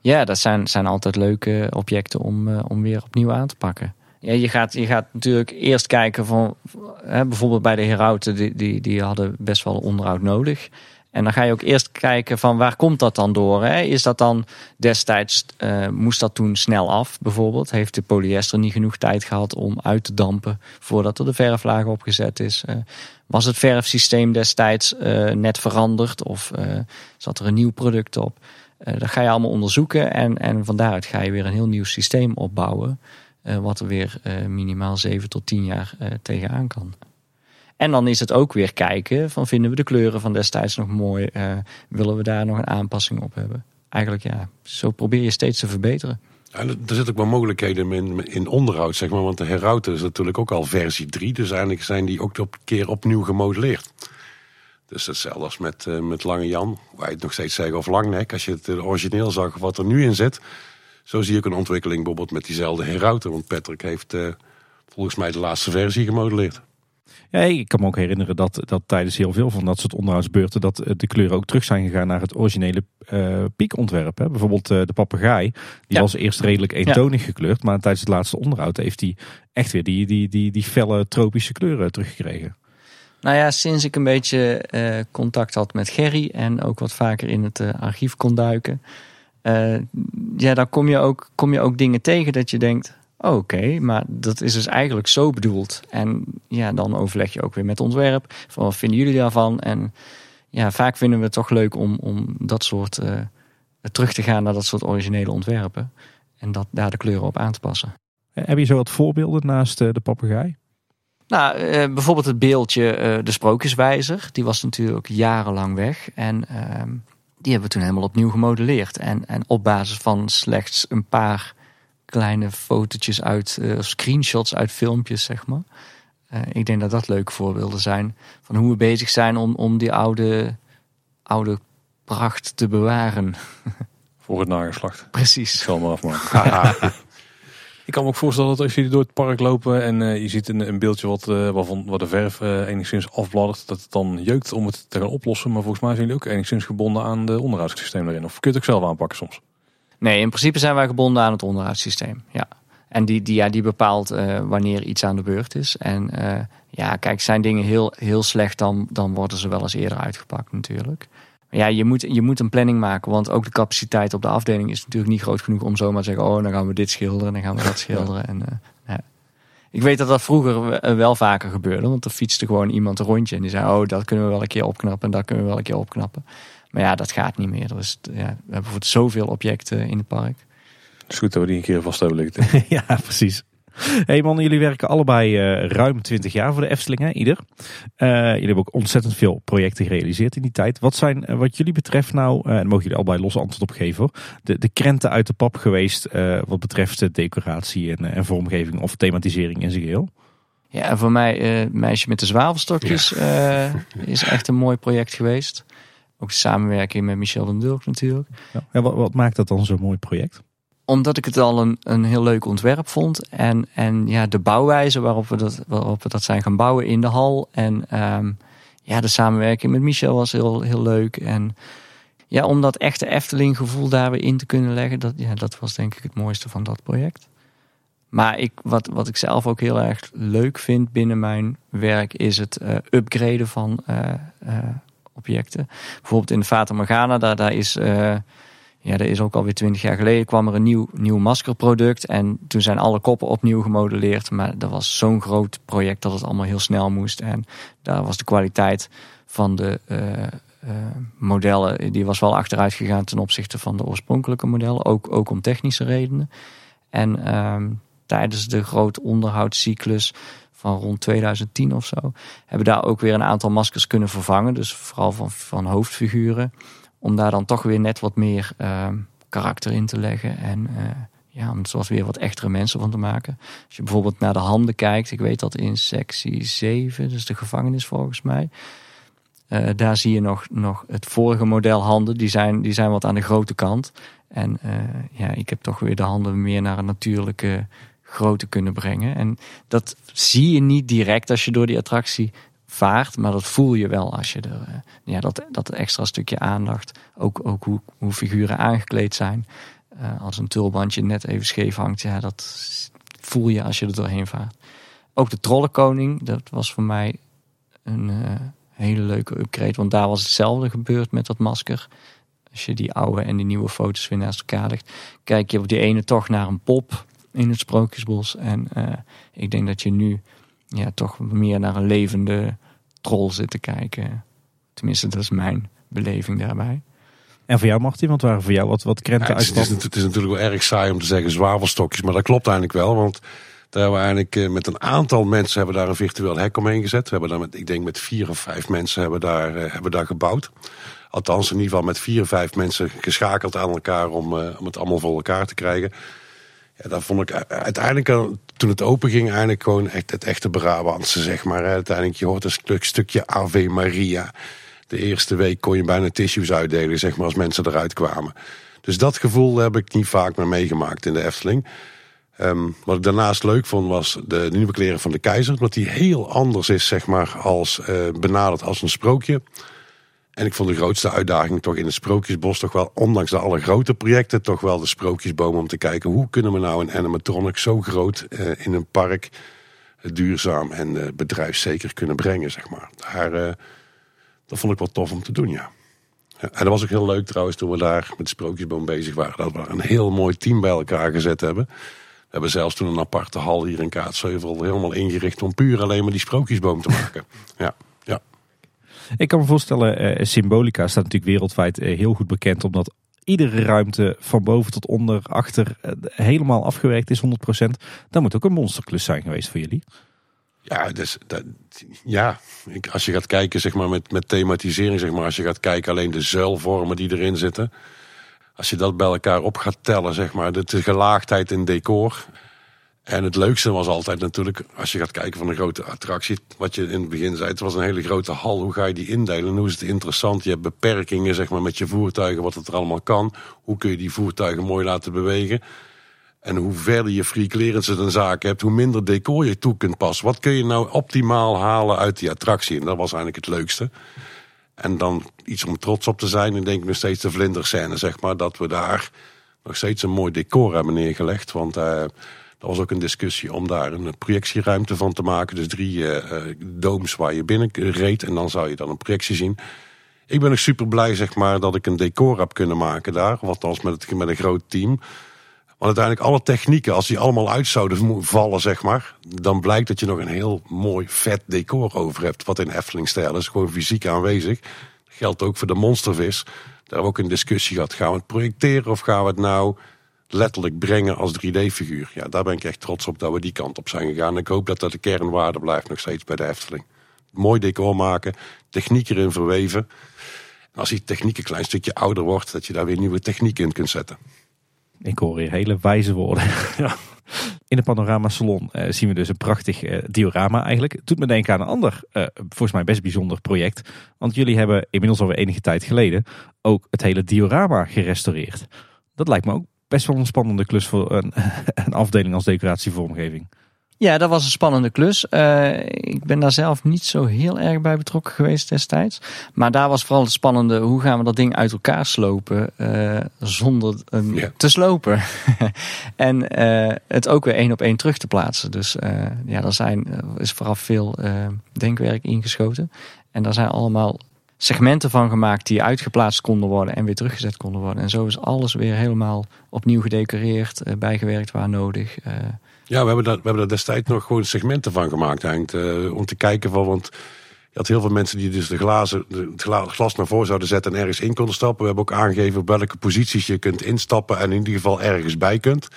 Ja, dat zijn, zijn altijd leuke objecten om, om weer opnieuw aan te pakken. Ja, je, gaat, je gaat natuurlijk eerst kijken van, hè, bijvoorbeeld bij de Herauten, die, die, die hadden best wel onderhoud nodig. En dan ga je ook eerst kijken van waar komt dat dan door? Hè? Is dat dan destijds, uh, moest dat toen snel af bijvoorbeeld? Heeft de polyester niet genoeg tijd gehad om uit te dampen voordat er de verflaag opgezet is? Uh, was het verfsysteem destijds uh, net veranderd of zat er een nieuw product op? dat ga je allemaal onderzoeken en, en van daaruit ga je weer een heel nieuw systeem opbouwen. wat er weer minimaal 7 tot 10 jaar tegenaan kan. En dan is het ook weer kijken van vinden we de kleuren van destijds nog mooi? Uh, willen we daar nog een aanpassing op hebben? eigenlijk ja, zo probeer je steeds te verbeteren. En er zitten ook wel mogelijkheden in, in onderhoud, zeg maar. Want de Herauten is natuurlijk ook al versie 3. Dus eigenlijk zijn die ook op keer opnieuw gemodelleerd. Dus hetzelfde als met, eh, met Lange Jan. Waar je het nog steeds zeggen of Langnek. Als je het eh, origineel zag wat er nu in zit. Zo zie ik een ontwikkeling bijvoorbeeld met diezelfde Herauten. Want Patrick heeft volgens mij de laatste versie gemodelleerd. Ja, ik kan me ook herinneren dat, dat tijdens heel veel van dat soort onderhoudsbeurten dat eh, de kleuren ook terug zijn gegaan naar het originele eh, piekontwerp. Hè. Bijvoorbeeld eh, de papegaai, die Ja. was eerst redelijk eentonig gekleurd, maar tijdens het laatste onderhoud heeft hij echt weer die, die, die, die felle tropische kleuren teruggekregen. Nou ja, sinds ik een beetje contact had met Gerry en ook wat vaker in het archief kon duiken. ja, dan kom je, ook, kom je ook dingen tegen dat je denkt, oké, maar dat is dus eigenlijk zo bedoeld. En ja, dan overleg je ook weer met ontwerp, van wat vinden jullie daarvan? En ja, vaak vinden we het toch leuk om, om dat soort, eh, terug te gaan naar dat soort originele ontwerpen. En dat, daar de kleuren op aan te passen. Eh, Heb je zo wat voorbeelden naast eh, de papegaai? Nou, bijvoorbeeld het beeldje De Sprookjeswijzer. Die was natuurlijk jarenlang weg. En ehm, die hebben we toen helemaal opnieuw gemodelleerd. En, en op basis van slechts een paar kleine fotootjes uit, eh, screenshots uit filmpjes, zeg maar. Eh, ik denk dat dat leuke voorbeelden zijn van hoe we bezig zijn om, om die oude, oude pracht te bewaren. Voor het nageslacht. Ik Precies. zal hem maar afmaken. Ik kan me ook voorstellen dat als jullie door het park lopen en eh, je ziet een, een beeldje wat, eh, waarvan waar de verf enigszins afbladdert, dat het dan jeukt om het te gaan oplossen. Maar volgens mij zijn jullie ook enigszins gebonden aan de onderhoudssysteem erin. Of kun je het ook zelf aanpakken soms? Nee, in principe zijn wij gebonden aan het onderhoudssysteem. Ja. En die, die, ja, die bepaalt eh, wanneer iets aan de beurt is. En eh, ja, kijk, zijn dingen heel, heel slecht, dan, dan worden ze wel eens eerder uitgepakt natuurlijk. Maar ja, je moet, je moet een planning maken, want ook de capaciteit op de afdeling is natuurlijk niet groot genoeg om zomaar te zeggen, oh, dan gaan we dit schilderen, dan gaan we dat schilderen. En, eh, ja. Ik weet dat dat vroeger wel vaker gebeurde, want er fietste gewoon iemand een rondje en die zei, oh, dat kunnen we wel een keer opknappen en dat kunnen we wel een keer opknappen. Maar ja, dat gaat niet meer. Er is, ja, we hebben bijvoorbeeld zoveel objecten in het park. Het is goed dat we die een keer vast hebben liggen. ja, precies. Hey mannen, jullie werken allebei eh, ruim 20 jaar voor de Efteling, hè, ieder. Eh, jullie hebben ook ontzettend veel projecten gerealiseerd in die tijd. Wat zijn, eh, wat jullie betreft nou, eh, en daar mogen jullie allebei los antwoord op geven hoor, de, de krenten uit de pap geweest eh, wat betreft de decoratie en, en vormgeving of thematisering in zijn geheel? Ja, en voor mij, eh Meisje met de Zwavelstokjes, eh, is echt een mooi project geweest. Ook de samenwerking met Michel den Dulk natuurlijk. Ja. Ja, wat, wat maakt dat dan zo'n mooi project? Omdat ik het al een, een heel leuk ontwerp vond. En, en ja, de bouwwijze waarop we, dat, waarop we dat zijn gaan bouwen in de hal. En ehm, ja, de samenwerking met Michel was heel, heel leuk. En ja, om dat echte Efteling gevoel daar weer in te kunnen leggen. Dat, ja, dat was denk ik het mooiste van dat project. Maar ik, wat, wat ik zelf ook heel erg leuk vind binnen mijn werk is het eh, upgraden van eh, eh, objecten. Bijvoorbeeld in de Fata Morgana, daar, daar is, eh, ja, daar is ook alweer twintig jaar geleden kwam er een nieuw, nieuw maskerproduct. En toen zijn alle koppen opnieuw gemodelleerd. Maar dat was zo'n groot project dat het allemaal heel snel moest. En daar was de kwaliteit van de eh, eh, modellen, die was wel achteruit gegaan ten opzichte van de oorspronkelijke modellen. Ook, ook om technische redenen. En ehm, tijdens de grote onderhoudscyclus van rond 2010 of zo, hebben daar ook weer een aantal maskers kunnen vervangen. Dus vooral van, van hoofdfiguren. Om daar dan toch weer net wat meer ehm, karakter in te leggen. En eh, ja, om zoals weer wat echtere mensen van te maken. Als je bijvoorbeeld naar de handen kijkt. Ik weet dat in sectie 7, dus de gevangenis volgens mij. eh, daar zie je nog, nog het vorige model handen. Die zijn, die zijn wat aan de grote kant. En eh, ja, ik heb toch weer de handen meer naar een natuurlijke grootte kunnen brengen. En dat zie je niet direct als je door die attractie vaart, maar dat voel je wel als je er eh, ja, dat, dat extra stukje aandacht, ook, ook hoe, hoe figuren aangekleed zijn. Eh, als een tulbandje net even scheef hangt, ja, dat voel je als je er doorheen vaart. Ook de Trollenkoning, dat was voor mij een eh, hele leuke upgrade, want daar was hetzelfde gebeurd met dat masker. Als je die oude en die nieuwe foto's weer naast elkaar legt, kijk je op die ene toch naar een pop in het Sprookjesbos. En eh, ik denk dat je nu ja, toch meer naar een levende troll zit te kijken. Tenminste, dat is mijn beleving daarbij. En voor jou Martin, want waren voor jou wat, wat krenten Ja, uit het, is, het, is, het is natuurlijk wel erg saai om te zeggen zwavelstokjes, maar dat klopt eigenlijk wel. Want Daar hebben we eigenlijk eh, met een aantal mensen hebben daar een virtueel hek omheen gezet. We hebben daar met, ik denk met vier of vijf mensen hebben daar, eh, hebben daar gebouwd. Althans, in ieder geval met vier of vijf mensen geschakeld aan elkaar om, eh, om het allemaal voor elkaar te krijgen. Ja, daar vond ik uiteindelijk, eh, toen het open ging, eigenlijk gewoon echt het echte Brabantse, zeg maar. Uiteindelijk, je hoort een stuk, stukje Ave Maria. De eerste week kon je bijna tissues uitdelen, zeg maar, als mensen eruit kwamen. Dus dat gevoel heb ik niet vaak meer meegemaakt in de Efteling. Ehm, wat ik daarnaast leuk vond was de nieuwe kleren van de keizer. Omdat die heel anders is, zeg maar, als eh, benaderd als een sprookje. En ik vond de grootste uitdaging toch in het Sprookjesbos toch wel, ondanks de alle grote projecten, toch wel de Sprookjesboom om te kijken hoe kunnen we nou een animatronic zo groot eh, in een park eh, duurzaam en eh, bedrijfszeker kunnen brengen, zeg maar. Daar, dat vond ik wel tof om te doen, ja. Ja, En dat was ook heel leuk trouwens toen we daar met de Sprookjesboom bezig waren. Dat we een heel mooi team bij elkaar gezet hebben. We hebben zelfs toen een aparte hal hier in Kaatsheuvel helemaal ingericht om puur alleen maar die Sprookjesboom te maken. Ja. Ik kan me voorstellen, eh, Symbolica staat natuurlijk wereldwijd eh, heel goed bekend. Omdat iedere ruimte van boven tot onder, achter eh, helemaal afgewerkt is 100%. Dat moet ook een monsterklus zijn geweest voor jullie. Ja, dus, dat, ja. Als je gaat kijken zeg maar, met, met thematisering, zeg maar, als je gaat kijken alleen de zuilvormen die erin zitten. Als je dat bij elkaar op gaat tellen, zeg maar, de gelaagdheid in decor. En het leukste was altijd natuurlijk, als je gaat kijken van een grote attractie, wat je in het begin zei, het was een hele grote hal. Hoe ga je die indelen? En hoe is het interessant? Je hebt beperkingen zeg maar, met je voertuigen, wat het er allemaal kan. Hoe kun je die voertuigen mooi laten bewegen? En hoe verder je free clearance een zaak hebt, hoe minder decor je toe kunt passen. Wat kun je nou optimaal halen uit die attractie? En dat was eigenlijk het leukste. En dan iets om trots op te zijn. Ik denk nog steeds de vlinderscène, zeg maar. Dat we daar nog steeds een mooi decor hebben neergelegd. Want eh er was ook een discussie om daar een projectieruimte van te maken. Dus drie eh eh, dooms waar je binnen reed. En dan zou je dan een projectie zien. Ik ben ook super blij, zeg maar, dat ik een decor heb kunnen maken daar. Althans met, het, met een groot team. Want uiteindelijk alle technieken, als die allemaal uit zouden vallen, zeg maar, dan blijkt dat je nog een heel mooi vet decor over hebt. Wat in Efteling-stijl is, gewoon fysiek aanwezig. Dat geldt ook voor de monstervis. Daar hebben we ook een discussie gehad. Gaan we het projecteren of gaan we het nou letterlijk brengen als 3D-figuur? Ja, daar ben ik echt trots op dat we die kant op zijn gegaan. Ik hoop dat dat de kernwaarde blijft nog steeds bij de Efteling. Mooi decor maken, techniek erin verweven. En als die techniek een klein stukje ouder wordt, dat je daar weer nieuwe techniek in kunt zetten. Ik hoor hier hele wijze woorden. Ja. In de Panorama Salon eh, zien we dus een prachtig eh, diorama eigenlijk. Het doet me denken aan een ander, eh, volgens mij best bijzonder project. Want jullie hebben inmiddels alweer enige tijd geleden ook het hele diorama gerestaureerd. Dat lijkt me ook best wel een spannende klus voor een, een afdeling als decoratievormgeving. Ja, dat was een spannende klus. Eh, ik ben daar zelf niet zo heel erg bij betrokken geweest destijds. Maar daar was vooral het spannende, hoe gaan we dat ding uit elkaar slopen eh, zonder hem Ja. te slopen. en eh, het ook weer één op één terug te plaatsen. Dus eh, ja, daar zijn, is vooraf veel eh, denkwerk ingeschoten. En daar zijn allemaal segmenten van gemaakt die uitgeplaatst konden worden en weer teruggezet konden worden. En zo is alles weer helemaal opnieuw gedecoreerd, eh, bijgewerkt waar nodig. eh. Ja, we hebben, daar, we hebben daar destijds nog gewoon segmenten van gemaakt. Eigenlijk, eh, om te kijken van, want je had heel veel mensen die dus de glazen, het gla- glas naar voren zouden zetten en ergens in konden stappen. We hebben ook aangegeven op welke posities je kunt instappen en in ieder geval ergens bij kunt.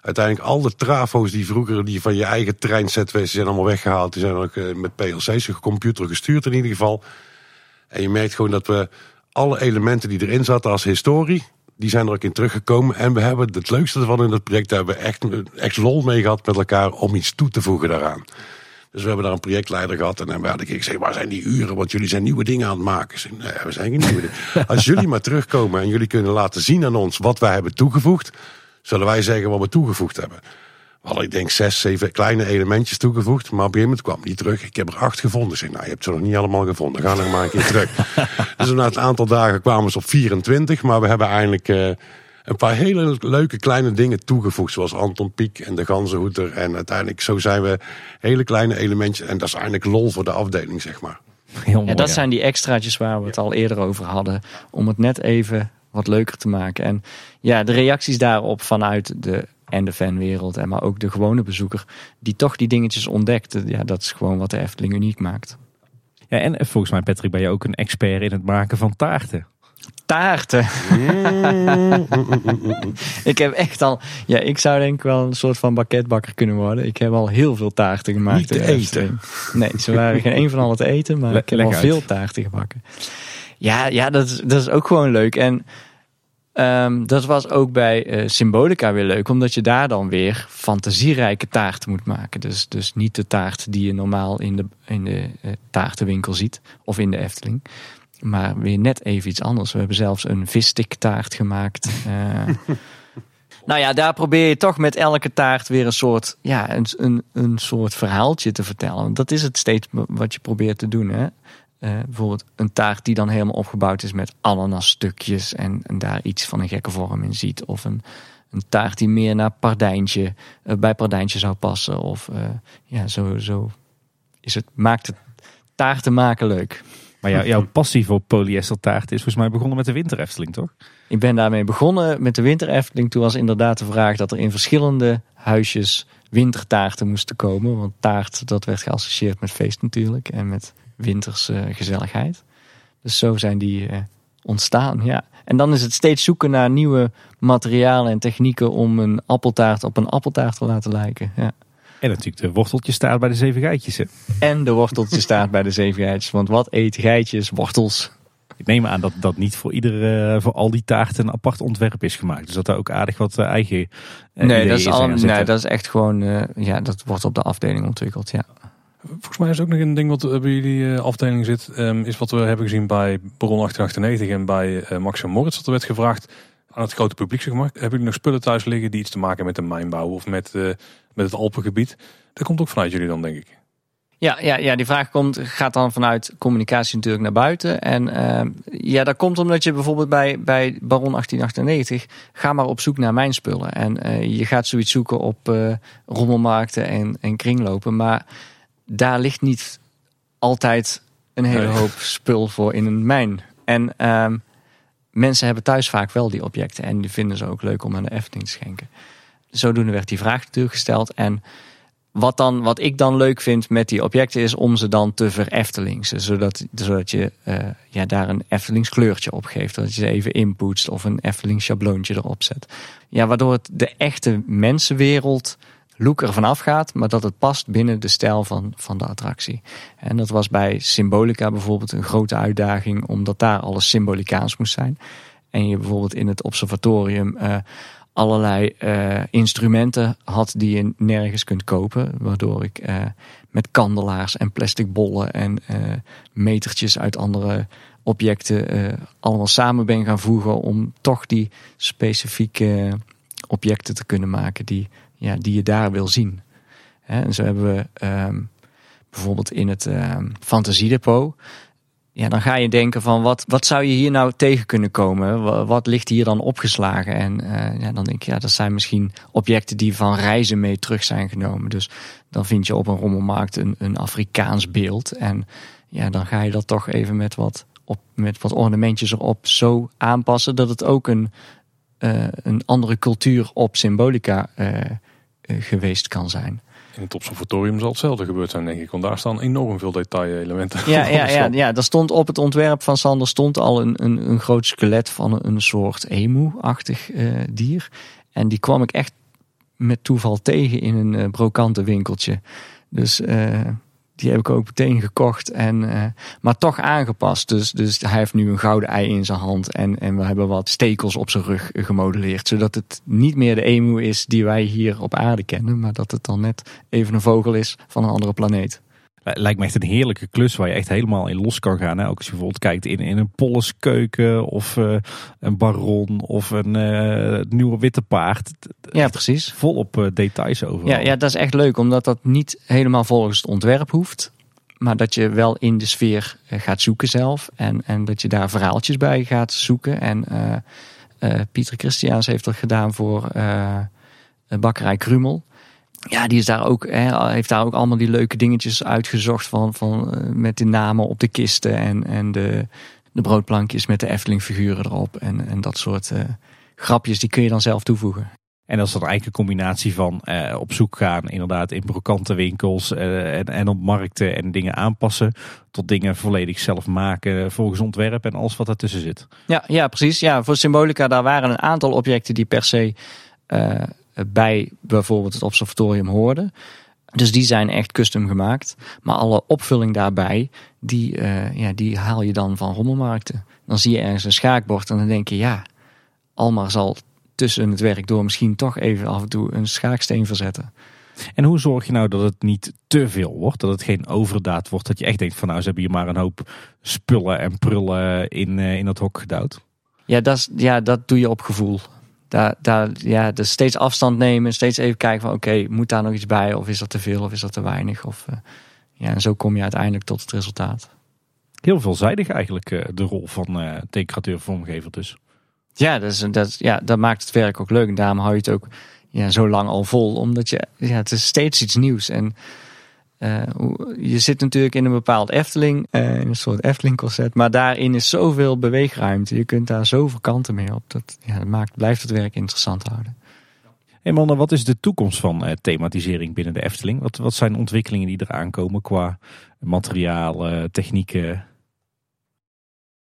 Uiteindelijk al de trafo's die vroeger die van je eigen trein ZW's zijn allemaal weggehaald. Die zijn ook met PLC's, computer gestuurd in ieder geval. En je merkt gewoon dat we alle elementen die erin zaten als historie, die zijn er ook in teruggekomen. En we hebben het leukste ervan in het project, daar hebben we echt, echt lol mee gehad met elkaar om iets toe te voegen daaraan. Dus we hebben daar een projectleider gehad en dan had ik gezegd, waar zijn die uren? Want jullie zijn nieuwe dingen aan het maken. Ik zei, nee, we zijn geen nieuwe dingen. Als jullie maar terugkomen en jullie kunnen laten zien aan ons wat wij hebben toegevoegd, zullen wij zeggen wat we toegevoegd hebben. We hadden, ik denk, zes, zeven kleine elementjes toegevoegd. Maar op een gegeven moment kwam die terug. Ik heb er acht gevonden. Ik zei, nou, je hebt ze nog niet allemaal gevonden. Ga er maar een keer terug. dus na een aantal dagen kwamen ze op 24. Maar we hebben eigenlijk eh, een paar hele leuke kleine dingen toegevoegd. Zoals Anton Pieck en de ganzenhoeder. En uiteindelijk zo zijn we hele kleine elementjes. En dat is eigenlijk lol voor de afdeling, zeg maar. Heel mooi, Ja, dat ja. zijn die extraatjes waar we het al eerder over hadden. Om het net even wat leuker te maken. En ja, de reacties daarop vanuit de en de fanwereld. En maar ook de gewone bezoeker. Die toch die dingetjes ontdekt. Ja, dat is gewoon wat de Efteling uniek maakt. Ja, en volgens mij, Patrick, ben je ook een expert in het maken van taarten. Taarten. ik heb echt al. Ja, ik zou denk ik wel een soort van bakketbakker kunnen worden. Ik heb al heel veel taarten gemaakt. Niet te eten. Nee, ze waren geen een van alle te eten, maar Le- ik heb al uit. veel taarten gebakken. Ja, ja dat, is, dat is ook gewoon leuk. En ehm, dat was ook bij eh, Symbolica weer leuk, omdat je daar dan weer fantasierijke taarten moet maken. Dus, dus niet de taart die je normaal in de, in de eh, taartenwinkel ziet of in de Efteling. Maar weer net even iets anders. We hebben zelfs een vissticktaart gemaakt. Eh, nou ja, daar probeer je toch met elke taart weer een soort, ja, een, een, een soort verhaaltje te vertellen. Want dat is het steeds wat je probeert te doen. Hè? Eh, bijvoorbeeld een taart die dan helemaal opgebouwd is met ananasstukjes en, en daar iets van een gekke vorm in ziet. Of een, een taart die meer naar pardijntje, eh, bij pardijntje zou passen. Of eh, ja, zo, zo is het, maakt het taarten maken leuk. Maar jou- jouw passie voor polyestertaart is volgens mij begonnen met de winter Efteling, toch? Ik ben daarmee begonnen met de winter Efteling. Toen was inderdaad de vraag dat er in verschillende huisjes wintertaarten moesten komen. Want taart, dat werd geassocieerd met feest natuurlijk. En met winterse gezelligheid. Dus zo zijn die eh, ontstaan, ja. En dan is het steeds zoeken naar nieuwe materialen en technieken... om een appeltaart op een appeltaart te laten lijken. Ja. En natuurlijk de worteltjestaart bij de zeven geitjes. Hè? En de worteltjes staat bij de zeven geitjes. Want wat eten geitjes? Wortels. Ik neem aan dat dat niet voor, iedere, voor al die taarten een apart ontwerp is gemaakt. Dus dat daar ook aardig wat eh, eigen eh, Nee, dat is, al, nee, dat is echt gewoon... eh, ja, dat wordt op de afdeling ontwikkeld, ja. Volgens mij is ook nog een ding wat bij jullie eh, afdeling zit. ehm, is wat we hebben gezien bij Baron 1898 en bij eh Max en Moritz. Dat er werd gevraagd aan het grote publiek. Zeg maar. Hebben jullie nog spullen thuis liggen die iets te maken met de mijnbouw of met, eh, met het Alpengebied? Dat komt ook vanuit jullie dan, denk ik. Ja, ja, ja, die vraag komt, gaat dan vanuit communicatie natuurlijk naar buiten. En ehm, ja, dat komt omdat je bijvoorbeeld bij, bij Baron 1898... ga maar op zoek naar mijn spullen. En je gaat zoiets zoeken op rommelmarkten en, en kringlopen. Maar daar ligt niet altijd een hele Nee. hoop spul voor in een mijn. En ehm, mensen hebben thuis vaak wel die objecten. En die vinden ze ook leuk om aan de Efteling te schenken. Zodoende werd die vraag natuurlijk gesteld. En wat, dan, wat ik dan leuk vind met die objecten is om ze dan te vereftelingsen. Zodat, zodat je eh, ja, daar een Eftelings kleurtje op geeft. Dat je ze even inpoetst of een Efteling schabloontje erop zet. Ja, waardoor het de echte mensenwereld look ervan afgaat. Maar dat het past binnen de stijl van, van de attractie. En dat was bij Symbolica bijvoorbeeld een grote uitdaging. Omdat daar alles symbolicaans moest zijn. En je bijvoorbeeld in het observatorium... eh, allerlei eh, instrumenten had die je nergens kunt kopen. Waardoor ik eh, met kandelaars en plastic bollen en metertjes uit andere objecten allemaal samen ben gaan voegen om toch die specifieke objecten te kunnen maken die, ja, die je daar wil zien. En zo hebben we ehm, bijvoorbeeld in het ehm Fantasiedepot ja, dan ga je denken van wat, wat zou je hier nou tegen kunnen komen? Wa- Wat ligt hier dan opgeslagen? En eh, ja, dan denk ik, ja, dat zijn misschien objecten die van reizen mee terug zijn genomen. Dus dan vind je op een rommelmarkt een, een Afrikaans beeld. En ja, dan ga je dat toch even met wat, op, met wat ornamentjes erop zo aanpassen dat het ook een, eh, een andere cultuur op symbolica eh, geweest kan zijn. In het observatorium zal hetzelfde gebeurd zijn, denk ik. Want daar staan enorm veel detailelementen. Ja, ja, ja, ja, er stond op het ontwerp van Sander stond al een, een, een groot skelet van een, soort emu-achtig eh, dier. En die kwam ik echt met toeval tegen in een eh, brokante winkeltje. Dus eh, die heb ik ook meteen gekocht. En, eh, maar toch aangepast. Dus, dus hij heeft nu een gouden ei in zijn hand. En, en we hebben wat stekels op zijn rug gemodelleerd. Zodat het niet meer de emu is die wij hier op aarde kennen. Maar dat het dan net even een vogel is van een andere planeet. Lijkt me echt een heerlijke klus waar je echt helemaal in los kan gaan. Hè? Ook als je bijvoorbeeld kijkt in, in een Polleskeuken of eh, een Baron of een eh, nieuwe witte paard. Ja, precies. Volop eh, details overal. Ja, ja, dat is echt leuk, omdat dat niet helemaal volgens het ontwerp hoeft. Maar dat je wel in de sfeer gaat zoeken zelf. En, en dat je daar verhaaltjes bij gaat zoeken. En Pieter Christiaans heeft dat gedaan voor Bakkerij Krumel. Ja, die is daar ook, hè, heeft daar ook allemaal die leuke dingetjes uitgezocht. Van, van, eh, met de namen op de kisten en, en de, de broodplankjes met de Efteling figuren erop. En, en dat soort eh, grapjes, die kun je dan zelf toevoegen. En dat is dan eigenlijk een combinatie van eh, op zoek gaan inderdaad in brokante winkels en, en op markten en dingen aanpassen. Tot dingen volledig zelf maken volgens ontwerp en alles wat daartussen zit. Ja, ja, precies. Ja, voor Symbolica daar waren een aantal objecten die per se bij bijvoorbeeld het observatorium hoorden. Dus die zijn echt custom gemaakt. Maar alle opvulling daarbij, die, eh, ja, die haal je dan van rommelmarkten. Dan zie je ergens een schaakbord en dan denk je, ja, Almar zal tussen het werk door misschien toch even af en toe een schaaksteen verzetten. En hoe zorg je nou dat het niet te veel wordt? Dat het geen overdaad wordt? Dat je echt denkt van nou, ze hebben hier maar een hoop spullen en prullen in, uh, in dat hok gedouwd. Ja dat, ja, dat doe je op gevoel. Daar, daar, ja, dus steeds afstand nemen, steeds even kijken van oké, moet daar nog iets bij? Of is dat te veel of is dat te weinig? Of, uh, ja, en zo kom je uiteindelijk tot het resultaat. Heel veelzijdig eigenlijk uh, de rol van uh, decorateur-vormgever dus. Ja dat, is, dat, ja, dat maakt het werk ook leuk. En daarom hou je het ook ja, zo lang al vol. Omdat je, ja, het is steeds iets nieuws. En uh, je zit natuurlijk in een bepaald Efteling, uh, in een soort Efteling-concept. Maar daarin is zoveel beweegruimte. Je kunt daar zoveel kanten mee op. Dat, ja, maakt, blijft het werk interessant houden. Hey man, wat is de toekomst van uh, thematisering binnen de Efteling? Wat, wat zijn ontwikkelingen die eraan komen qua materialen, technieken?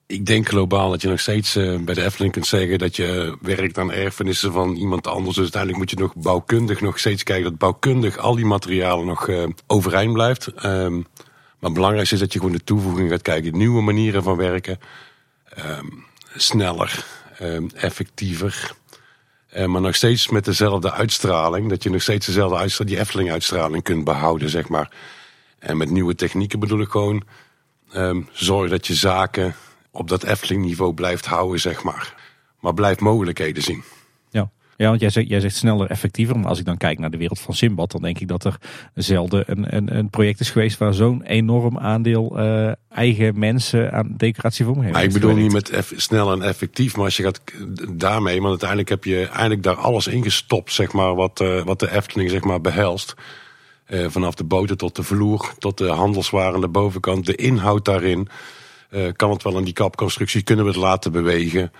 Ik denk globaal dat je nog steeds uh, bij de Efteling kunt zeggen dat je werkt aan erfenissen van iemand anders. Dus uiteindelijk moet je nog bouwkundig nog steeds kijken dat bouwkundig al die materialen nog uh, overeind blijft. Um, maar het belangrijkste is dat je gewoon de toevoeging gaat kijken. Nieuwe manieren van werken. Um, sneller, um, effectiever. Uh, maar nog steeds met dezelfde uitstraling. Dat je nog steeds dezelfde uitstraling, die Efteling uitstraling kunt behouden, zeg maar. En met nieuwe technieken bedoel ik gewoon. zorg dat je zaken op dat Efteling niveau blijft houden, zeg maar. Maar blijft mogelijkheden zien. Ja, ja want jij zegt, jij zegt sneller, effectiever. Maar als ik dan kijk naar de wereld van Simbad, dan denk ik dat er zelden een, een, een project is geweest waar zo'n enorm aandeel uh, eigen mensen aan decoratie voor hebben. Ik bedoel niet met eff, snel en effectief, maar als je gaat daarmee, want uiteindelijk heb je eigenlijk daar alles ingestopt, zeg maar, wat, uh, wat de Efteling zeg maar behelst. Uh, vanaf de boten tot de vloer, tot de handelswaren aan de bovenkant, de inhoud daarin. Uh, kan het wel in die kapconstructie? Kunnen we het laten bewegen?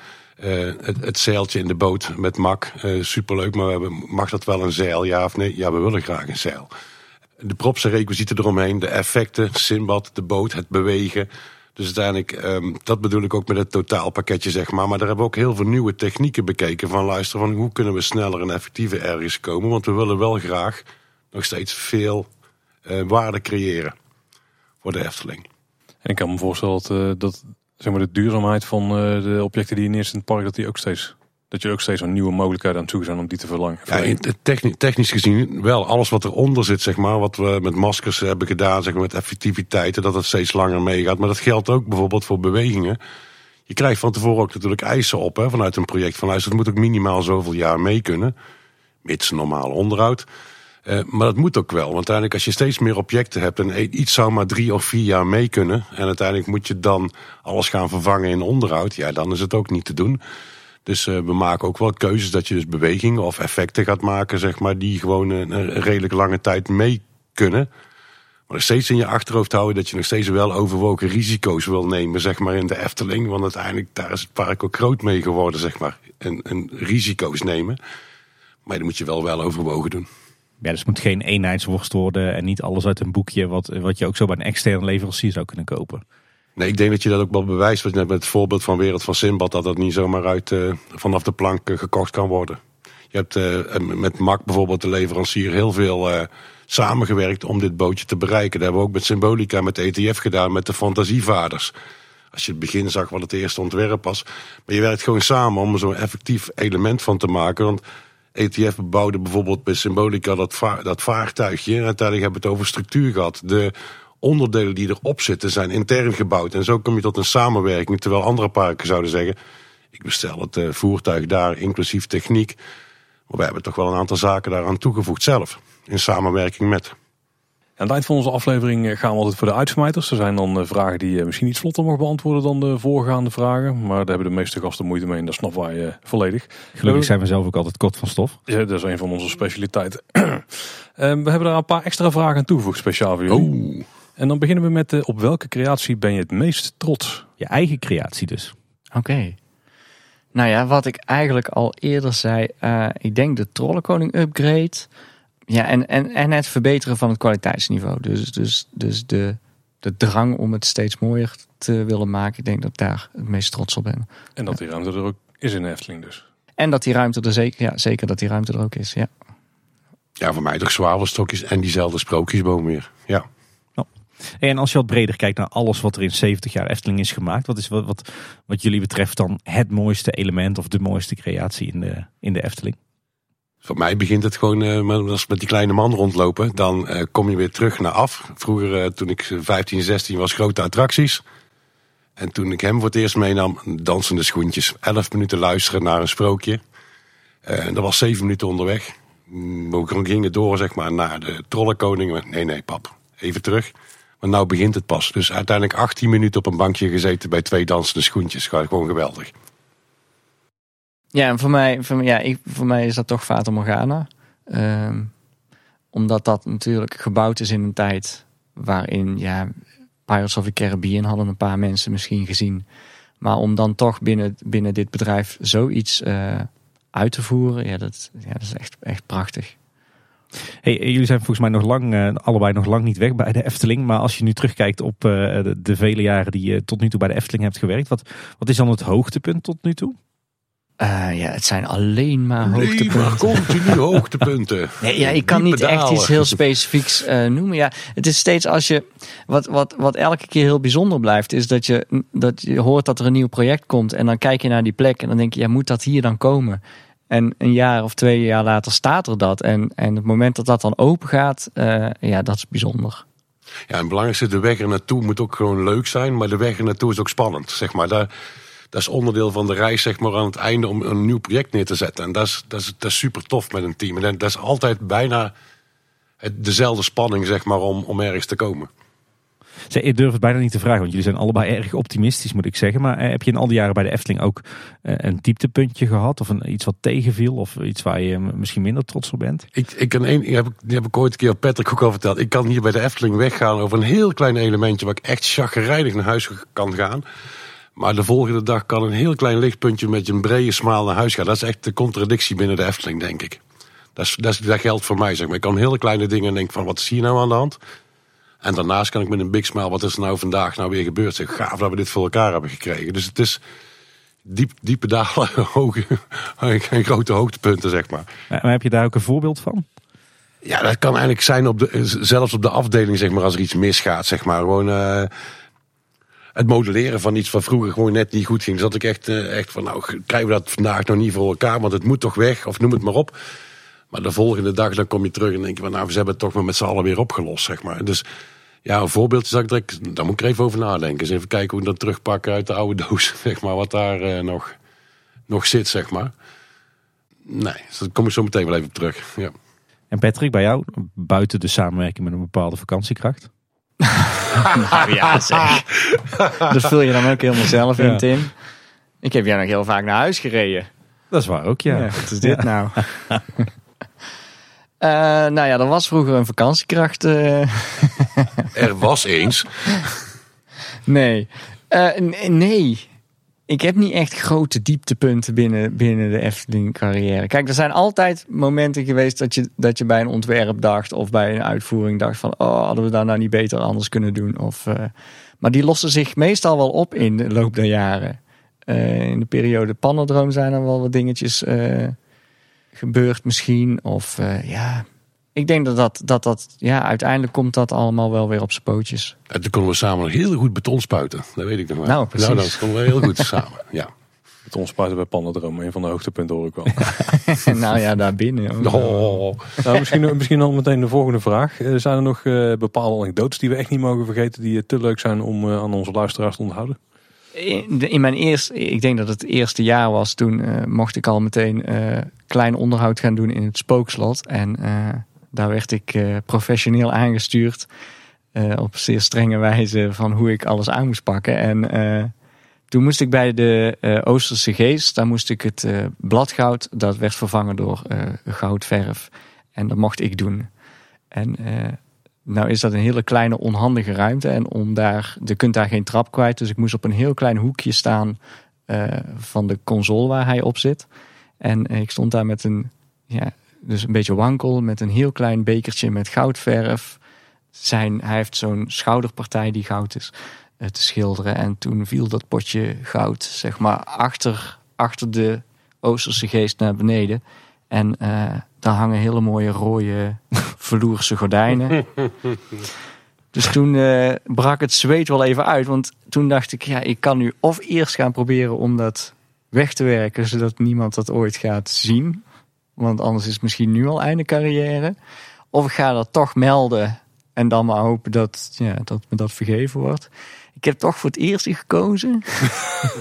Uh, het, het, zeiltje in de boot met mak, uh, superleuk, maar we mag dat wel een zeil, ja of nee? Ja, we willen graag een zeil. De props en requisieten eromheen, de effecten, Simbad, de boot, het bewegen. Dus uiteindelijk, um, dat bedoel ik ook met het totaalpakketje, zeg maar. Maar daar hebben we ook heel veel nieuwe technieken bekeken. Van luisteren, van hoe kunnen we sneller en effectiever ergens komen? Want we willen wel graag nog steeds veel waarde creëren voor de Efteling. En ik kan me voorstellen dat, uh, dat zeg maar, de duurzaamheid van uh, de objecten die je neerzet in het park, dat die ook steeds dat je ook steeds een nieuwe mogelijkheid aan het zoeken zijn om die te verlangen. Ja, technisch, technisch gezien wel alles wat eronder zit, zeg maar, wat we met maskers hebben gedaan, zeg maar, met effectiviteiten, dat het steeds langer meegaat. Maar dat geldt ook bijvoorbeeld voor bewegingen. Je krijgt van tevoren ook natuurlijk eisen op hè, vanuit een project. Van luister, het moet ook minimaal zoveel jaar mee kunnen. Mits normaal onderhoud. Uh, maar dat moet ook wel. Want uiteindelijk als je steeds meer objecten hebt en iets zou maar drie of vier jaar mee kunnen. En uiteindelijk moet je dan alles gaan vervangen in onderhoud. Ja, dan is het ook niet te doen. Dus uh, we maken ook wel keuzes dat je dus bewegingen of effecten gaat maken, zeg maar, die gewoon een, redelijk lange tijd mee kunnen. Maar steeds in je achterhoofd houden dat je nog steeds wel overwogen risico's wil nemen, zeg maar, in de Efteling. Want uiteindelijk, daar is het park ook groot mee geworden, zeg maar. En, en risico's nemen. Maar dat moet je wel wel overwogen doen. Ja, dus het moet geen eenheidsworst worden en niet alles uit een boekje wat, wat je ook zo bij een externe leverancier zou kunnen kopen. Nee, ik denk dat je dat ook wel bewijst met het voorbeeld van Wereld van Simbad, dat dat niet zomaar uit, uh, vanaf de plank uh, gekocht kan worden. Je hebt uh, met MAC bijvoorbeeld de leverancier heel veel samengewerkt om dit bootje te bereiken. Dat hebben we ook met Symbolica, met ETF gedaan, met de fantasievaders. Als je het begin zag wat het eerste ontwerp was. Maar je werkt gewoon samen om er zo'n effectief element van te maken. Want ETF bouwde bijvoorbeeld bij Symbolica dat, dat vaartuigje. En uiteindelijk hebben we het over structuur gehad. De onderdelen die erop zitten zijn intern gebouwd. En zo kom je tot een samenwerking. Terwijl andere parken zouden zeggen... ik bestel het uh, voertuig daar, inclusief techniek. Maar wij hebben toch wel een aantal zaken daaraan toegevoegd zelf. In samenwerking met... Aan het eind van onze aflevering eh, gaan we altijd voor de uitsmijters. Er zijn dan eh, vragen die je misschien iets vlotter mag beantwoorden dan de voorgaande vragen. Maar daar hebben de meeste gasten moeite mee en dat snappen wij volledig. Gelukkig zijn we zelf ook altijd kort van stof. Ja, dat is een van onze specialiteiten. um, we hebben daar een paar extra vragen aan toegevoegd speciaal voor jullie. Oh. En dan beginnen we met op welke creatie ben je het meest trots? Je eigen creatie dus. Oké. Okay. Nou ja, wat ik eigenlijk al eerder zei. eh, ik denk de Trollenkoning upgrade. Ja, en, en, en het verbeteren van het kwaliteitsniveau. Dus, dus, dus de, de drang om het steeds mooier te willen maken. Ik denk dat ik daar het meest trots op ben. En dat die ruimte er ook is in de Efteling dus. En dat die ruimte er zeker, ja, zeker dat die ruimte er ook is. Ja. Ja, voor mij toch zwavelstokjes en diezelfde sprookjesboom weer. Ja. En als je wat breder kijkt naar alles wat er in 70 jaar Efteling is gemaakt. Wat is wat, wat, wat jullie betreft dan het mooiste element of de mooiste creatie in de, in de Efteling? Voor mij begint het gewoon eh, als met die kleine man rondlopen. Dan eh, kom je weer terug naar af. Vroeger, eh, toen ik 15, 16 was, grote attracties. En toen ik hem voor het eerst meenam, dansende schoentjes. 11 minuten luisteren naar een sprookje. Dat was 7 minuten onderweg. Mm, We gingen door, zeg maar, naar de trollenkoning. Nee, nee, pap, even terug. Maar nou begint het pas. Dus uiteindelijk 18 minuten op een bankje gezeten bij twee dansende schoentjes. Gewoon geweldig. Ja, en voor mij, voor, mij- ja, ik, voor mij is dat toch Fata Morgana. Ehm, omdat dat natuurlijk gebouwd is in een tijd waarin, ja, Pirates of the Caribbean hadden een paar mensen misschien gezien. Maar om dan toch binnen, binnen dit bedrijf zoiets eh, uit te voeren, ja, dat, ja, dat is echt, echt prachtig. Hey, jullie zijn volgens mij nog lang, eh, allebei nog lang niet weg bij de Efteling. Maar als je nu terugkijkt op eh, de, de vele jaren die je tot nu toe bij de Efteling hebt gewerkt. Wat, wat is dan het hoogtepunt tot nu toe? Eh, ja, het zijn alleen maar Nee, hoogtepunten. continu hoogtepunten. Nee, ja, ik kan niet echt iets heel specifieks eh, noemen. Ja, het is steeds als je. Wat, wat, wat elke keer heel bijzonder blijft, is dat je, dat je hoort dat er een nieuw project komt. En dan kijk je naar die plek en dan denk je, ja, moet dat hier dan komen? En een jaar of twee jaar later staat er dat. En, en het moment dat dat dan open gaat, eh, ja, dat is bijzonder. Ja, en het belangrijkste, de weg er naartoe moet ook gewoon leuk zijn. Maar de weg er naartoe is ook spannend, zeg maar. Daar, dat is onderdeel van de reis, zeg maar, aan het einde om een nieuw project neer te zetten. En dat is, dat is, dat is super tof met een team. En dat is altijd bijna het, dezelfde spanning, zeg maar, om, om ergens te komen. Zeg, Ik durf het bijna niet te vragen, want jullie zijn allebei erg optimistisch, moet ik zeggen. Maar eh, heb je in al die jaren bij de Efteling ook eh, een dieptepuntje gehad? Of een, iets wat tegenviel? Of iets waar je m- misschien minder trots op bent? Ik, ik kan één, die heb ik, die heb ik ooit een keer op Patrick ook al verteld. Ik kan hier bij de Efteling weggaan over een heel klein elementje waar ik echt chagrijnig naar huis kan gaan. Maar de volgende dag kan een heel klein lichtpuntje met een brede smaal naar huis gaan. Dat is echt de contradictie binnen de Efteling, denk ik. Dat, is, dat, is, dat geldt voor mij, zeg maar. Ik kan hele kleine dingen denken van, wat is hier nou aan de hand? En daarnaast kan ik met een big smile, wat is er nou vandaag nou weer gebeurd? Zeg, gaaf dat we dit voor elkaar hebben gekregen. Dus het is diep, diepe dalen, hoge, en grote hoogtepunten, zeg maar. Maar heb je daar ook een voorbeeld van? Ja, dat kan eigenlijk zijn op de, zelfs op de afdeling, zeg maar, als er iets misgaat, zeg maar. Gewoon eh, het modelleren van iets wat vroeger gewoon net niet goed ging. Dus dat ik echt, eh, echt van, nou, krijgen we dat vandaag nog niet voor elkaar, want het moet toch weg, of noem het maar op. Maar de volgende dag dan kom je terug en denk je van, nou, we hebben het toch maar met z'n allen weer opgelost, zeg maar. Dus ja, een voorbeeld is dat ik direct, daar moet ik er even over nadenken. Dus even kijken hoe we dat terugpakken uit de oude doos, zeg maar, wat daar eh, nog, nog zit, zeg maar. Nee, dus daar kom ik zo meteen wel even op terug, ja. En Patrick, bij jou, buiten de samenwerking met een bepaalde vakantiekracht? Nou ja, zeg. dat vul je dan ook helemaal zelf Ja. in, Tim. Ik heb jij nog heel vaak naar huis gereden. Dat is waar ook, ja. Ja, wat is dit nou? Eh, nou ja, er was vroeger een vakantiekracht. eh, Er was eens. nee. Eh, nee. Ik heb niet echt grote dieptepunten binnen, binnen de Efteling carrière. Kijk, er zijn altijd momenten geweest dat je, dat je bij een ontwerp dacht of bij een uitvoering dacht van, oh, hadden we daar nou niet beter anders kunnen doen? Of, eh, maar die lossen zich meestal wel op in de loop der jaren. Eh, in de periode Pannendroom zijn er wel wat dingetjes eh, gebeurd misschien. Of ja, ik denk dat dat, dat dat, ja, uiteindelijk komt dat allemaal wel weer op zijn pootjes. En toen konden we samen nog heel goed beton spuiten. Dat weet ik nog wel. Nou, precies. Nou, dat konden we heel goed samen. Ja. Het onspuiten bij Pandadroom, een van de hoogtepunten hoor ik wel. nou ja, daar binnen. Oh. nou, misschien, misschien al meteen de volgende vraag. Eh, zijn er nog eh, bepaalde anekdotes die we echt niet mogen vergeten, die eh, te leuk zijn om eh, aan onze luisteraars te onthouden? In, in mijn eerste, ik denk dat het eerste jaar was, toen eh, mocht ik al meteen eh, klein onderhoud gaan doen in het spookslot. En eh, daar werd ik eh, professioneel aangestuurd eh, op zeer strenge wijze van hoe ik alles aan moest pakken. En eh, toen moest ik bij de Oosterse Geest, daar moest ik het bladgoud, dat werd vervangen door goudverf. En dat mocht ik doen. En nou is dat een hele kleine onhandige ruimte. En om daar, je kunt daar geen trap kwijt. Dus ik moest op een heel klein hoekje staan van de console waar hij op zit. En ik stond daar met een, ja, dus een beetje wankel, met een heel klein bekertje met goudverf. Zijn, hij heeft zo'n schouderpartij die goud is eh, te schilderen. En toen viel dat potje goud, zeg maar, achter, achter de Oosterse geest naar beneden. En uh, daar hangen hele mooie rode verloerse gordijnen. Dus toen uh, brak het zweet wel even uit. Want toen dacht ik, ja, ik kan nu of eerst gaan proberen om dat weg te werken, zodat niemand dat ooit gaat zien. Want anders is het misschien nu al einde carrière. Of ik ga dat toch melden en dan maar hopen dat, ja, dat me dat vergeven wordt. Ik heb toch voor het eerst gekozen.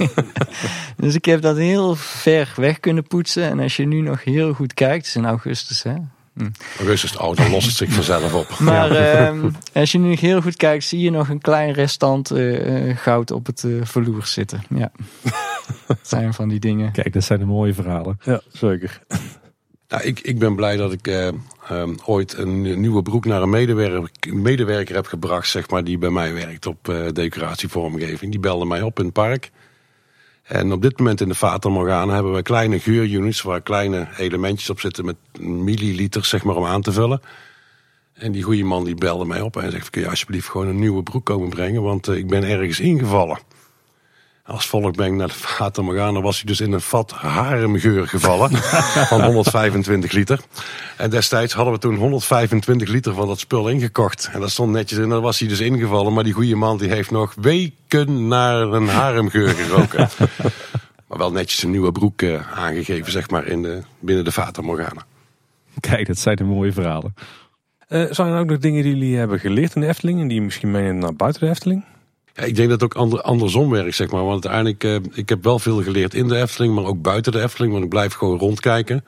dus ik heb dat heel ver weg kunnen poetsen. En als je nu nog heel goed kijkt, het is in augustus hè. Hm. Augustus de auto lost het zich vanzelf op. Maar uh, als je nu heel goed kijkt, zie je nog een klein restant uh, goud op het uh, verloer zitten. Ja, dat zijn van die dingen. Kijk, dat zijn de mooie verhalen. Ja, zeker. Ik, ik ben blij dat ik uh, um, ooit een nieuwe broek naar een medewerker, medewerker heb gebracht, zeg maar, die bij mij werkt op uh, decoratievormgeving. Die belde mij op in het park. En op dit moment in de Fata Morgana hebben we kleine geurunits waar kleine elementjes op zitten met milliliters, zeg maar, om aan te vullen. En die goede man die belde mij op en zegt, kun je alsjeblieft gewoon een nieuwe broek komen brengen, want uh, ik ben ergens ingevallen. Als volk ben ik naar de Fata Morgana was hij dus in een vat haremgeur gevallen van 125 liter. En destijds hadden we toen 125 liter van dat spul ingekocht. En dat stond netjes in, daar was hij dus ingevallen. Maar die goede man die heeft nog weken naar een haremgeur geroken. maar wel netjes een nieuwe broek uh, aangegeven, zeg maar, in de, binnen de Fata Morgana. Kijk, dat zijn de mooie verhalen. Uh, zijn er ook nog dingen die jullie hebben geleerd in de Efteling en die je misschien meenemen naar buiten de Efteling? Ja, ik denk dat het ook ander, andersom werkt, zeg maar. Want uiteindelijk, uh, ik heb wel veel geleerd in de Efteling, maar ook buiten de Efteling. Want ik blijf gewoon rondkijken.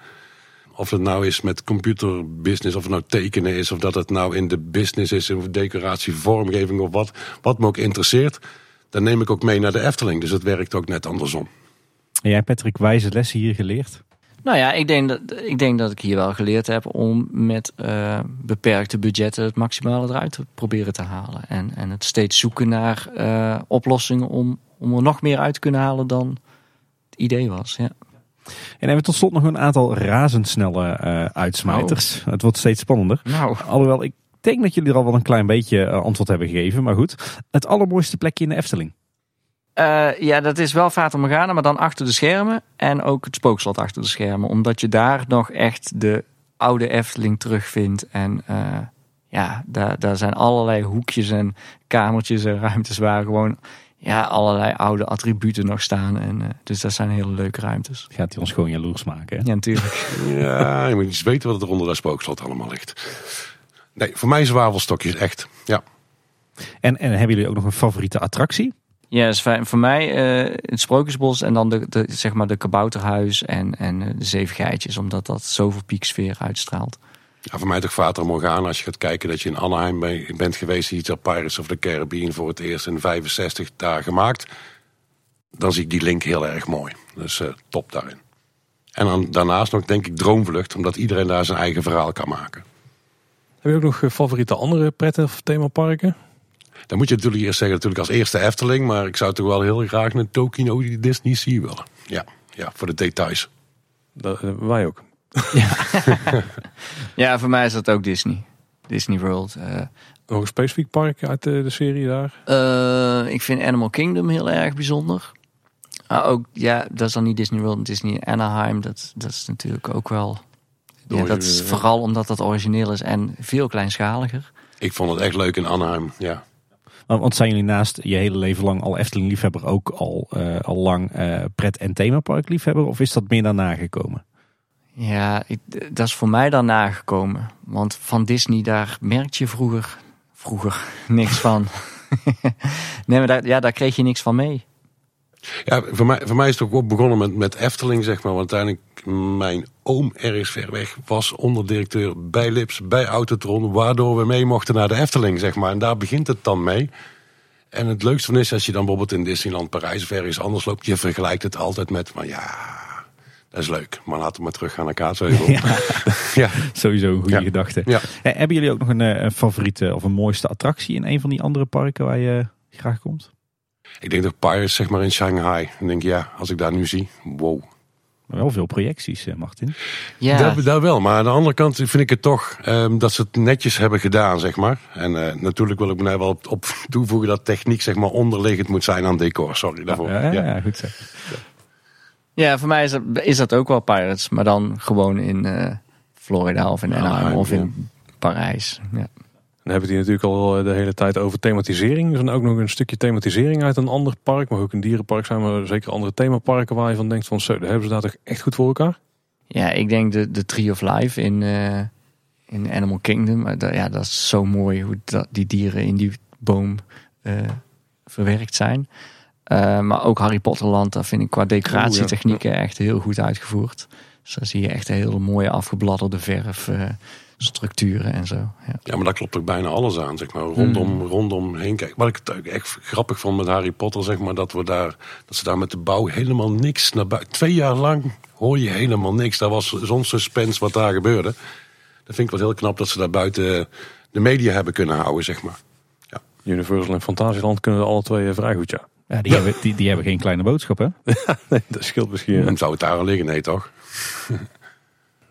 Of het nou is met computerbusiness, of het nou tekenen is, of dat het nou in de business is, of decoratie, vormgeving of wat. Wat me ook interesseert, dan neem ik ook mee naar de Efteling. Dus het werkt ook net andersom. En jij, Patrick, wijze lessen hier geleerd? Nou ja, ik denk dat ik, denk dat ik hier wel geleerd heb om met uh, beperkte budgetten het maximale eruit te proberen te halen. En, en het steeds zoeken naar uh, oplossingen om, om er nog meer uit te kunnen halen dan het idee was. Ja. En hebben we tot slot nog een aantal razendsnelle uh, uitsmijters. Oh. Het wordt steeds spannender. Nou. Alhoewel, ik denk dat jullie er al wel een klein beetje antwoord hebben gegeven. Maar goed, het allermooiste plekje in de Efteling. Uh, ja, dat is wel Fata Morgana, maar dan achter de schermen. En ook het spookslot achter de schermen. Omdat je daar nog echt de oude Efteling terugvindt. En uh, ja, daar, daar zijn allerlei hoekjes en kamertjes en ruimtes waar gewoon ja, allerlei oude attributen nog staan. En, uh, dus dat zijn hele leuke ruimtes. Gaat hij ons gewoon jaloers maken? Hè? Ja, natuurlijk. ja, je moet eens weten wat er onder dat spookslot allemaal ligt. Nee, voor mij zwavelstokjes, echt. Ja. En, en hebben jullie ook nog een favoriete attractie? Ja, is voor mij uh, het Sprookjesbos en dan de, de, zeg maar de kabouterhuis en, en de zeven geitjes. Omdat dat zoveel pieksfeer uitstraalt. Ja, voor mij toch Fata Morgana. Als je gaat kijken dat je in Anaheim ben, bent geweest. Je ziet Pirates of the Caribbean voor het eerst in 65 daar gemaakt. Dan zie ik die link heel erg mooi. Dus uh, top daarin. En dan, daarnaast nog denk ik Droomvlucht. Omdat iedereen daar zijn eigen verhaal kan maken. Heb je ook nog favoriete andere pretten of themaparken? Dan moet je natuurlijk eerst zeggen, natuurlijk als eerste Efteling. Maar ik zou toch wel heel graag een Tokyo Disney Sea willen. Ja, ja, voor de details. Dat, wij ook. Ja. ja, voor mij is dat ook Disney. Disney World. Uh, Nog een specifiek park uit de, de serie daar? Uh, ik vind Animal Kingdom heel erg bijzonder. Uh, ook, ja, dat is dan niet Disney World, Disney Anaheim. Dat, dat is natuurlijk ook wel... Ja, dat is vooral omdat dat origineel is en veel kleinschaliger. Ik vond het echt leuk in Anaheim, ja. Want zijn jullie naast je hele leven lang al Efteling liefhebber ook al, uh, al lang uh, pret- en themapark liefhebber? Of is dat meer daarna gekomen? Ja, dat is voor mij daarna gekomen. Want van Disney, daar merkte je vroeger, vroeger niks van. nee, maar ja, daar kreeg je niks van mee. Ja, voor mij, voor mij is het ook begonnen met, met Efteling, zeg maar. Want uiteindelijk, mijn oom ergens ver weg was onderdirecteur bij Lips, bij Autotron. Waardoor we mee mochten naar de Efteling, zeg maar. En daar begint het dan mee. En het leukste van is, als je dan bijvoorbeeld in Disneyland Parijs of ergens anders loopt. Je vergelijkt het altijd met, maar ja, dat is leuk. Maar laten we maar terug gaan naar Kaatsheuvel. Ja, ja. sowieso een goede ja. gedachte. Ja. hebben jullie ook nog een, een favoriete of een mooiste attractie in een van die andere parken waar je graag komt? Ik denk dat Pirates zeg maar in Shanghai. En denk ja, als ik daar nu zie, wow. Maar wel veel projecties, Martin. Ja, Daar, daar wel, maar aan de andere kant vind ik het toch ehm, dat ze het netjes hebben gedaan, zeg maar. En eh, natuurlijk wil ik me daar wel op, op toevoegen dat techniek zeg maar onderliggend moet zijn aan decor. Sorry daarvoor. Ja, ja, Ja. ja, goed zo. ja, voor mij is dat, is dat ook wel Pirates, maar dan gewoon in eh, Florida of in Anaheim Anaheim, of in Parijs. Ja. Dan hebben hier natuurlijk al eh, de hele tijd over thematisering. Er is dan ook nog een stukje thematisering uit een ander park. Maar ook een dierenpark zijn maar zeker andere themaparken waar je van denkt van zo, daar hebben ze daar toch echt goed voor elkaar. Ja, ik denk de, de Tree of Life in, eh, in Animal Kingdom. Maar dat, ja, dat is zo mooi hoe dat, die dieren in die boom eh, verwerkt zijn. Maar ook Harry Potterland, daar vind ik qua decoratietechnieken echt heel goed uitgevoerd. Dus daar zie je echt hele mooie afgebladderde verf, structuren en zo. Ja. Ja, maar daar klopt ook bijna alles aan, zeg maar. Rondom, rondom heen kijken. Wat ik het echt grappig vond met Harry Potter, zeg maar, dat we daar, dat ze daar met de bouw helemaal niks naar buiten. Twee jaar lang hoor je helemaal niks. Daar was zo'n suspense wat daar gebeurde. Dat vind ik wel heel knap dat ze daar buiten de media hebben kunnen houden, zeg maar. Universal en Fantasieland kunnen er alle twee eh, vrij goed, ja. Ja, die, Hebben, die, die hebben geen kleine boodschap, hè? Nee, dat scheelt misschien. Dan zou het daar al liggen, nee toch?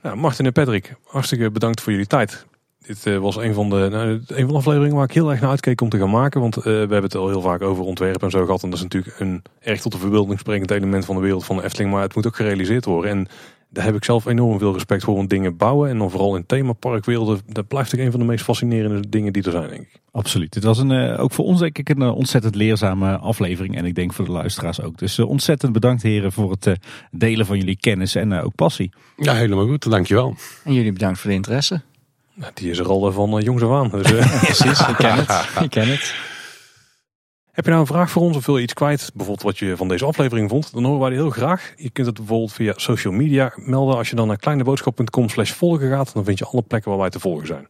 Ja, Martin en Patrick, hartstikke bedankt voor jullie tijd. Dit eh, was een van, de, nou, een van de afleveringen waar ik heel erg naar uitkeek om te gaan maken. Want eh, we hebben het al heel vaak over ontwerp en zo gehad. En dat is natuurlijk een erg tot de verbeelding sprekend element van de wereld van de Efteling. Maar het moet ook gerealiseerd worden. En daar heb ik zelf enorm veel respect voor. Want dingen bouwen en dan vooral in themaparkwerelden. Dat blijft ook een van de meest fascinerende dingen die er zijn, denk ik. Absoluut. Dit was een, eh, ook voor ons denk ik een eh, ontzettend leerzame aflevering. En ik denk voor de luisteraars ook. Dus eh, ontzettend bedankt heren voor het delen van jullie kennis en ook passie. Ja, helemaal goed. Dankjewel. En jullie bedankt voor de interesse. Nou, die is er al van jongs af aan. Dus, Precies, ik ken het. Ik ken het. Heb je nou een vraag voor ons of wil je iets kwijt? Bijvoorbeeld wat je van deze aflevering vond? Dan horen wij die heel graag. Je kunt het bijvoorbeeld via social media melden. Als je dan naar kleineboodschap.com slash volgen gaat, dan vind je alle plekken waar wij te volgen zijn.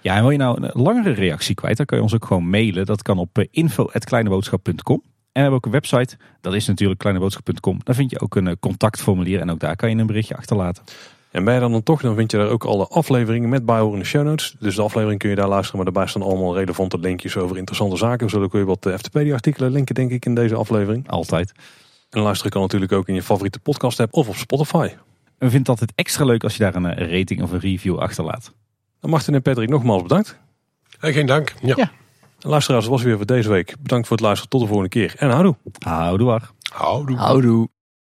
Ja, en wil je nou een langere reactie kwijt, dan kan je ons ook gewoon mailen. Dat kan op eh, info.kleineboodschap.com. En we hebben ook een website, dat is natuurlijk kleineboodschap.com. Daar vind je ook een eh, contactformulier en ook daar kan je een berichtje achterlaten. En ben je dan, dan toch, dan vind je daar ook alle afleveringen met bijhorende show notes. Dus de aflevering kun je daar luisteren, maar daarbij staan allemaal relevante linkjes over interessante zaken. We zullen ook weer wat eh, FTP-artikelen linken, denk ik, in deze aflevering. Altijd. En luisteren kan natuurlijk ook in je favoriete podcast app of op Spotify. En we vinden het altijd extra leuk als je daar een eh, rating of een review achterlaat. Dan Martin en Patrick nogmaals bedankt. Eh, geen dank. Ja. Ja. En luisteraars, dat was weer voor deze week. Bedankt voor het luisteren. Tot de volgende keer. En houdoe. Houdoe. Houdoe. Houdoe.